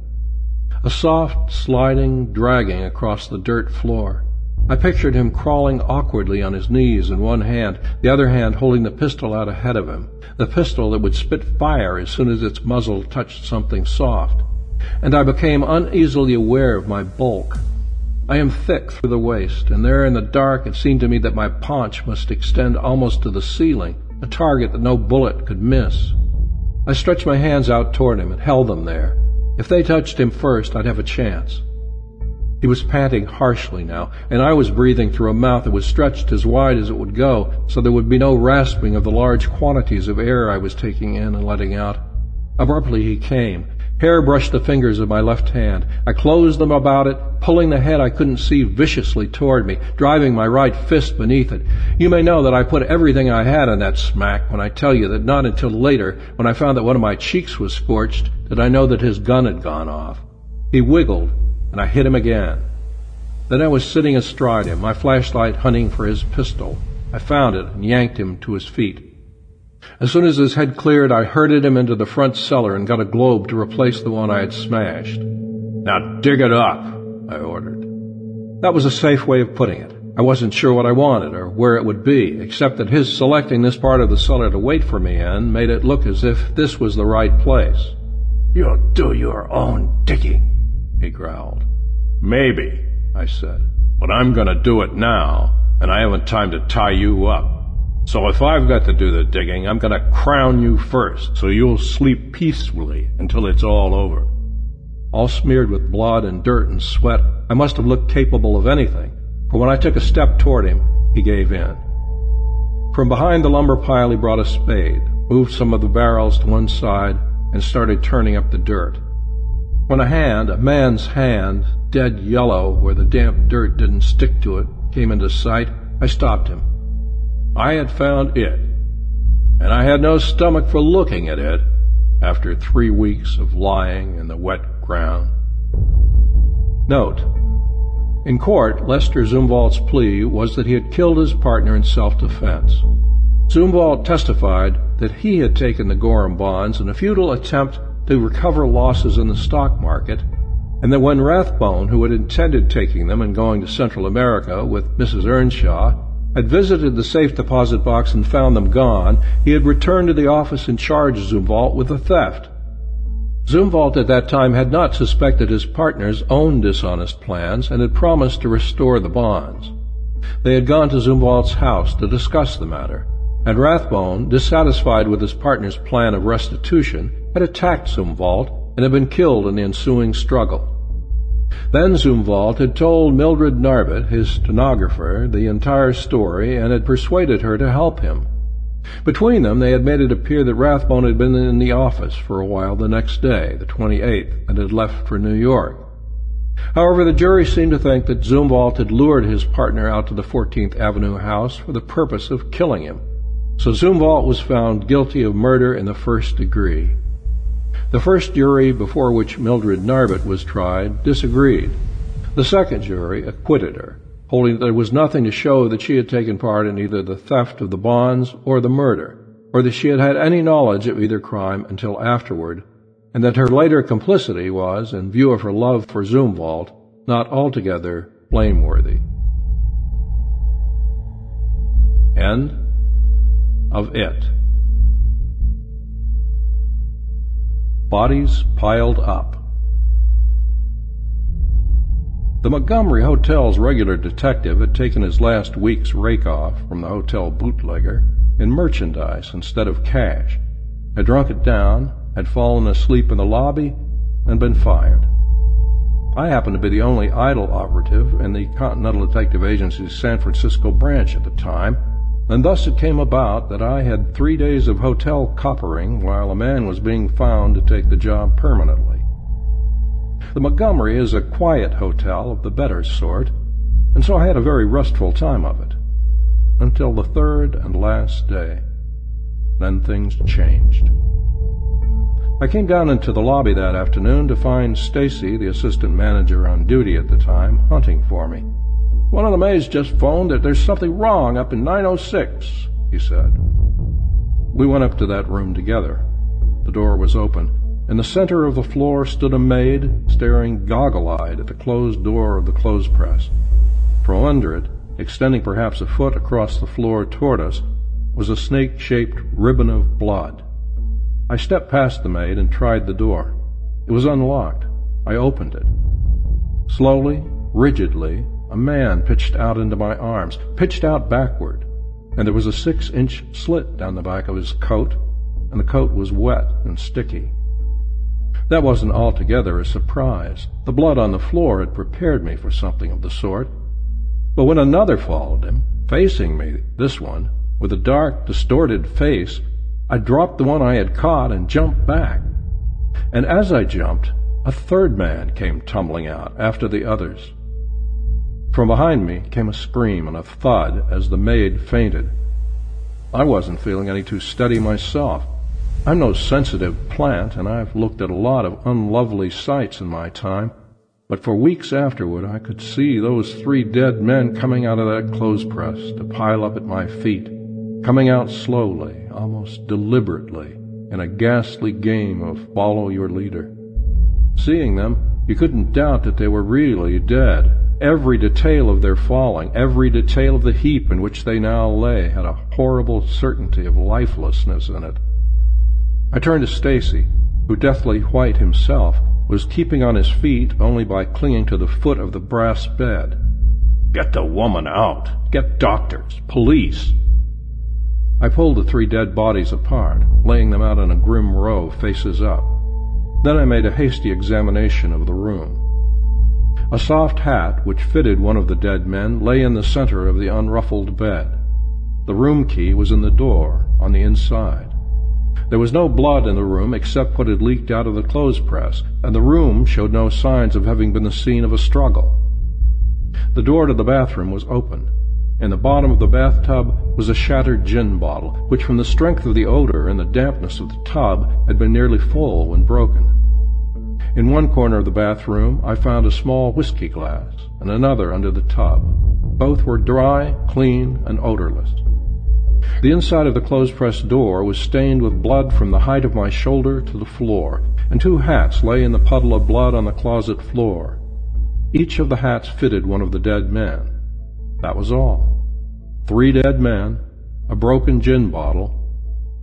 A soft, sliding, dragging across the dirt floor. I pictured him crawling awkwardly on his knees in one hand, the other hand holding the pistol out ahead of him, the pistol that would spit fire as soon as its muzzle touched something soft. And I became uneasily aware of my bulk. I am thick through the waist, and there in the dark it seemed to me that my paunch must extend almost to the ceiling, a target that no bullet could miss. I stretched my hands out toward him and held them there. If they touched him first, I'd have a chance. He was panting harshly now, and I was breathing through a mouth that was stretched as wide as it would go, so there would be no rasping of the large quantities of air I was taking in and letting out. Abruptly he came. Hair brushed the fingers of my left hand. I closed them about it, pulling the head I couldn't see viciously toward me, driving my right fist beneath it. You may know that I put everything I had on that smack when I tell you that not until later, when I found that one of my cheeks was scorched, did I know that his gun had gone off. He wiggled, and I hit him again. Then I was sitting astride him, my flashlight hunting for his pistol. I found it and yanked him to his feet. As soon as his head cleared, I herded him into the front cellar and got a globe to replace the one I had smashed. Now dig it up, I ordered. That was a safe way of putting it. I wasn't sure what I wanted or where it would be, except that his selecting this part of the cellar to wait for me in made it look as if this was the right place. You'll do your own digging, he growled. Maybe, I said, but I'm to do it now, and I haven't time to tie you up. So if I've got to do the digging, I'm to crown you first, so you'll sleep peacefully until it's all over. All smeared with blood and dirt and sweat, I must have looked capable of anything, for when I took a step toward him, he gave in. From behind the lumber pile, he brought a spade, moved some of the barrels to one side, and started turning up the dirt. When a hand, a man's hand, dead yellow where the damp dirt didn't stick to it, came into sight, I stopped him. I had found it, and I had no stomach for looking at it after three weeks of lying in the wet ground. Note. In court, Lester Zumwalt's plea was that he had killed his partner in self-defense. Zumwalt testified that he had taken the Gorham bonds in a futile attempt to recover losses in the stock market, and that when Rathbone, who had intended taking them and going to Central America with Mrs. Earnshaw, had visited the safe deposit box and found them gone, he had returned to the office and charged Zumwalt with the theft. Zumwalt at that time had not suspected his partner's own dishonest plans and had promised to restore the bonds. They had gone to Zumwalt's house to discuss the matter, and Rathbone, dissatisfied with his partner's plan of restitution, had attacked Zumwalt and had been killed in the ensuing struggle. Then Zumwalt had told Mildred Narbut, his stenographer, the entire story and had persuaded her to help him. Between them, they had made it appear that Rathbone had been in the office for a while the next day, the 28th, and had left for New York. However, the jury seemed to think that Zumwalt had lured his partner out to the 14th Avenue house for the purpose of killing him. So Zumwalt was found guilty of murder in the first degree. The first jury before which Mildred Narbut was tried disagreed. The second jury acquitted her, holding that there was nothing to show that she had taken part in either the theft of the bonds or the murder, or that she had had any knowledge of either crime until afterward, and that her later complicity was, in view of her love for Zumwalt, not altogether blameworthy. End of it. Bodies piled up. The Montgomery Hotel's regular detective had taken his last week's rake off from the hotel bootlegger in merchandise instead of cash, had drunk it down, had fallen asleep in the lobby, and been fired. I happened to be the only idle operative in the Continental Detective Agency's San Francisco branch at the time, and thus it came about that I had three days of hotel coppering while a man was being found to take the job permanently. The Montgomery is a quiet hotel of the better sort, and so I had a very restful time of it. Until the third and last day. Then things changed. I came down into the lobby that afternoon to find Stacy, the assistant manager on duty at the time, hunting for me. One of the maids just phoned that there's something wrong up in 906, he said. We went up to that room together. The door was open. In the center of the floor stood a maid, staring goggle-eyed at the closed door of the clothes press. From under it, extending perhaps a foot across the floor toward us, was a snake-shaped ribbon of blood. I stepped past the maid and tried the door. It was unlocked. I opened it. Slowly, rigidly, a man pitched out into my arms, pitched out backward, and there was a six inch slit down the back of his coat, and the coat was wet and sticky. That wasn't altogether a surprise. The blood on the floor had prepared me for something of the sort. But when another followed him, facing me, this one, with a dark, distorted face, I dropped the one I had caught and jumped back. And as I jumped, a third man came tumbling out after the others. From behind me came a scream and a thud as the maid fainted. I wasn't feeling any too steady myself. I'm no sensitive plant, and I've looked at a lot of unlovely sights in my time, but for weeks afterward I could see those three dead men coming out of that clothes press to pile up at my feet, coming out slowly, almost deliberately, in a ghastly game of follow your leader. Seeing them, you couldn't doubt that they were really dead, Every detail of their falling, every detail of the heap in which they now lay, had a horrible certainty of lifelessness in it. I turned to Stacy, who, deathly white himself, was keeping on his feet only by clinging to the foot of the brass bed. Get the woman out! Get doctors! Police! I pulled the three dead bodies apart, laying them out in a grim row, faces up. Then I made a hasty examination of the room. A soft hat, which fitted one of the dead men, lay in the center of the unruffled bed. The room key was in the door, on the inside. There was no blood in the room except what had leaked out of the clothes press, and the room showed no signs of having been the scene of a struggle. The door to the bathroom was open. In the bottom of the bathtub was a shattered gin bottle, which from the strength of the odor and the dampness of the tub had been nearly full when broken. In one corner of the bathroom I found a small whiskey glass, and another under the tub. Both were dry, clean, and odorless. The inside of the clothes-press door was stained with blood from the height of my shoulder to the floor, and two hats lay in the puddle of blood on the closet floor. Each of the hats fitted one of the dead men. That was all. Three dead men, a broken gin bottle,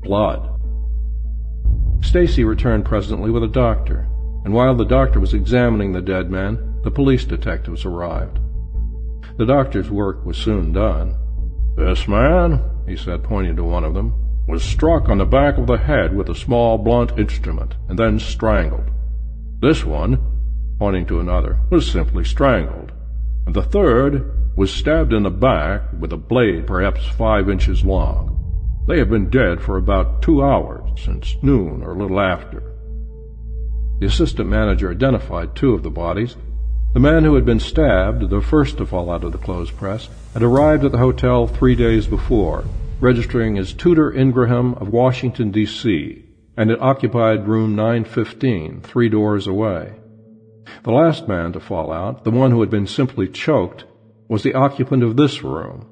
blood. Stacy returned presently with a doctor, and while the doctor was examining the dead man, the police detectives arrived. The doctor's work was soon done. This man, he said, pointing to one of them, was struck on the back of the head with a small blunt instrument and then strangled. This one, pointing to another, was simply strangled. And the third was stabbed in the back with a blade perhaps five inches long. They have been dead for about two hours, since noon or a little after. The assistant manager identified two of the bodies. The man who had been stabbed, the first to fall out of the clothes press, had arrived at the hotel three days before, registering as Tudor Ingraham of Washington, D.C., and had occupied room 915, three doors away. The last man to fall out, the one who had been simply choked, was the occupant of this room.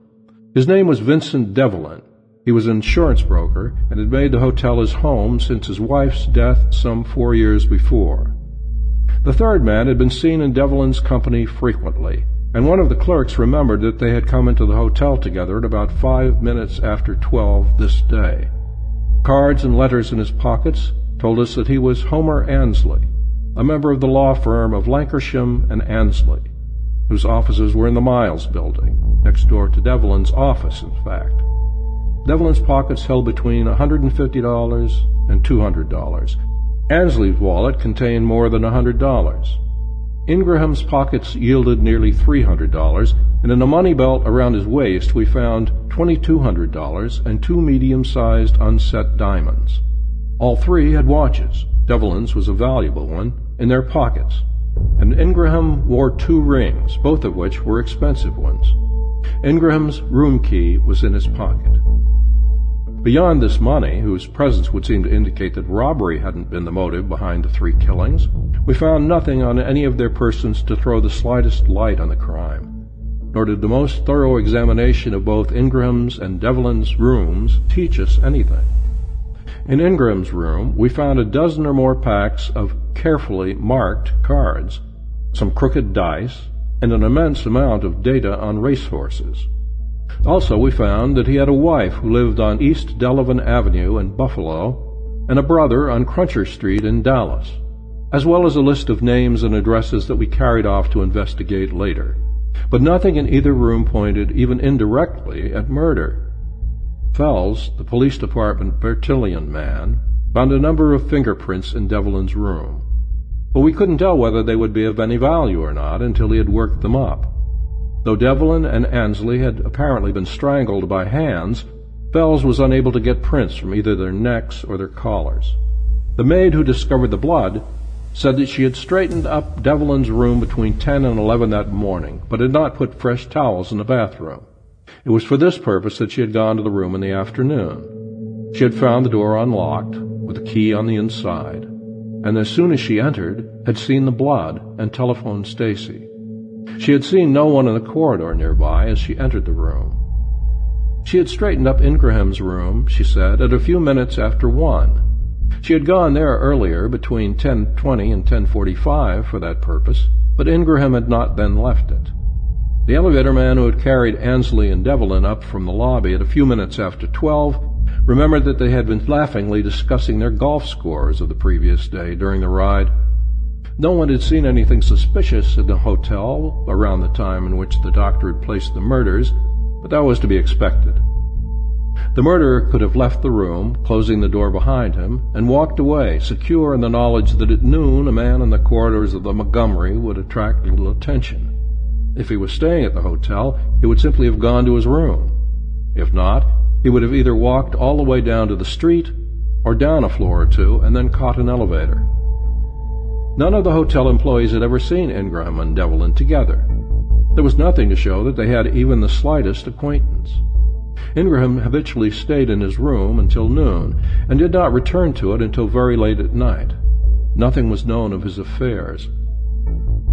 His name was Vincent Devlin, he was an insurance broker and had made the hotel his home since his wife's death some four years before. The third man had been seen in Devlin's company frequently, and one of the clerks remembered that they had come into the hotel together at about five minutes after twelve this day. Cards and letters in his pockets told us that he was Homer Ansley, a member of the law firm of Lankershim and Ansley, whose offices were in the Miles building, next door to Devlin's office, in fact. Devlin's pockets held between $150 and $200. Ansley's wallet contained more than $100. Ingraham's pockets yielded nearly $300, and in a money belt around his waist we found $2,200 and two medium-sized unset diamonds. All three had watches. Devlin's was a valuable one, in their pockets, and Ingraham wore two rings, both of which were expensive ones. Ingraham's room key was in his pocket. Beyond this money, whose presence would seem to indicate that robbery hadn't been the motive behind the three killings, we found nothing on any of their persons to throw the slightest light on the crime. Nor did the most thorough examination of both Ingraham's and Devlin's rooms teach us anything. In Ingraham's room, we found a dozen or more packs of carefully marked cards, some crooked dice, and an immense amount of data on racehorses. Also, we found that he had a wife who lived on East Delavan Avenue in Buffalo and a brother on Cruncher Street in Dallas, as well as a list of names and addresses that we carried off to investigate later. But nothing in either room pointed even indirectly at murder. Phels, the police department Bertillon man, found a number of fingerprints in Devlin's room, but we couldn't tell whether they would be of any value or not until he had worked them up. Though Devlin and Ansley had apparently been strangled by hands, Phels was unable to get prints from either their necks or their collars. The maid who discovered the blood said that she had straightened up Devlin's room between 10 and 11 that morning, but had not put fresh towels in the bathroom. It was for this purpose that she had gone to the room in the afternoon. She had found the door unlocked, with the key on the inside, and as soon as she entered, had seen the blood and telephoned Stacy. She had seen no one in the corridor nearby as she entered the room. She had straightened up Ingraham's room, she said, at a few minutes after one. She had gone there earlier, between 10.20 and 10.45, for that purpose, but Ingraham had not then left it. The elevator man who had carried Ansley and Devlin up from the lobby at a few minutes after 12 remembered that they had been laughingly discussing their golf scores of the previous day during the ride no one had seen anything suspicious in the hotel around the time in which the doctor had placed the murders, but that was to be expected. The murderer could have left the room, closing the door behind him, and walked away, secure in the knowledge that at noon a man in the corridors of the Montgomery would attract little attention. If he was staying at the hotel, he would simply have gone to his room. If not, he would have either walked all the way down to the street or down a floor or two and then caught an elevator. None of the hotel employees had ever seen Ingraham and Devlin together. There was nothing to show that they had even the slightest acquaintance. Ingraham habitually stayed in his room until noon, and did not return to it until very late at night. Nothing was known of his affairs.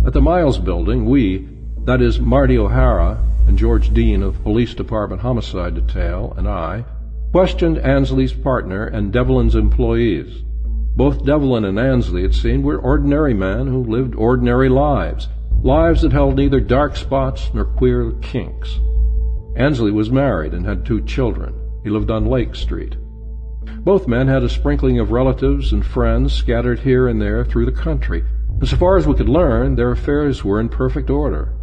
At the Miles building, we, that is, Marty O'Hara and George Dean of Police Department Homicide Detail, and I, questioned Ansley's partner and Devlin's employees. Both Devlin and Ansley, it seemed, were ordinary men who lived ordinary lives, lives that held neither dark spots nor queer kinks. Ansley was married and had two children. He lived on Lake Street. Both men had a sprinkling of relatives and friends scattered here and there through the country, and so far as we could learn, their affairs were in perfect order.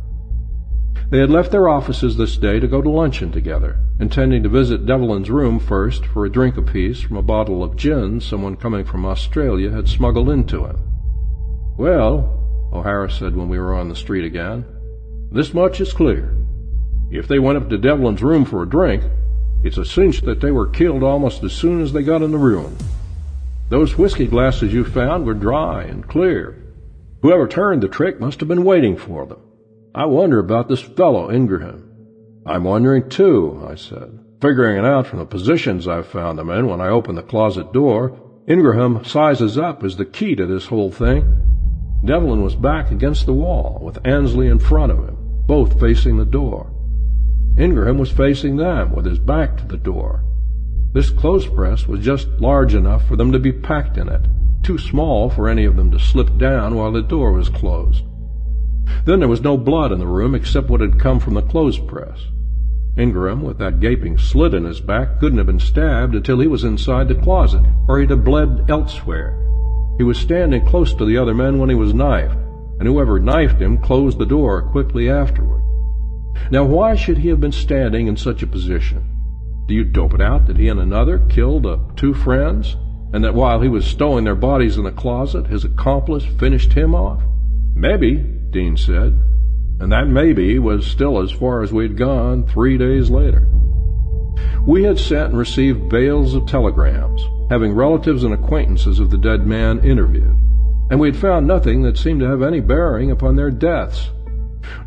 They had left their offices this day to go to luncheon together, intending to visit Devlin's room first for a drink apiece from a bottle of gin someone coming from Australia had smuggled into him. Well, O'Hara said when we were on the street again, this much is clear. If they went up to Devlin's room for a drink, it's a cinch that they were killed almost as soon as they got in the room. Those whiskey glasses you found were dry and clear. Whoever turned the trick must have been waiting for them. I wonder about this fellow Ingraham. I'm wondering too, I said, figuring it out from the positions I've found him in when I opened the closet door. Ingraham sizes up as the key to this whole thing. Devlin was back against the wall, with Ansley in front of him, both facing the door. Ingraham was facing them, with his back to the door. This clothes press was just large enough for them to be packed in it, too small for any of them to slip down while the door was closed. Then there was no blood in the room except what had come from the clothes press. Ingram, with that gaping slit in his back, couldn't have been stabbed until he was inside the closet, or he'd have bled elsewhere. He was standing close to the other men when he was knifed, and whoever knifed him closed the door quickly afterward. Now, why should he have been standing in such a position? Do you dope it out that he and another killed uh, two friends, and that while he was stowing their bodies in the closet, his accomplice finished him off? Maybe, Dean said, and that maybe was still as far as we'd gone three days later. We had sent and received bales of telegrams, having relatives and acquaintances of the dead man interviewed, and we had found nothing that seemed to have any bearing upon their deaths.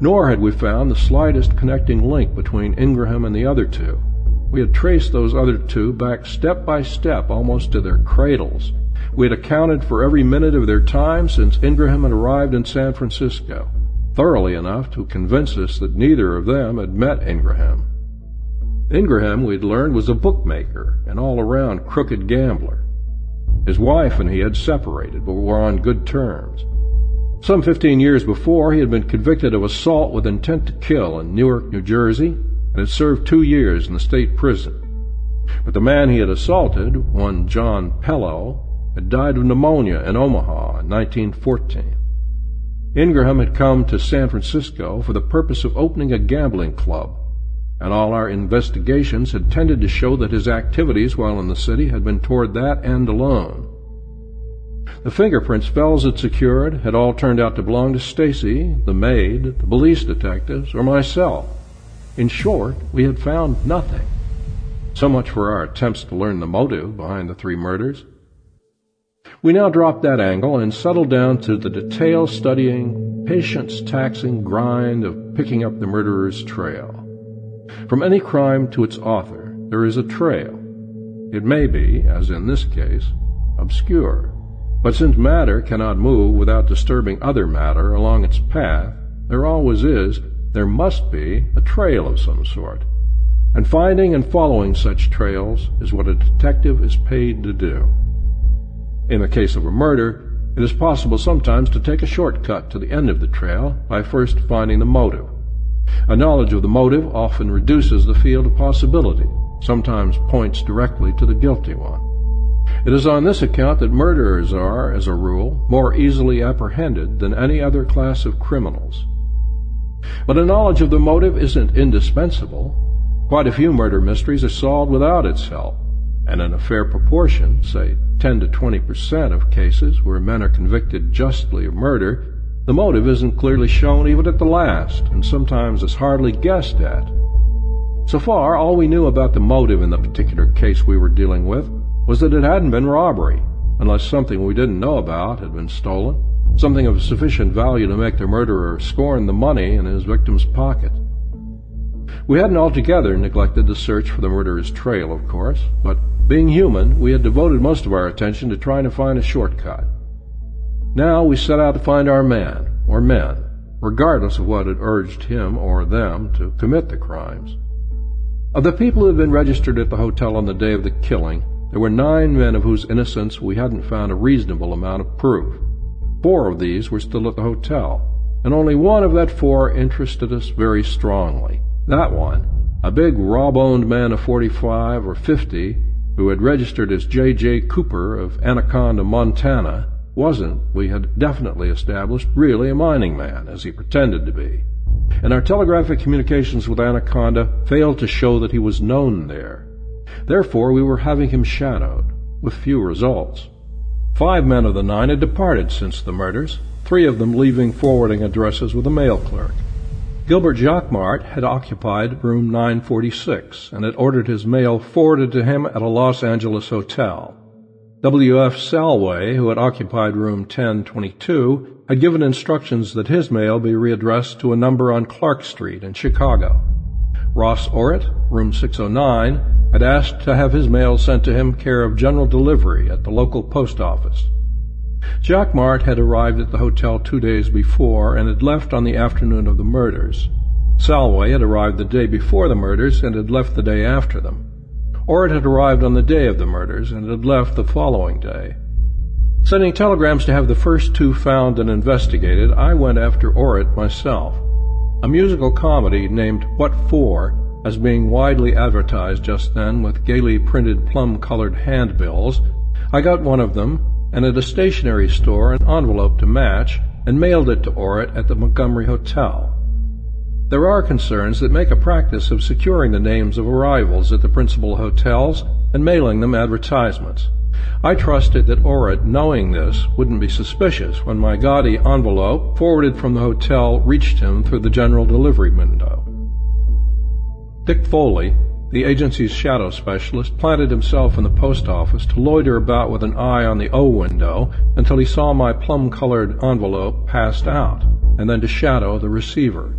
Nor had we found the slightest connecting link between Ingraham and the other two. We had traced those other two back step by step almost to their cradles, we had accounted for every minute of their time since Ingraham had arrived in San Francisco, thoroughly enough to convince us that neither of them had met Ingraham. Ingraham, we'd learned, was a bookmaker, an all-around crooked gambler. His wife and he had separated, but were on good terms. Some fifteen years before, he had been convicted of assault with intent to kill in Newark, New Jersey, and had served two years in the state prison. But the man he had assaulted, one John Pello, had died of pneumonia in Omaha in 1914. Ingraham had come to San Francisco for the purpose of opening a gambling club, and all our investigations had tended to show that his activities while in the city had been toward that end alone. The fingerprints Phels had secured had all turned out to belong to Stacy, the maid, the police detectives, or myself. In short, we had found nothing. So much for our attempts to learn the motive behind the three murders. We now drop that angle and settle down to the detail studying, patience taxing grind of picking up the murderer's trail. From any crime to its author, there is a trail. It may be, as in this case, obscure. But since matter cannot move without disturbing other matter along its path, there always is, there must be, a trail of some sort. And finding and following such trails is what a detective is paid to do. In the case of a murder, it is possible sometimes to take a shortcut to the end of the trail by first finding the motive. A knowledge of the motive often reduces the field of possibility, sometimes points directly to the guilty one. It is on this account that murderers are, as a rule, more easily apprehended than any other class of criminals. But a knowledge of the motive isn't indispensable. Quite a few murder mysteries are solved without its help and in a fair proportion, say 10 to 20 percent of cases where men are convicted justly of murder, the motive isn't clearly shown even at the last, and sometimes is hardly guessed at. So far, all we knew about the motive in the particular case we were dealing with was that it hadn't been robbery, unless something we didn't know about had been stolen, something of sufficient value to make the murderer scorn the money in his victim's pocket. We hadn't altogether neglected the search for the murderer's trail, of course, but being human, we had devoted most of our attention to trying to find a shortcut. Now we set out to find our man, or men, regardless of what had urged him or them to commit the crimes. Of the people who had been registered at the hotel on the day of the killing, there were nine men of whose innocence we hadn't found a reasonable amount of proof. Four of these were still at the hotel, and only one of that four interested us very strongly. That one, a big raw-boned man of forty-five or fifty, who had registered as J.J. Cooper of Anaconda, Montana, wasn't, we had definitely established, really a mining man, as he pretended to be. And our telegraphic communications with Anaconda failed to show that he was known there. Therefore, we were having him shadowed, with few results. Five men of the nine had departed since the murders, three of them leaving forwarding addresses with a mail clerk. Gilbert Jacquemart had occupied room 946 and had ordered his mail forwarded to him at a Los Angeles hotel. W.F. Salway, who had occupied room 1022, had given instructions that his mail be readdressed to a number on Clark Street in Chicago. Ross Orrit, room 609, had asked to have his mail sent to him care of general delivery at the local post office. Jacquemart had arrived at the hotel two days before and had left on the afternoon of the murders. Salway had arrived the day before the murders and had left the day after them. Orrit had arrived on the day of the murders and had left the following day. Sending telegrams to have the first two found and investigated, I went after Orrit myself. A musical comedy named What For as being widely advertised just then with gaily printed plum-colored handbills, I got one of them, and at a stationery store an envelope to match, and mailed it to Orrit at the Montgomery Hotel. There are concerns that make a practice of securing the names of arrivals at the principal hotels and mailing them advertisements. I trusted that Orrit, knowing this, wouldn't be suspicious when my gaudy envelope, forwarded from the hotel, reached him through the general delivery window. Dick Foley, the agency's shadow specialist, planted himself in the post office to loiter about with an eye on the O window until he saw my plum-colored envelope passed out, and then to shadow the receiver.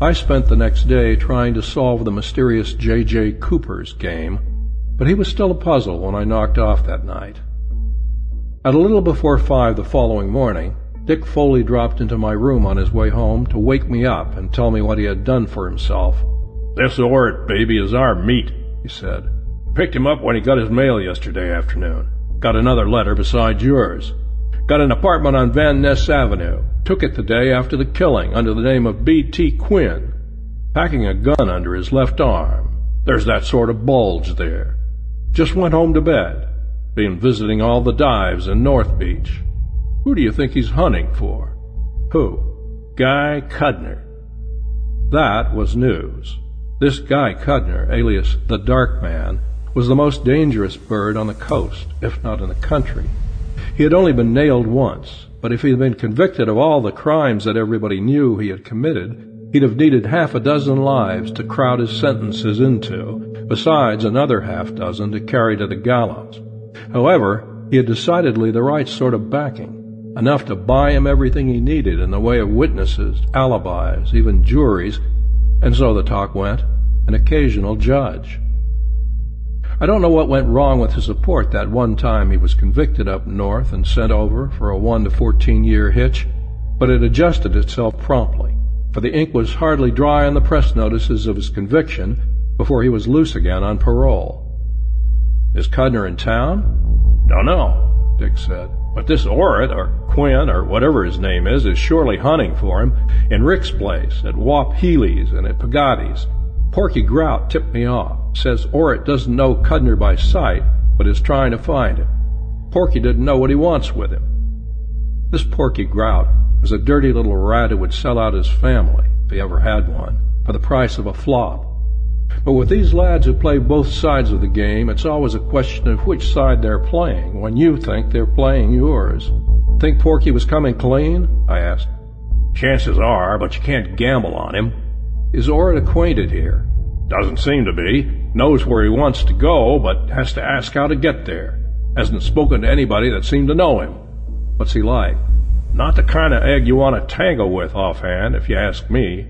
I spent the next day trying to solve the mysterious J.J. Cooper's game, but he was still a puzzle when I knocked off that night. At a little before five the following morning, Dick Foley dropped into my room on his way home to wake me up and tell me what he had done for himself. This Orrit baby is our meat, he said. Picked him up when he got his mail yesterday afternoon. Got another letter besides yours. Got an apartment on Van Ness Avenue. Took it the day after the killing under the name of B.T. Quinn. Packing a gun under his left arm. There's that sort of bulge there. Just went home to bed. Been visiting all the dives in North Beach. Who do you think he's hunting for? Who? Guy Cudner. That was news. This Guy Cudner, alias the Dark Man, was the most dangerous bird on the coast, if not in the country. He had only been nailed once, but if he had been convicted of all the crimes that everybody knew he had committed, he'd have needed half a dozen lives to crowd his sentences into, besides another half dozen to carry to the gallows. However, he had decidedly the right sort of backing, enough to buy him everything he needed in the way of witnesses, alibis, even juries, and so the talk went, an occasional judge. I don't know what went wrong with his support that one time he was convicted up north and sent over for a 1 to 14 year hitch, but it adjusted itself promptly, for the ink was hardly dry on the press notices of his conviction before he was loose again on parole. Is Cudner in town? Don't know, Dick said. But this Orrit, or Quinn, or whatever his name is, is surely hunting for him in Rick's place, at Wop Healy's, and at Pigatti's. Porky Grout tipped me off. Says Orrit doesn't know Cudner by sight, but is trying to find him. Porky didn't know what he wants with him. This Porky Grout was a dirty little rat who would sell out his family, if he ever had one, for the price of a flop. But with these lads who play both sides of the game, it's always a question of which side they're playing when you think they're playing yours. Think Porky was coming clean? I asked. Chances are, but you can't gamble on him. Is Orrit acquainted here? Doesn't seem to be. Knows where he wants to go, but has to ask how to get there. Hasn't spoken to anybody that seemed to know him. What's he like? Not the kind of egg you want to tangle with offhand, if you ask me.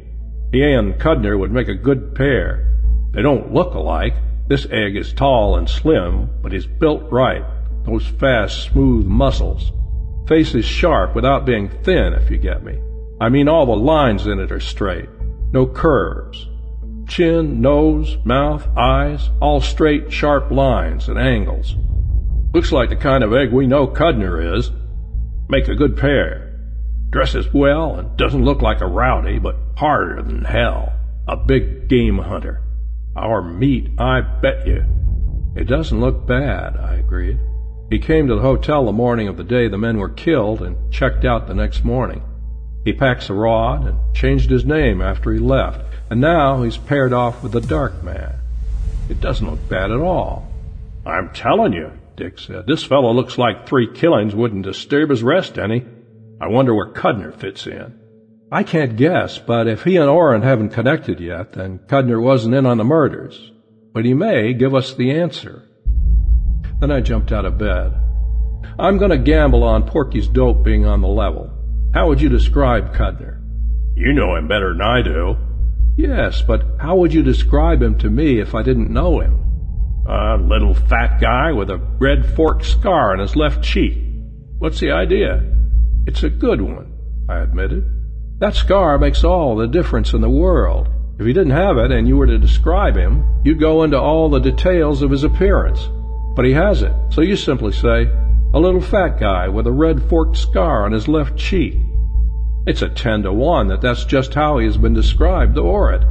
He and Cudner would make a good pair. They don't look alike. This egg is tall and slim, but is built right. Those fast, smooth muscles. Face is sharp without being thin, if you get me. I mean all the lines in it are straight. No curves. Chin, nose, mouth, eyes, all straight, sharp lines and angles. Looks like the kind of egg we know Cudner is. Make a good pair. Dresses well and doesn't look like a rowdy, but harder than hell. A big game hunter. Our meat, I bet you. It doesn't look bad, I agreed. He came to the hotel the morning of the day the men were killed and checked out the next morning. He packs a rod and changed his name after he left, and now he's paired off with the dark man. It doesn't look bad at all. I'm telling you, Dick said, this fellow looks like three killings wouldn't disturb his rest any. I wonder where Cudner fits in. I can't guess, but if he and Orrit haven't connected yet, then Cudner wasn't in on the murders. But he may give us the answer. Then I jumped out of bed. I'm going to gamble on Porky's dope being on the level. How would you describe Cudner? You know him better than I do. Yes, but how would you describe him to me if I didn't know him? A little fat guy with a red forked scar on his left cheek. What's the idea? It's a good one, I admitted. That scar makes all the difference in the world. If he didn't have it and you were to describe him, you'd go into all the details of his appearance. But he has it, so you simply say, a little fat guy with a red forked scar on his left cheek. It's a ten to one that that's just how he has been described to Orrit.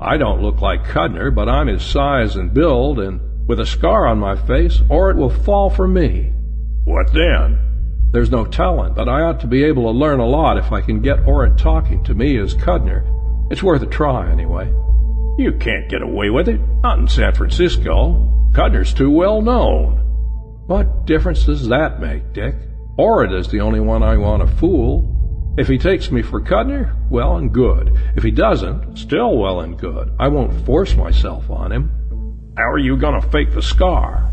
I don't look like Cudner, but I'm his size and build, and with a scar on my face, Orrit will fall for me. What then? There's no telling, but I ought to be able to learn a lot if I can get Orrit talking to me as Cudner. It's worth a try, anyway. You can't get away with it. Not in San Francisco. Cudner's too well known. What difference does that make, Dick? Orrit is the only one I want to fool. If he takes me for Cudner, well and good. If he doesn't, still well and good. I won't force myself on him. How are you going to fake the scar?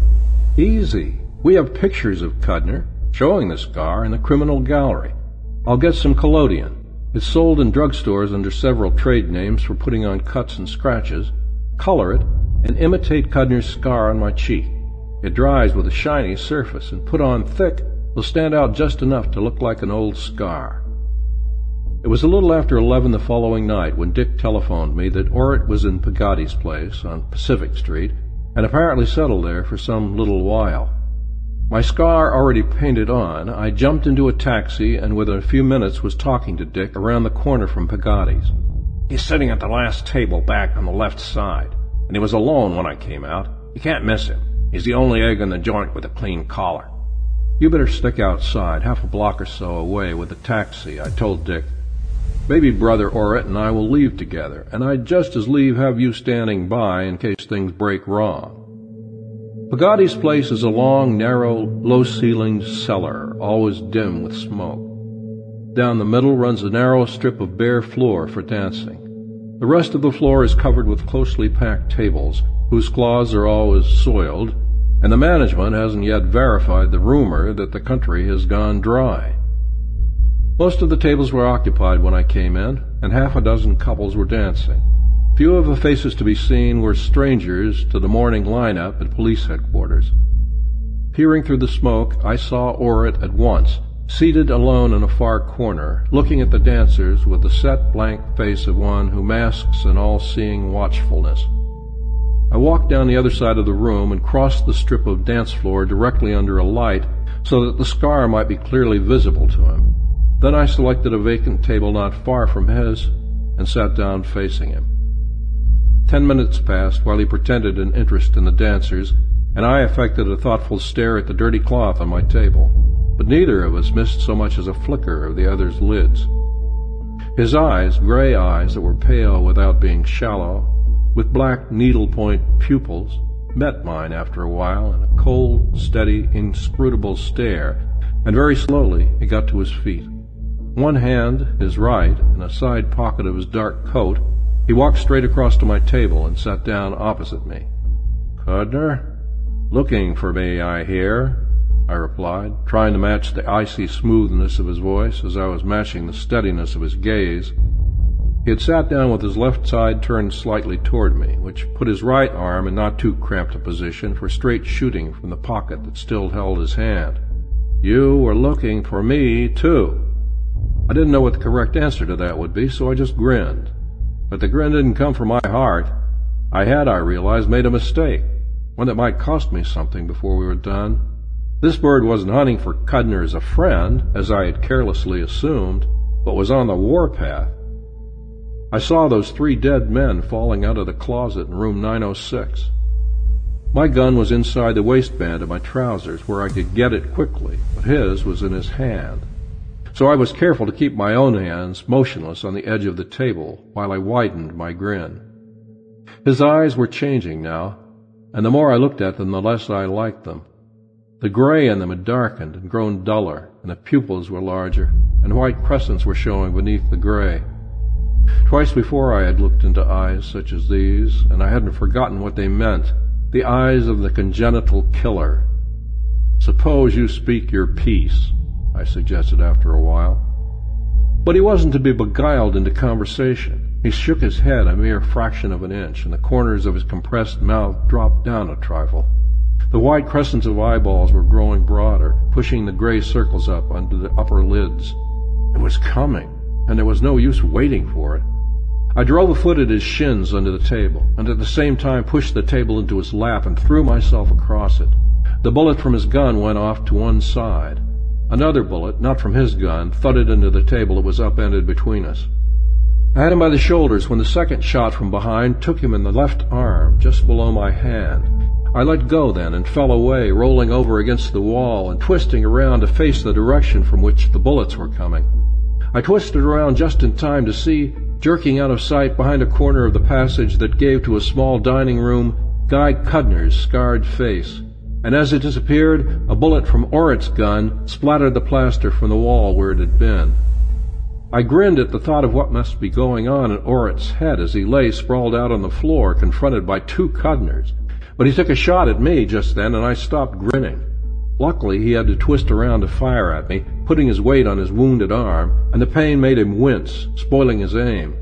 Easy. We have pictures of Cudner showing the scar in the criminal gallery. I'll get some collodion. It's sold in drugstores under several trade names for putting on cuts and scratches. Color it and imitate Cudner's scar on my cheek. It dries with a shiny surface, and put on thick will stand out just enough to look like an old scar. It was a little after eleven the following night when Dick telephoned me that Orrit was in Pigatti's place on Pacific Street, and apparently settled there for some little while. My scar already painted on, I jumped into a taxi and within a few minutes was talking to Dick around the corner from Pigatti's. He's sitting at the last table back on the left side and he was alone when I came out. You can't miss him. He's the only egg in the joint with a clean collar. You better stick outside, half a block or so away, with a taxi, I told Dick. Maybe Brother Orrit and I will leave together, and I'd just as leave have you standing by in case things break wrong. Pigatti's place is a long, narrow, low-ceilinged cellar, always dim with smoke. Down the middle runs a narrow strip of bare floor for dancing. The rest of the floor is covered with closely packed tables, whose cloths are always soiled, and the management hasn't yet verified the rumor that the country has gone dry. Most of the tables were occupied when I came in, and half a dozen couples were dancing. Few of the faces to be seen were strangers to the morning lineup at police headquarters. Peering through the smoke, I saw Orrit at once, seated alone in a far corner, looking at the dancers with the set blank face of one who masks an all-seeing watchfulness. I walked down the other side of the room and crossed the strip of dance floor directly under a light so that the scar might be clearly visible to him. Then I selected a vacant table not far from his and sat down facing him. Ten minutes passed while he pretended an interest in the dancers, and I affected a thoughtful stare at the dirty cloth on my table but neither of us missed so much as a flicker of the other's lids. His eyes, gray eyes that were pale without being shallow, with black needlepoint pupils, met mine after a while in a cold, steady, inscrutable stare, and very slowly he got to his feet. One hand, his right, in a side pocket of his dark coat, he walked straight across to my table and sat down opposite me. Cudner? Looking for me, I hear, I replied, trying to match the icy smoothness of his voice as I was matching the steadiness of his gaze. He had sat down with his left side turned slightly toward me, which put his right arm in not too cramped a position for straight shooting from the pocket that still held his hand. You were looking for me, too. I didn't know what the correct answer to that would be, so I just grinned. But the grin didn't come from my heart. I had, I realized, made a mistake, one that might cost me something before we were done. This bird wasn't hunting for Cudner as a friend, as I had carelessly assumed, but was on the warpath. I saw those three dead men falling out of the closet in room 906. My gun was inside the waistband of my trousers where I could get it quickly, but his was in his hand. So I was careful to keep my own hands motionless on the edge of the table while I widened my grin. His eyes were changing now, and the more I looked at them, the less I liked them. The gray in them had darkened and grown duller, and the pupils were larger, and white crescents were showing beneath the gray. Twice before I had looked into eyes such as these, and I hadn't forgotten what they meant the eyes of the congenital killer. Suppose you speak your piece, I suggested after a while. But he wasn't to be beguiled into conversation. He shook his head a mere fraction of an inch, and the corners of his compressed mouth dropped down a trifle. The wide crescents of eyeballs were growing broader, pushing the gray circles up under the upper lids. It was coming and there was no use waiting for it. I drove a foot at his shins under the table, and at the same time pushed the table into his lap and threw myself across it. The bullet from his gun went off to one side. Another bullet, not from his gun, thudded into the table that was upended between us. I had him by the shoulders when the second shot from behind took him in the left arm, just below my hand. I let go then and fell away, rolling over against the wall and twisting around to face the direction from which the bullets were coming. I twisted around just in time to see, jerking out of sight behind a corner of the passage that gave to a small dining room, Guy Cudner's scarred face. And as it disappeared, a bullet from Orrit's gun splattered the plaster from the wall where it had been. I grinned at the thought of what must be going on in Orrit's head as he lay sprawled out on the floor, confronted by two Cudners. But he took a shot at me just then, and I stopped grinning. Luckily, he had to twist around to fire at me, putting his weight on his wounded arm, and the pain made him wince, spoiling his aim.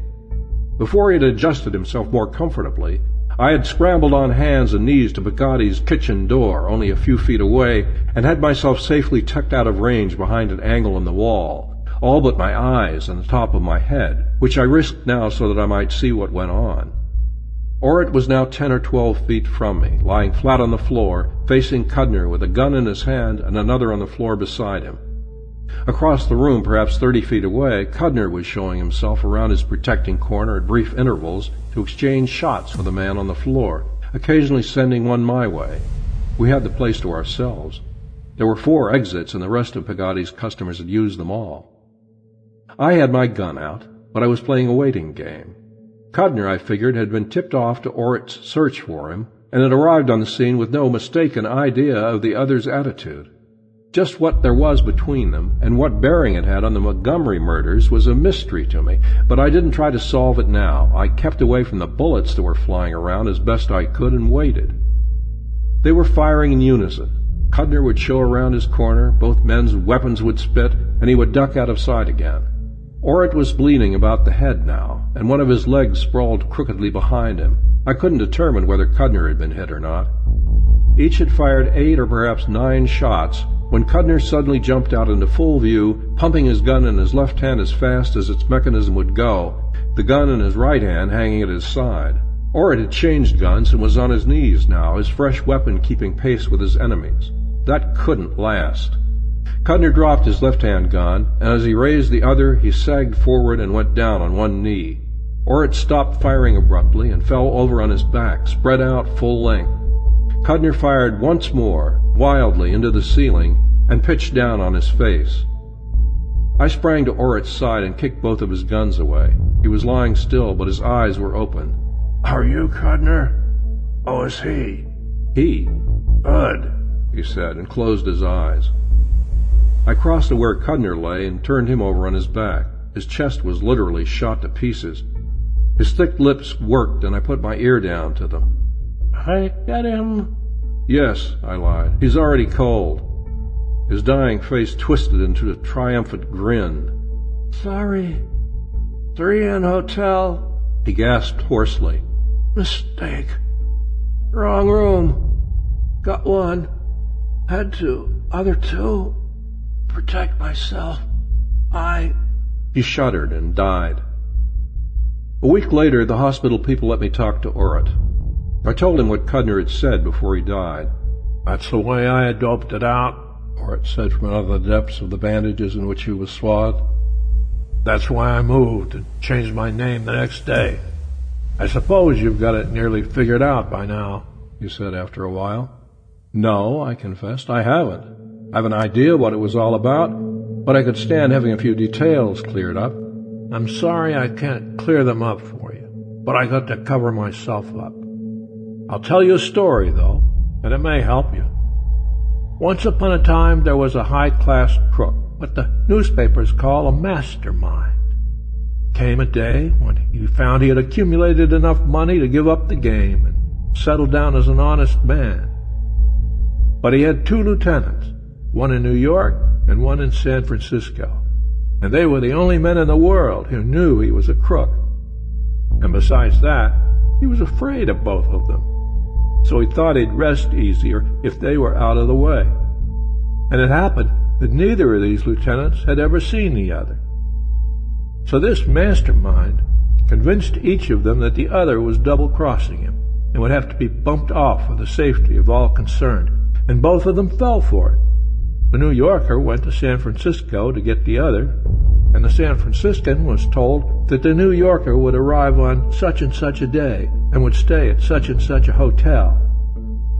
Before he had adjusted himself more comfortably, I had scrambled on hands and knees to Pigatti's kitchen door, only a few feet away, and had myself safely tucked out of range behind an angle in the wall, all but my eyes and the top of my head, which I risked now so that I might see what went on. Orrit was now ten or twelve feet from me, lying flat on the floor, facing Cudner with a gun in his hand and another on the floor beside him. Across the room, perhaps thirty feet away, Cudner was showing himself around his protecting corner at brief intervals to exchange shots with the man on the floor, occasionally sending one my way. We had the place to ourselves. There were four exits, and the rest of Pigatti's customers had used them all. I had my gun out, but I was playing a waiting game. Cudner, I figured, had been tipped off to Orrit's search for him, and had arrived on the scene with no mistaken idea of the other's attitude. Just what there was between them, and what bearing it had on the Montgomery murders, was a mystery to me, but I didn't try to solve it now. I kept away from the bullets that were flying around as best I could and waited. They were firing in unison. Cudner would show around his corner, both men's weapons would spit, and he would duck out of sight again. Orrit was bleeding about the head now, and one of his legs sprawled crookedly behind him. I couldn't determine whether Cudner had been hit or not. Each had fired eight or perhaps nine shots when Cudner suddenly jumped out into full view, pumping his gun in his left hand as fast as its mechanism would go, the gun in his right hand hanging at his side. Orrit had changed guns and was on his knees now, his fresh weapon keeping pace with his enemies. That couldn't last. Cudner dropped his left-hand gun, and as he raised the other, he sagged forward and went down on one knee. Orrit stopped firing abruptly and fell over on his back, spread out full length. Cudner fired once more, wildly, into the ceiling, and pitched down on his face. I sprang to Orrit's side and kicked both of his guns away. He was lying still, but his eyes were open. Are you Cudner? Oh, is he? He? Good, he said, and closed his eyes. I crossed to where Cudner lay and turned him over on his back. His chest was literally shot to pieces. His thick lips worked, and I put my ear down to them. I got him. Yes, I lied. He's already cold. His dying face twisted into a triumphant grin. Sorry. Three in hotel. He gasped hoarsely. Mistake. Wrong room. Got one. Had two. Other two protect myself. I. He shuddered and died. A week later, the hospital people let me talk to Orrit. I told him what Cudner had said before he died. That's the way I had doped it out, Orrit said from out of the depths of the bandages in which he was swathed. That's why I moved and changed my name the next day. I suppose you've got it nearly figured out by now, he said after a while. No, I confessed, I haven't. I've an idea what it was all about, but I could stand having a few details cleared up. I'm sorry I can't clear them up for you, but I got to cover myself up. I'll tell you a story, though, and it may help you. Once upon a time there was a high-class crook, what the newspapers call a mastermind. Came a day when he found he had accumulated enough money to give up the game and settle down as an honest man. But he had two lieutenants, one in New York and one in San Francisco, and they were the only men in the world who knew he was a crook. And besides that, he was afraid of both of them. So he thought he'd rest easier if they were out of the way. And it happened that neither of these lieutenants had ever seen the other. So this mastermind convinced each of them that the other was double-crossing him and would have to be bumped off for the safety of all concerned, and both of them fell for it. The New Yorker went to San Francisco to get the other, and the San Franciscan was told that the New Yorker would arrive on such and such a day and would stay at such and such a hotel.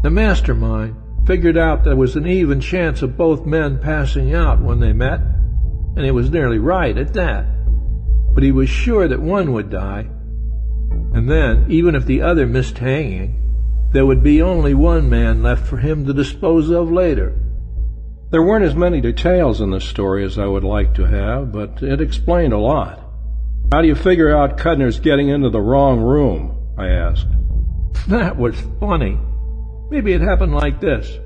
The mastermind figured out there was an even chance of both men passing out when they met, and he was nearly right at that but he was sure that one would die. And then, even if the other missed hanging, there would be only one man left for him to dispose of later. There weren't as many details in the story as I would like to have, but it explained a lot. How do you figure out Cudner's getting into the wrong room? I asked. That was funny. Maybe it happened like this.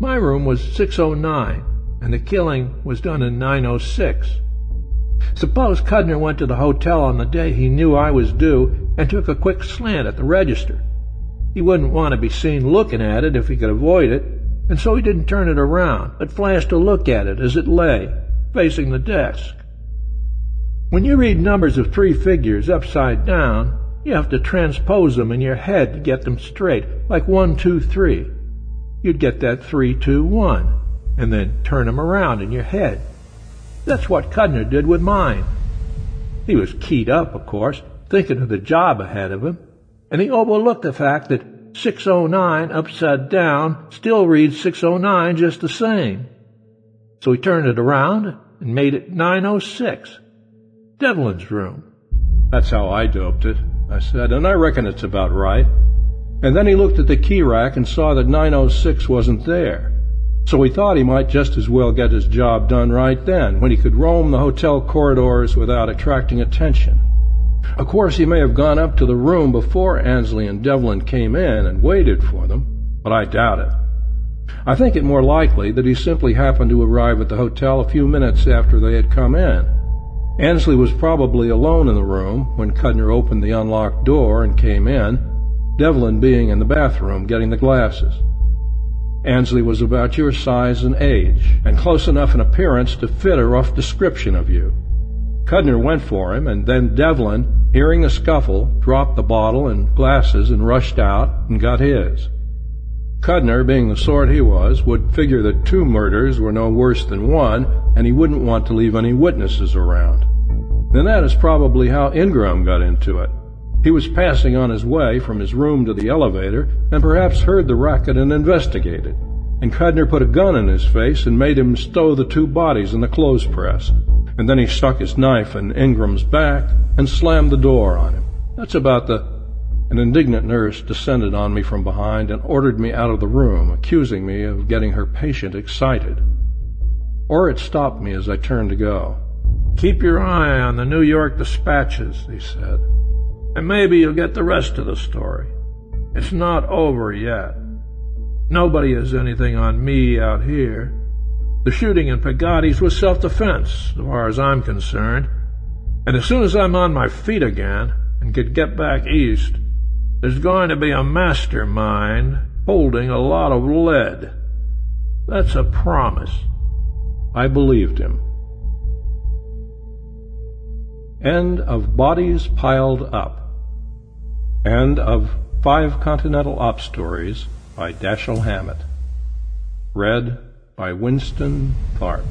My room was 609, and the killing was done in 906. Suppose Cudner went to the hotel on the day he knew I was due and took a quick slant at the register. He wouldn't want to be seen looking at it if he could avoid it, and so he didn't turn it around, but flashed a look at it as it lay, facing the desk. When you read numbers of three figures upside down, you have to transpose them in your head to get them straight, like one, two, three. You'd get that three, two, one, and then turn them around in your head. That's what Cudner did with mine. He was keyed up, of course, thinking of the job ahead of him, and he overlooked the fact that 609 upside down still reads 609 just the same. So he turned it around and made it 906. Devlin's room. That's how I doped it, I said, and I reckon it's about right. And then he looked at the key rack and saw that 906 wasn't there so he thought he might just as well get his job done right then, when he could roam the hotel corridors without attracting attention. Of course, he may have gone up to the room before Ansley and Devlin came in and waited for them, but I doubt it. I think it more likely that he simply happened to arrive at the hotel a few minutes after they had come in. Ansley was probably alone in the room when Cudner opened the unlocked door and came in, Devlin being in the bathroom getting the glasses. Ansley was about your size and age, and close enough in appearance to fit a rough description of you. Cudner went for him, and then Devlin, hearing a scuffle, dropped the bottle and glasses and rushed out and got his. Cudner, being the sort he was, would figure that two murders were no worse than one, and he wouldn't want to leave any witnesses around. Then that is probably how Ingram got into it. He was passing on his way from his room to the elevator and perhaps heard the racket and investigated. And Cudner put a gun in his face and made him stow the two bodies in the clothes press. And then he stuck his knife in Ingram's back and slammed the door on him. That's about the... An indignant nurse descended on me from behind and ordered me out of the room, accusing me of getting her patient excited. Orrit stopped me as I turned to go. Keep your eye on the New York dispatches, he said and maybe you'll get the rest of the story. It's not over yet. Nobody has anything on me out here. The shooting in Pigatti's was self-defense, as far as I'm concerned. And as soon as I'm on my feet again and can get back east, there's going to be a mastermind holding a lot of lead. That's a promise. I believed him. End of Bodies Piled Up. End of Five Continental Op Stories by Dashiell Hammett. Read by Winston Tharp.